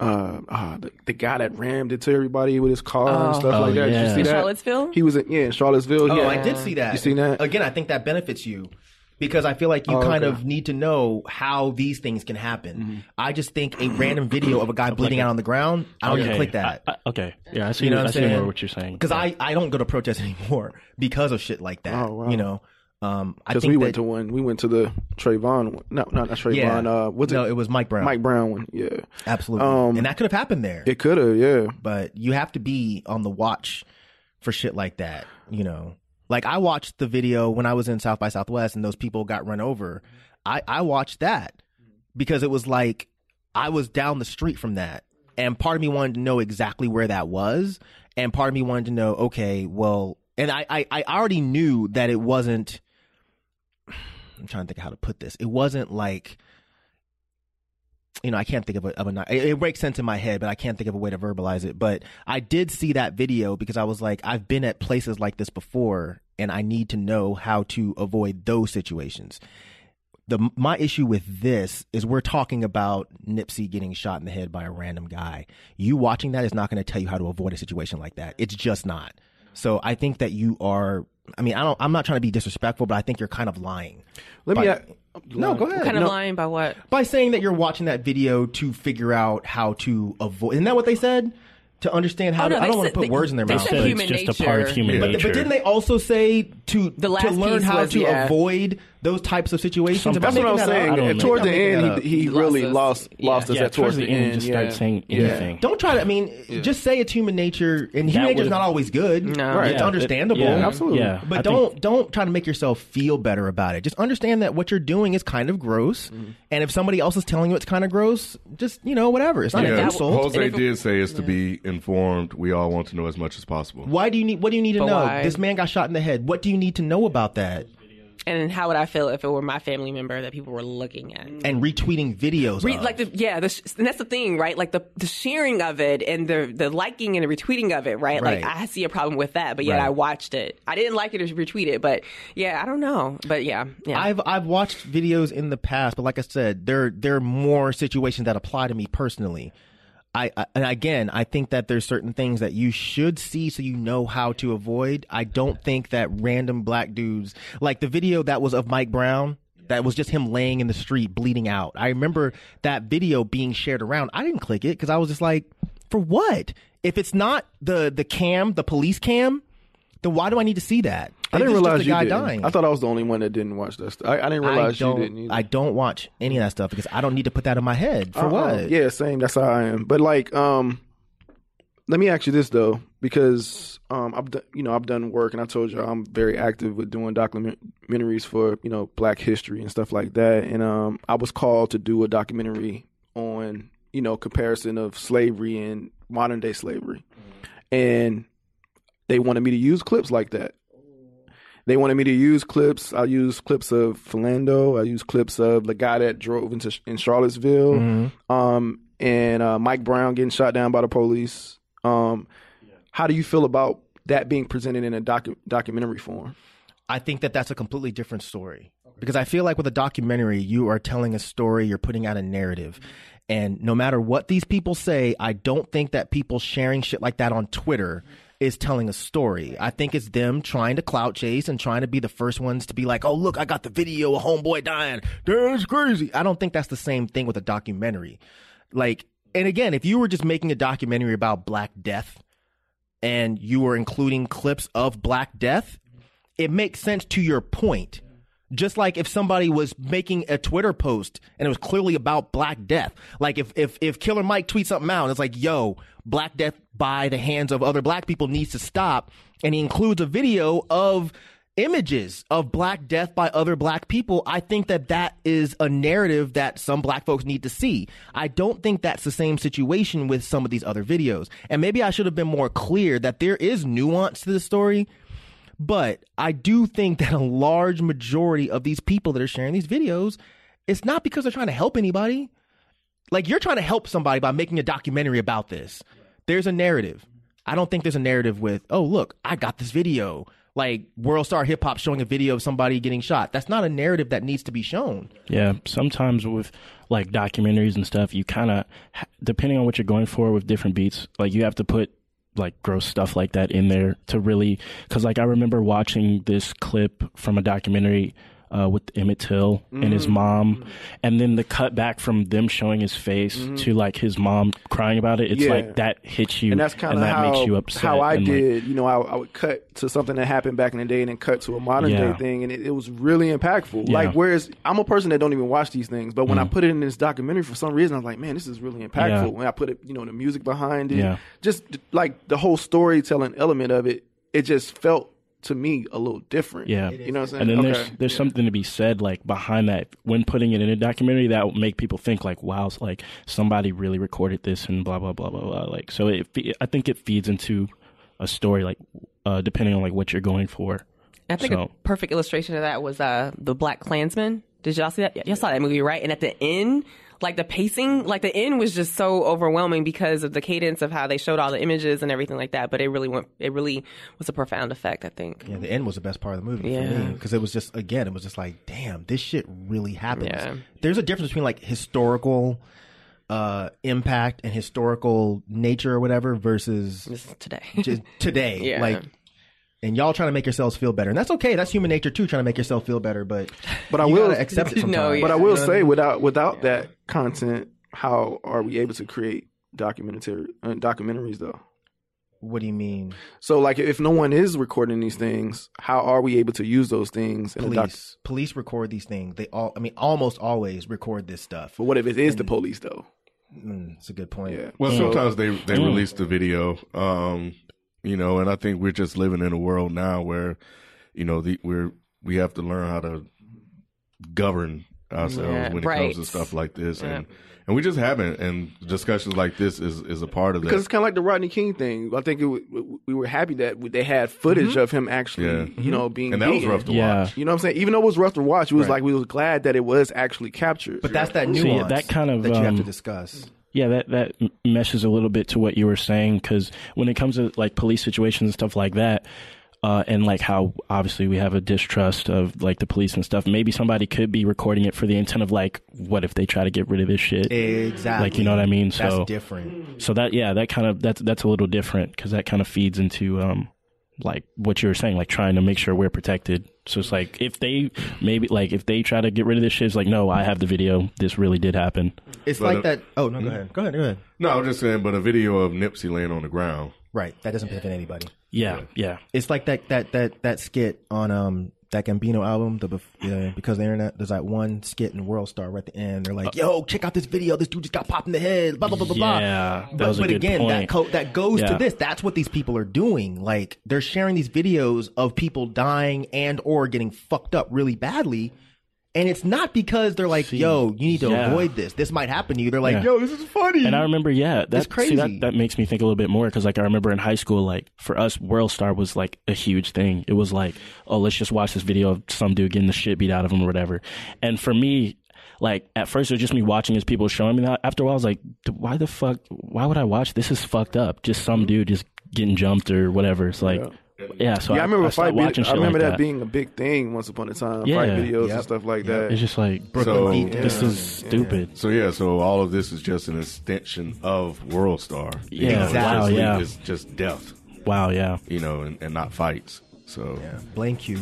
Uh, uh the, the guy that rammed into everybody with his car and Oh. stuff Oh, like that. Did you see that? Charlottesville? He was in yeah in Charlottesville. Oh, yeah. I did see that. You seen that? Again, I think that benefits you because I feel like you Oh, kind okay. of need to know how these things can happen. Mm-hmm. I just think a random video of a guy bleeding out on the ground, I don't even click that. I, I, okay. Yeah, I see. You know what I I'm see saying? what you're saying. Because I, I don't go to protests anymore because of shit like that. Oh, wow. You know, um, I Because think we that, went to one. We went to the Trayvon one. No, not not Trayvon. yeah, Uh, what's no, it? it was Mike Brown. Mike Brown one. Yeah. absolutely, Um, and that could have happened there. It could have. Yeah. but you have to be on the watch for shit like that. You know, like I watched the video when I was in South by Southwest and those people got run over. I I watched that because it was like I was down the street from that, and part of me wanted to know exactly where that was, and part of me wanted to know, okay, well, and I I, I already knew that it wasn't. I'm trying to think of how to put this. It wasn't like you know, I can't think of a, of a it, it makes sense in my head, but I can't think of a way to verbalize it. But I did see that video because I was like, I've been at places like this before, and I need to know how to avoid those situations. The my issue with this is we're talking about Nipsey getting shot in the head by a random guy. You watching that is not going to tell you how to avoid a situation like that. It's just not. So I think that you are. I mean, I don't. I'm not trying to be disrespectful, but I think you're kind of lying. Let me. By- a- no, go ahead. Kind of No. lying by what? by saying that you're watching that video to figure out how to avoid. Isn't that what they said? To understand how Oh, no, to. I don't want to put they- words in their mouth. said but- human it's just a part of human but, nature. but didn't they also say to The last to learn how was, to yeah. avoid those types of situations? Some- Am I That's what I'm that up? saying. I don't And know. towards the I'm making that end, he, he He really lost lost us. lost Yeah. us yeah, at towards the end, end. just yeah. start saying Yeah. anything. Don't try to. I mean, just say it's human nature, and human nature is not always good. No. Right. It's understandable. it- yeah, Absolutely. Yeah, But I don't think- don't try to make yourself feel better about it. Just understand that what you're doing is kind of gross, Mm-hmm. and if somebody else is telling you it's kind of gross, just you know whatever. It's not Yeah, an insult. Jose And it- did say is to be informed. We all want to know as much as possible. Why do you need? What do you need to know? This man got shot in the head. What do you need to know about that? And how would I feel if it were my family member that people were looking at? And retweeting videos. Re- like the yeah, the, sh- and that's the thing, right? Like the the sharing of it and the the liking and the retweeting of it, right? Like Right. I see a problem with that, but yet Right. I watched it. I didn't like it or retweet it, but yeah, I don't know, but yeah, yeah. I've I've watched videos in the past, but like I said, there there are more situations that apply to me personally. I, I and again, I think that there's certain things that you should see so you know how to avoid. I don't think that random black dudes like the video that was of Mike Brown that was just him laying in the street bleeding out. I remember that video being shared around. I didn't click it because I was just like, for what? If it's not the the cam, the police cam, then why do I need to see that? I didn't realize you didn't. dying. I thought I was the only one that didn't watch that. Stuff. I, I didn't realize I you didn't. Either. I don't watch any of that stuff because I don't need to put that in my head. For Uh-uh. what? Yeah, same. That's how I am. But like, um, let me ask you this though, because um, I've done, you know, I've done work, and I told you I'm very active with doing documentaries for you know Black history and stuff like that. And um, I was called to do a documentary on you know comparison of slavery and modern day slavery, and they wanted me to use clips like that. They wanted me to use clips. I use clips of Philando. I use clips of the guy that drove into in Charlottesville, Mm-hmm. um, and uh, Mike Brown getting shot down by the police. Um, how do you feel about that being presented in a docu- documentary form? I think that that's a completely different story because I feel like with a documentary, you are telling a story, you're putting out a narrative. And no matter what these people say, I don't think that people sharing shit like that on Twitter is telling a story. I think it's them trying to clout chase and trying to be the first ones to be like, oh, look, I got the video of homeboy dying. That's crazy. I don't think that's the same thing with a documentary. Like, and again, if you were just making a documentary about Black Death and you were including clips of Black Death, it makes sense to your point. Just like if somebody was making a Twitter post and it was clearly about Black Death, like if if if Killer Mike tweets something out and it's like, "Yo, Black Death by the hands of other Black people needs to stop," and he includes a video of images of Black Death by other Black people, I think that that is a narrative that some Black folks need to see. I don't think that's the same situation with some of these other videos, and maybe I should have been more clear that there is nuance to the story. But I do think that a large majority of these people that are sharing these videos, it's not because they're trying to help anybody. like you're trying to help somebody by making a documentary about this. There's a narrative. I don't think there's a narrative with, oh look, I got this video. Like World Star Hip Hop showing a video of somebody getting shot. That's not a narrative that needs to be shown. Yeah, sometimes with like documentaries and stuff, you kind of, depending on what you're going for with different beats, like you have to put like gross stuff like that in there to really, because like I remember watching this clip from a documentary uh, with Emmett Till and his Mm-hmm. mom, and then the cut back from them showing his face to like his mom crying about it. It's Mm-hmm. Yeah. like that hits you, and that's kind of that how makes you upset. how I and, like, did. you know, I, I would cut to something that happened back in the day, and then cut to a modern Yeah. day thing, and it, it was really impactful. Yeah. Like, whereas I'm a person that don't even watch these things, but when I Mm. put it in this documentary, for some reason, I was like, man, this is really impactful. When I put it, you know, the music behind it, just like the whole storytelling element of it, it just felt to me a little different. Yeah, you know what I'm saying? And then Okay. there's there's something to be said like behind that when putting it in a documentary that will make people think like wow like somebody really recorded this and blah blah blah blah blah like so it fe- I think it feeds into a story like uh, depending on like what you're going for. I think So- a perfect illustration of that was uh, the BlacKkKlansman. Did y'all see that? Y'all saw that movie, right? And at the end, like the pacing, like the end was just so overwhelming because of the cadence of how they showed all the images and everything like that. But it really went, it really was a profound effect, I think. Yeah, the end was the best part of the movie for me because it was just again, it was just like, damn, this shit really happens. Yeah. There's a difference between like historical uh impact and historical nature or whatever versus Just today. just today. Yeah. Like and y'all trying to make yourselves feel better. And that's okay. That's human nature too, trying to make yourself feel better. But But I will accept it No, yeah. But I will You know what say, mean? without without that content, how are we able to create documentary uh, documentaries though? what do you mean? So, like, if no one is recording these things, how are we able to use those things in a doc? Police. Police record these things. They all I mean almost always record this stuff. But what if it is the police though? Mm, it's a good point. Yeah. Well, sometimes they they Mm. release the video, um, you know, and I think we're just living in a world now where, you know, the, we're we have to learn how to govern ourselves Yeah, when it right. comes to stuff like this, and and we just haven't. And discussions like this is is a part of that. Because it's kind of like the Rodney King thing. I think it, we were happy that they had footage of him actually, Yeah. you know, being and that was rough to Yeah. watch. You know what I'm saying? Even though it was rough to watch, it was Right. like we was glad that it was actually captured. But that's that So, nuance yeah, that kind of, that you have to um, discuss. Yeah, that that meshes a little bit to what you were saying because when it comes to like police situations and stuff like that, uh, and like how obviously we have a distrust of like the police and stuff. Maybe somebody could be recording it for the intent of like, what if they try to get rid of this shit? Exactly. Like you know what I mean? That's So different. so that yeah, that kind of that's that's a little different because that kind of feeds into um like what you were saying, like trying to make sure we're protected. So it's like if they maybe like if they try to get rid of this shit, it's like no, I have the video. This really did happen. It's But, like uh, that. Oh no, go ahead. Go ahead. Go ahead. No, I'm just saying, but a video of Nipsey laying on the ground. Right. That doesn't benefit anybody. Yeah, yeah. It's like that that that that skit on um that Gambino album, the yeah, because the internet. There's like one skit in World Star right at the end. They're like, uh, "Yo, check out this video. This dude just got popped in the head." Blah blah blah blah blah. Yeah, that but, was a but again, that co- that goes to this. That's what these people are doing. Like they're sharing these videos of people dying and or getting fucked up really badly. And it's not because they're like, See, "Yo, you need to yeah. avoid this. This might happen to you." They're like, Yeah. "Yo, this is funny." And I remember, yeah, that's crazy. See, that, that makes me think a little bit more because, like, I remember in high school, like, for us, World Star was like a huge thing. It was like, oh, let's just watch this video of some dude getting the shit beat out of him or whatever. And for me, like, at first it was just me watching as people showing me that. After a while, I was like, why the fuck? Why would I watch? This is fucked up. Just some mm-hmm. dude just getting jumped or whatever. It's like, yeah. So yeah, I, remember started fight. watching I remember like that, being a big thing once upon a time. Yeah. Fight videos Yep. and stuff like Yep. that. It's just like, So beat this Yeah. is stupid. So yeah, so all of this is just an extension of World Star. You Yeah, know, it's wow, just- yeah. it's just death, Wow, yeah. you know, and, and not fights. So Yeah, blame Q.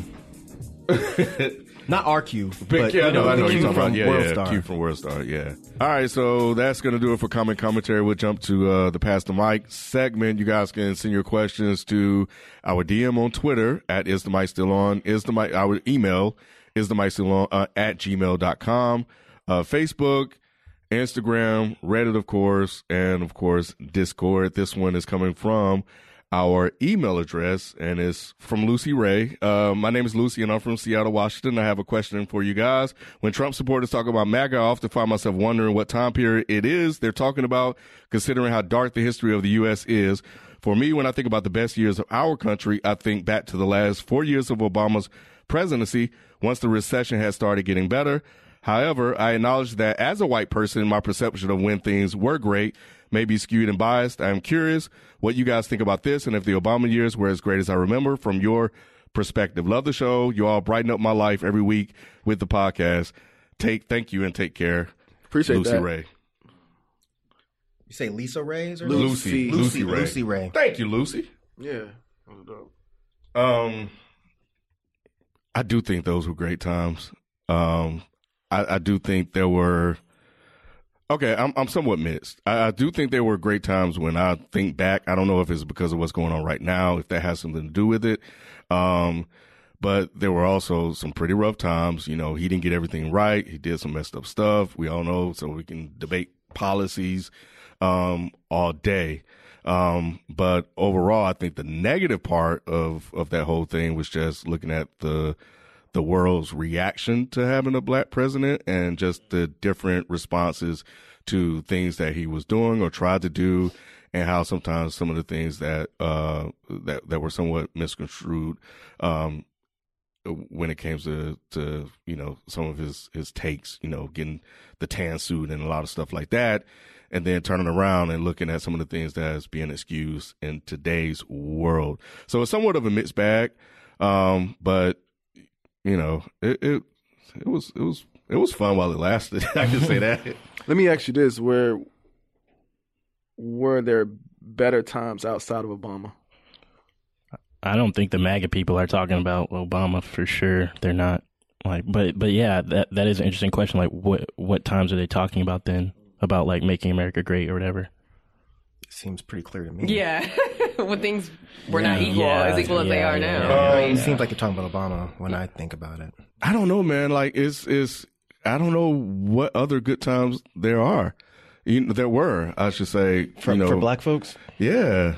Not our Q, but yeah, you know, no, I the know Q you're talking from about. Yeah, World yeah, Star. Q from World Star. Yeah. All right, so that's gonna do it for comment commentary. We'll jump to uh, the Pass the Mic segment. You guys can send your questions to our DM on Twitter at is the mic still on? Is the mic our email is the mic still on uh, at gmail.com. Uh, Facebook, Instagram, Reddit, of course, and of course Discord. This one is coming from our email address and it's from Lucy Ray. Uh, my name is Lucy and I'm from Seattle, Washington. I have a question for you guys. When Trump supporters talk about MAGA, I often find myself wondering what time period it is they're talking about, considering how dark the history of the U.S. is. For me, when I think about the best years of our country, I think back to the last four years of Obama's presidency. Once the recession had started getting better, However, I acknowledge that as a white person, my perception of when things were great may be skewed and biased. I'm curious what you guys think about this and if the Obama years were as great as I remember from your perspective. Love the show. You all brighten up my life every week with the podcast. Take, thank you and take care. Appreciate Lucy that. Ray. You say Lisa Ray's or Lucy. Lucy, Lucy Ray. Lucy Ray. Thank you, Lucy. Yeah. Um, I do think those were great times. Um, I, I do think there were. Okay, I'm I'm somewhat mixed. I, I do think there were great times when I think back. I don't know if it's because of what's going on right now, if that has something to do with it. Um, but there were also some pretty rough times. You know, he didn't get everything right. He did some messed up stuff. We all know, so we can debate policies um, all day. Um, but overall, I think the negative part of of that whole thing was just looking at the the world's reaction to having a black president and just the different responses to things that he was doing or tried to do and how sometimes some of the things that uh that that were somewhat misconstrued um when it came to to you know some of his his takes you know getting the tan suit and a lot of stuff like that and then turning around and looking at some of the things that is being excused in today's world. So it's somewhat of a mixed bag um but you know it it, it was it was it was fun while it lasted i can say that Let me ask you this: Where were there better times outside of Obama? I don't think the MAGA people are talking about Obama for sure. They're not like, but but yeah, that that is an interesting question. Like, what what times are they talking about then? About like making America great or whatever. Seems pretty clear to me. Yeah, when things were not equal, Yeah, as equal as they are yeah, now. yeah. I um, It seems like you're talking about Obama when I think about it. I don't know, man. Like it's it's I don't know what other good times there are. You know, there were, I should say, For, you know, for black folks? Yeah,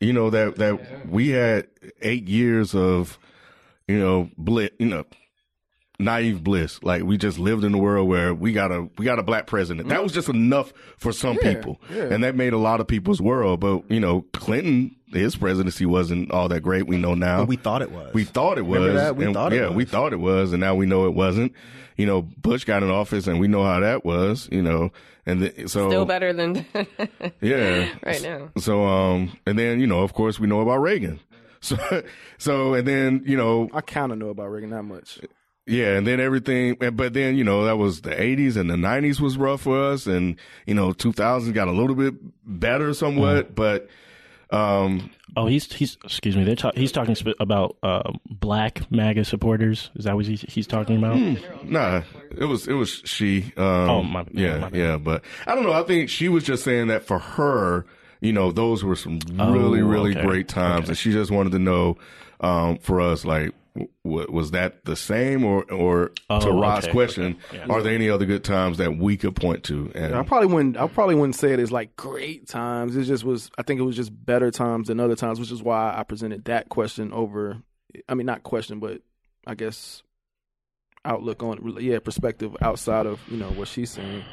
you know that that we had eight years of, you know, bliss, you know, naive bliss. Like we just lived in a world where we got a we got a black president. That was just enough for some Yeah, people, yeah. and that made a lot of people's world. But you know, Clinton, his presidency wasn't all that great. We know now. But we thought it was. We thought it was. Remember that? We and- thought it yeah, was. we thought it was, and now we know it wasn't. You know, Bush got in office, and we know how that was. You know, and the, so still better than yeah, right now. So, um, and then you know, of course, we know about Reagan. So, so, and then you know, I kind of know about Reagan that much. Yeah, and then everything, but then you know that was the '80s and the '90s was rough for us, and you know 2000 got a little bit better somewhat, but um, Oh, he's he's excuse me. They're ta- he's talking sp- about uh, black MAGA supporters. Is that what he's, he's talking about? Nah, it was it was she. Um, Oh, my- yeah, my yeah, but I don't know. I think she was just saying that for her, you know, those were some Oh, really really okay. great times, and she just wanted to know um, for us, like, w- was that the same, or or to Oh, Rod's okay, question, okay, yeah. are there any other good times that we could point to? And I probably wouldn't. I probably wouldn't say it as like great times. It just was. I think it was just better times than other times, which is why I presented that question over. I mean, not question, but I guess outlook on. Yeah, perspective outside of you know what she's saying.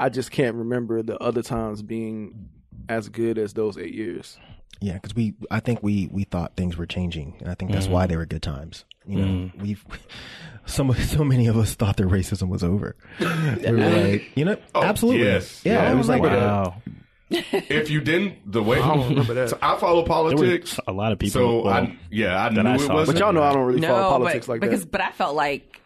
I just can't remember the other times being as good as those eight years. Yeah, because we, I think we we thought things were changing, and I think that's Mm-hmm. why they were good times. You know, we've some so many of us thought that racism was over. we were like, you know, Oh, absolutely, yes. yeah. Yeah, it was like, remember that. Wow, if you didn't, the way I don't remember that. So I follow politics, a lot of people. so well, I yeah I that knew I it wasn't. But y'all know I don't really follow politics but like because that. but I felt like,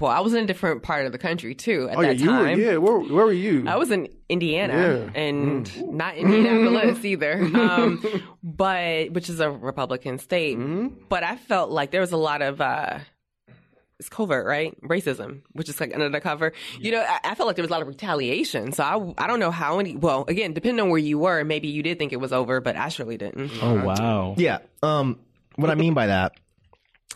well, I was in a different part of the country too at Oh yeah, that you were. time. Yeah, where, where were you? I was in Indiana Yeah. and Mm. not Indianapolis either, um, but which is a Republican state. Mm-hmm. But I felt like there was a lot of uh, it's covert, right? Racism, which is like under the cover. You know, I, I felt like there was a lot of retaliation. So I, I don't know how many. Well, again, depending on where you were, maybe you did think it was over, but I surely didn't. oh wow. yeah. Um, what I mean by that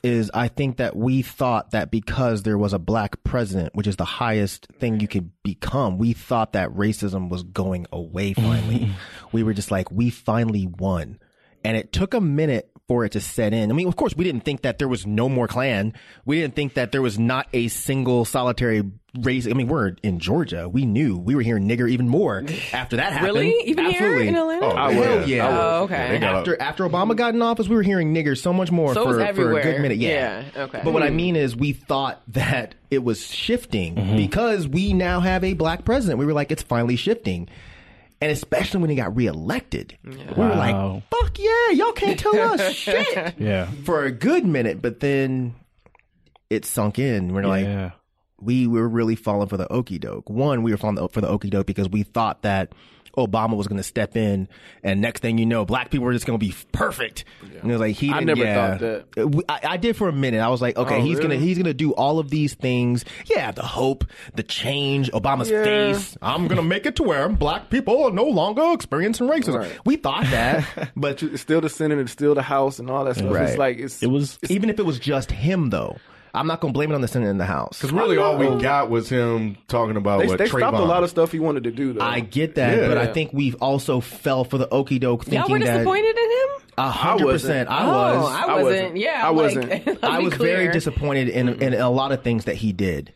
is, I think that we thought that because there was a black president, which is the highest thing you could become, we thought that racism was going away. Finally, mm-hmm. we were just like, we finally won, and it took a minute for it to set in. I mean, of course, we didn't think that there was no more Klan. We didn't think that there was not a single solitary race. I mean, we're in Georgia. We knew we were hearing nigger even more after that happened. Really? Even Absolutely. here in Atlanta? Oh, I Hell was. yeah. Oh, oh okay. They got After after Obama got in office, we were hearing niggers so much more So for, for a good minute. Yeah. Yeah, okay. But what I mean is, we thought that it was shifting mm-hmm. because we now have a black president. We were like, it's finally shifting. And especially when he got reelected, we were like, "Fuck yeah, y'all can't tell us shit." Yeah. For a good minute, but then it sunk in. We're like, yeah. we were really falling for the okey doke. One, we were falling for the okey doke because we thought that Obama was going to step in, and next thing you know, black people were just going to be perfect. And it was like he. I never yeah. thought we- I, I did for a minute. I was like, okay, Oh, he's really? gonna he's gonna do all of these things. Yeah, the hope, the change, Obama's Yeah. face. I'm gonna make it to where black people are no longer experiencing racism. Right. We thought that, but It's still the Senate, it's still the House, and all that stuff. Right. It's like it's It was even if it was just him, though, I'm not gonna blame it on the Senate and the House. Because really, all we got was him talking about they, what they stopped a Trayvon- lot of stuff he wanted to do. Though I get that, Yeah. but I think we've also fell for the okey doke Y'all thinking were that disappointed in him? a hundred percent. I Oh, was. I I wasn't. wasn't. Yeah, I like, wasn't. let's I was very clear. disappointed in in a lot of things that he did.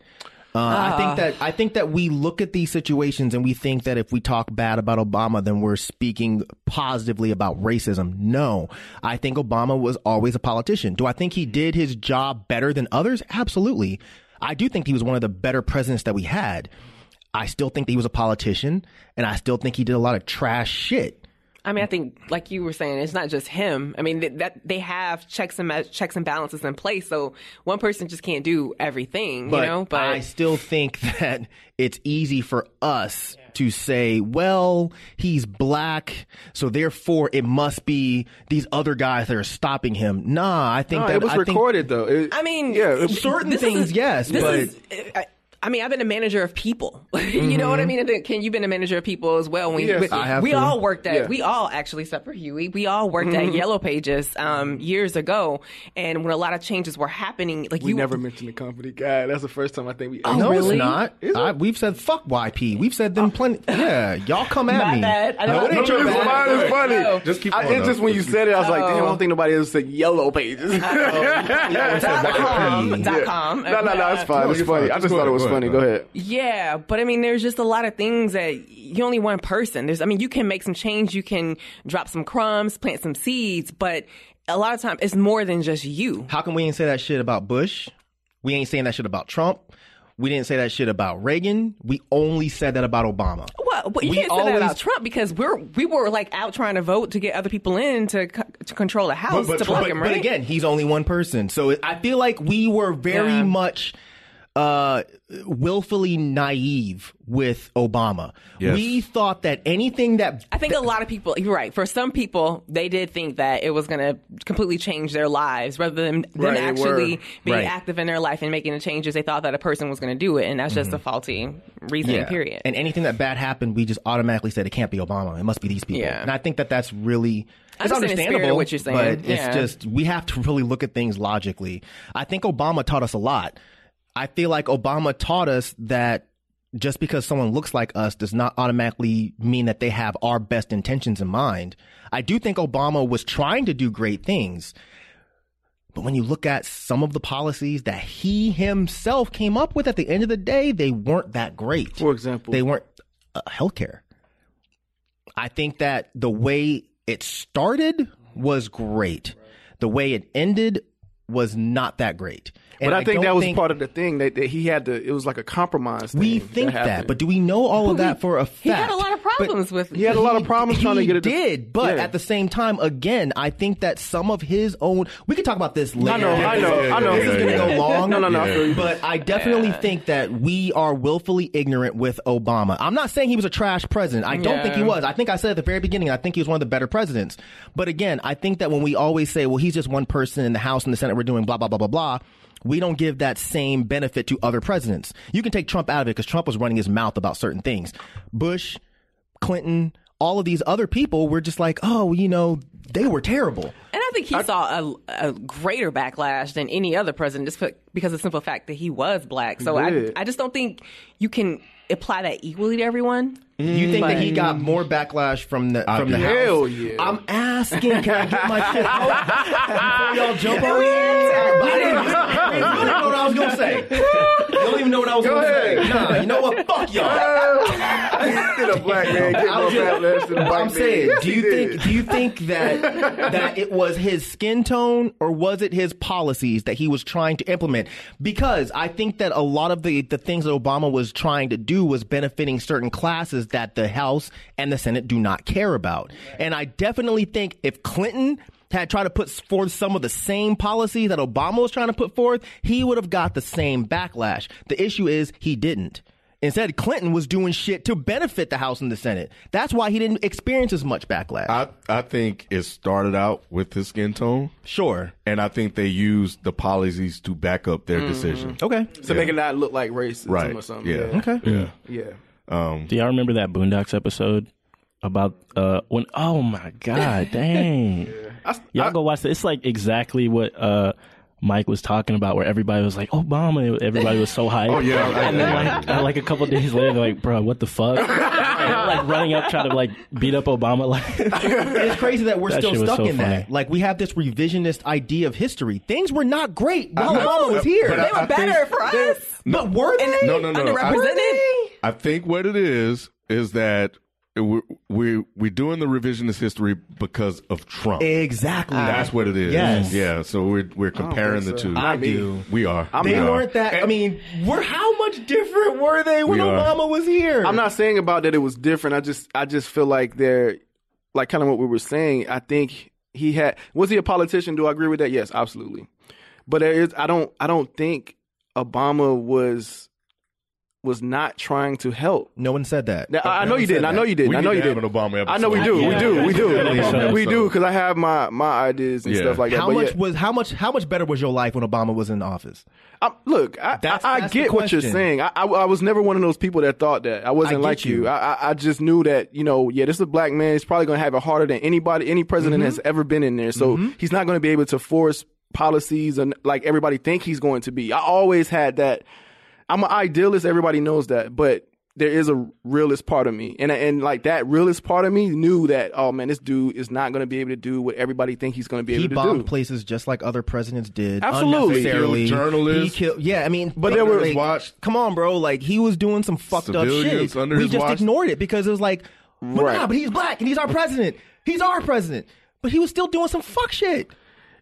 Uh, I think that I think that we look at these situations and we think that if we talk bad about Obama, then we're speaking positively about racism. No, I think Obama was always a politician. Do I think he did his job better than others? Absolutely. I do think he was one of the better presidents that we had. I still think that he was a politician, and I still think he did a lot of trash shit. I mean, I think, like you were saying, it's not just him. I mean, th- that they have checks and ma- checks and balances in place, so one person just can't do everything, But you know. But I still think that it's easy for us to say, well, he's black, so therefore it must be these other guys that are stopping him. Nah, I think No, that it was I think- recorded though. It- I mean, yeah, certain things, is- yes, but is- I, I mean, I've been a manager of people. you know what I mean? Can you've been a manager of people as well. When Yes, we, I have we too. all worked at, Yeah. we all actually, except for Huey, we all worked at Yellow Pages um, years ago. And when a lot of changes were happening, like we you never mentioned the company. God, that's the first time I think we. Oh, no, really? it's not. I, we've said fuck YP. We've said them plenty. Yeah, y'all come at My me. bad. I No, don't- it ain't No, your it's bad. fine. It's funny. No. Just keep I, on, it's just when you said it, I was like, damn, I Oh. don't think nobody else said yellow pages. dot com, dot com. No, no, no, it's fine. It's funny. fine. I Just just thought it was go ahead, funny. Go ahead. Yeah, but I mean, there's just a lot of things that you're only one person. There's, I mean, you can make some change, you can drop some crumbs, plant some seeds, but a lot of times it's more than just you. How come we ain't say that shit about Bush? We ain't saying that shit about Trump. We didn't say that shit about Reagan. We only said that about Obama. Well, but you We can't say that about Trump because we're we were like out trying to vote to get other people in to co- to control the house but, to block but- him, but again, he's only one person. So I feel like we were very Yeah. much uh willfully naive with Obama. Yes. We thought that anything that I think a lot of people, you're right. For some people, they did think that it was going to completely change their lives rather than them Right, actually being Right. active in their life and making the changes. They thought that a person was going to do it, and that's just a faulty reasoning. Period. And anything that bad happened, we just automatically said it can't be Obama. It must be these people. Yeah. And I think that that's really I it's understand the spirit of understandable. what you're saying. But Yeah. it's just we have to really look at things logically. I think Obama taught us a lot. I feel like Obama taught us that just because someone looks like us does not automatically mean that they have our best intentions in mind. I do think Obama was trying to do great things. But when you look at some of the policies that he himself came up with at the end of the day, they weren't that great. For example, They weren't uh, healthcare. I think that the way it started was great. The way it ended was not that great. And but I think don't that was part of the thing that, that he had to. It was like a compromise. Thing We think that, happened. but do we know all of that for a fact? he had a lot of But- problems with. He had a lot of problems trying to he get it. to- did, but Yeah. at the same time, again, I think that some of his own. We can talk about this later. I know, I know, I know. This is going to go long. No, no, no, I feel you. But I definitely think that we are willfully ignorant with Obama. I'm not saying he was a trash president. I don't think he was. I think I said at the very beginning, I think he was one of the better presidents. But again, I think that when we always say, well, he's just one person in the House and the Senate, we're doing blah, blah, blah, blah, blah. We don't give that same benefit to other presidents. You can take Trump out of it because Trump was running his mouth about certain things. Bush, Clinton, all of these other people were just like, oh, you know, they were terrible. And I think he saw a, a greater backlash than any other president just because of the simple fact that he was black. So I. I just don't think you can. Apply that equally to everyone. You think that he mm. got more backlash from the I from the do. house? Hell yeah. I'm asking, can I get my shit out before y'all jump on me? I didn't, you don't know what I was gonna say. You don't even know what I was gonna say. Nah, you know what? Fuck y'all. Did a black man get I more was just- backlash than a black I'm man? saying, Yes, do he you did. think do you think that that it was his skin tone or was it his policies that he was trying to implement? Because I think that a lot of the the things that Obama was trying to do was benefiting certain classes that the House and the Senate do not care about. And I definitely think if Clinton had tried to put forth some of the same policies that Obama was trying to put forth, he would have got the same backlash. The issue is he didn't. Instead, Clinton was doing shit to benefit the House and the Senate. That's why he didn't experience as much backlash. I, I think it started out with his skin tone, sure. and I think they used the policies to back up their decision. Okay. to make it not look like racism Right. or something. Yeah. Okay. Yeah. Yeah. Um, Do y'all remember that Boondocks episode about uh when? Oh my god, dang! I, Y'all I- go watch that. It's like exactly what uh Mike was talking about, where everybody was like Obama. Everybody was so hyped. Oh, yeah. and then like like a couple days later, they're like, bro, what the fuck? like running up trying to like beat up Obama. Like It's crazy that we're That still stuck so in funny. that. Like we have this revisionist idea of history. Things were not great while Obama was here. but I- They were better for us. but were they? no, no, no. no. I, Underrepresented. I think what it is is that we we we're doing the revisionist history because of Trump. Exactly. That's what it is. Yes. Yeah. So we're we're comparing the so. two. I Not me. do. We are. I'm We They are. weren't that. I mean, were how much different were they when We are. Obama was here? I'm not saying about that it was different. I just I just feel like they're like kind of what we were saying. I think he had was he a politician? Do I agree with that? Yes, absolutely. But there is I don't I don't think Obama was was not trying to help. No one said that. Now, I I No know you didn't. I know you didn't. We I know you didn't. an Obama I know we do. We do. We do. We do because I have my my ideas and Yeah. stuff like that. How but much yeah, was how much how much better was your life when Obama was in office? I, look, I, That's- I, I that's get what you're saying. I, I, I was never one of those people that thought that. I wasn't I like you. you. I, I, I just knew that, you know, yeah, this is a black man. He's probably going to have it harder than anybody, any president Mm-hmm. has ever been in there. So he's not going to be able to force policies and like everybody think he's going to be. I always had that. I'm an idealist. Everybody knows that, but there is a realist part of me, and and like that realist part of me knew that. Oh man, this dude is not going to be able to do what everybody think he's going to be He able to do. He bombed do. places just like other presidents did. Absolutely. unnecessarily. Journalists. He killed. Yeah, I mean, But there were- like, watched- Come on, bro. Like he was doing some fucked up shit. under we his just watch. ignored it because it was like, well, Right. nah, but he's black and he's our president. He's our president. But he was still doing some fuck shit.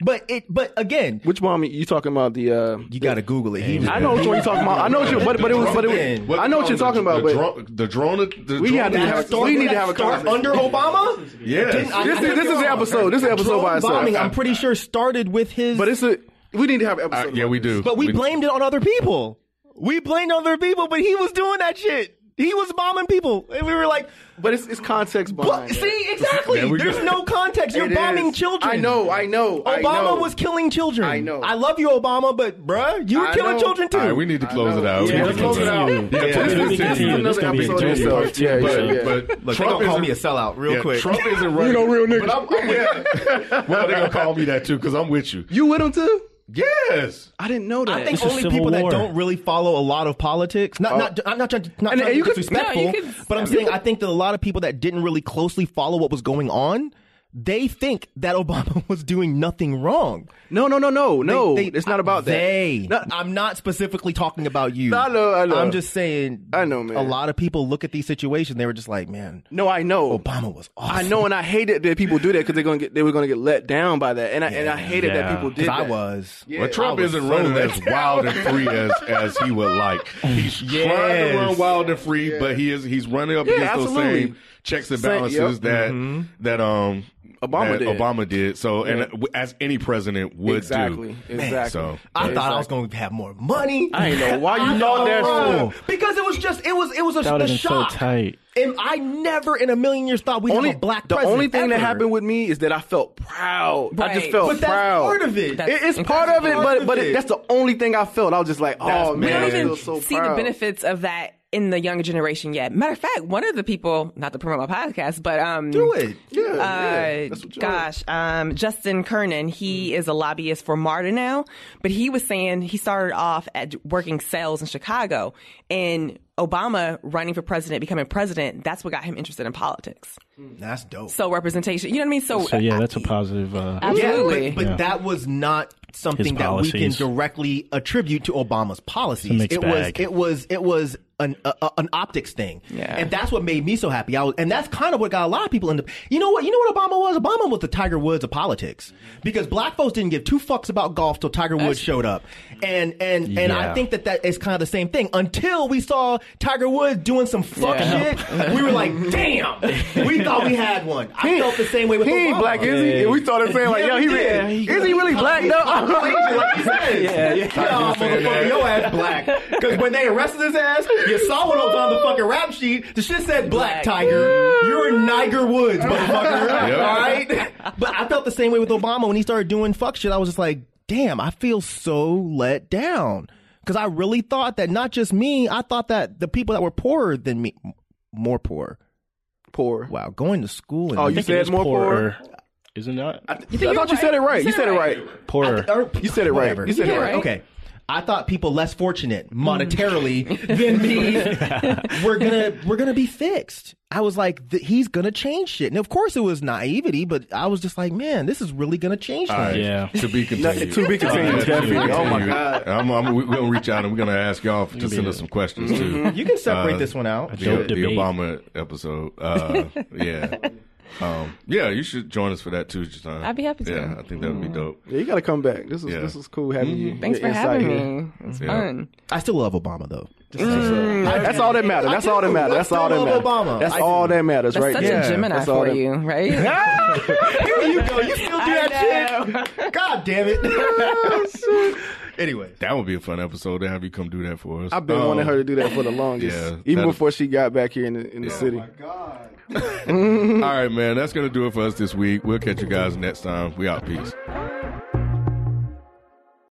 But it. But again, Which mom you talking about? The uh, you got to Google it. He was, I know which one you're talking about. I know what you, but but it was, but it was, I know what you're talking about. The, But drone, the drone. The We drone had to have- Start- we need to have a start conversation. under Obama. Yes. Didn't- I- This is- this is the episode. This is the episode Drone by itself. bombing, I'm pretty sure started with his. but it's a we need to have an Uh, episode. yeah, we do. But we blamed it on other people. We blamed other people, but he was doing that shit. He was bombing people, and we were like, But it's, it's context "What? behind. See, exactly. There There's no context. You're It bombing is. children. I know. I know. I Obama know. was killing children. I know. I love you, Obama, but bruh, you were I killing know. children too. All right, we need to close it out. Yeah, We let's need close it out. Yeah, Yeah, please this This is continue. This another gonna be episode continued. itself. Yeah, But, yeah, yeah. but Look, they Trump gonna call isn't- me a sellout real yeah, quick. Trump isn't running. You know real niggas. But I'm, I'm with you. well, they're gonna call me that too because I'm with you. You with him too? Yes. I didn't know that. I think It's a only civil people that don't really follow a lot of politics, not not oh. I'm not trying to, not And- trying and you to be could- disrespectful, no, you could- but I'm saying I think that a lot of people that didn't really closely follow what was going on, they think that Obama was doing nothing wrong. no, no, no, no, no. They- they- it's not about that. They. I'm not specifically talking about you. I know, I know. I'm just saying. I know, man. A lot of people look at these situations. They were just like, man, no, I know. Obama was awesome. I know, and I hated that people do that because they're gonna get they were gonna get let down by that, and I and I hated that Yeah. people did 'Cause I was. Yeah. Well, Trump I was isn't so running as wild and free as, as he would like. He's trying to run wild and free, but he is he's running up Yeah, against those same checks and Same- balances yep. that that um Obama that did. Obama did. So and uh, as any president would exactly, do. exactly. So I thought I was going to have more money. I ain't know why you thought that. No, because it was just it was it was a, That a have been so shock. tight. And I never in a million years thought we'd Only have a black the only thing that happened with me is that I felt proud. I just felt but that's proud. part of it. That's- It- it's part of it, part but of but it. it, that's the only thing I felt. I was just like, oh man, We I don't feel even so see proud. the benefits of that in the younger generation yet. Matter of fact, one of the people, not to promote my podcast, but um, Do it. Yeah, uh, yeah. That's what gosh, um, Justin Kernan, he is a lobbyist for MARTA now, but he was saying he started off at working sales in Chicago and Obama running for president, becoming president, that's what got him interested in politics. That's dope. So representation, you know what I mean? So, So yeah, that's a positive. Uh, Absolutely. Yeah, but, but Yeah. that was not something that we can directly attribute to Obama's policies. mixed it was it was it was an a, a- an optics thing, Yeah. and that's what made me so happy. I was, and that's kind of what got a lot of people into. You know what? You know what Obama was? Obama was the Tiger Woods of politics mm-hmm. because black folks didn't give two fucks about golf till Tiger Woods showed up, and and and I think that that is kind of the same thing. Until we saw Tiger Woods doing some fuck shit, we were like, damn, we thought we had one. I felt the same way with He ain't Obama. black, is he? And we started saying like, Yeah, yo, we he did. really, is he really black though? Caucasian, like you said. Yeah, yeah. Nah, motherfucker, your ass black. Because when they arrested his ass, you saw what was on the fucking rap sheet. The shit said black, Black. tiger. You're Niger Woods, motherfucker. Yep. All right? But I felt the same way with Obama when he started doing fuck shit. I was just like, damn, I feel so let down. Because I really thought that not just me, I thought that the people that were poorer than me, more poor. Poor. Wow, going to school and Oh, you said was more poorer. Isn't that I thought you said it right. You said it right. poorer? Or- You said it right. whatever. You said it Yeah, right. Okay. I thought people less fortunate monetarily than me were gonna we're gonna be fixed. I was like, th- he's gonna change shit, and of course it was naivety, but I was just like, man, this is really gonna change All things. right. Yeah. To be continued. to be continued, to be definitely. Oh, my continued. God. I'm, I'm, we're going to reach out and we're going to ask y'all to send us some questions too. You can separate Uh, this one out. The, the. Obama episode. Uh, yeah. Um, yeah, you should join us for that too, Jatan. I'd be happy to. Yeah, I think that would be mm. dope. Yeah, you got to come back. This is Yeah. this is cool having mm-hmm. you. Thanks for having me. It's Yeah. fun. I still love Obama though. That's all that matters. That's all that do. matters. I That's all that still matters. love Obama. That's I all that matters, That's right such there. a Gemini That's all for that- you, right? Here you go. You still do that shit. God damn it. anyway, That would be a fun episode to have you come do that for us. I've been Um, wanting her to do that for the longest, yeah, even that'd- before she got back here in the in the city. Oh my God. All right, man. That's going to do it for us this week. We'll catch you guys next time. We out. Peace.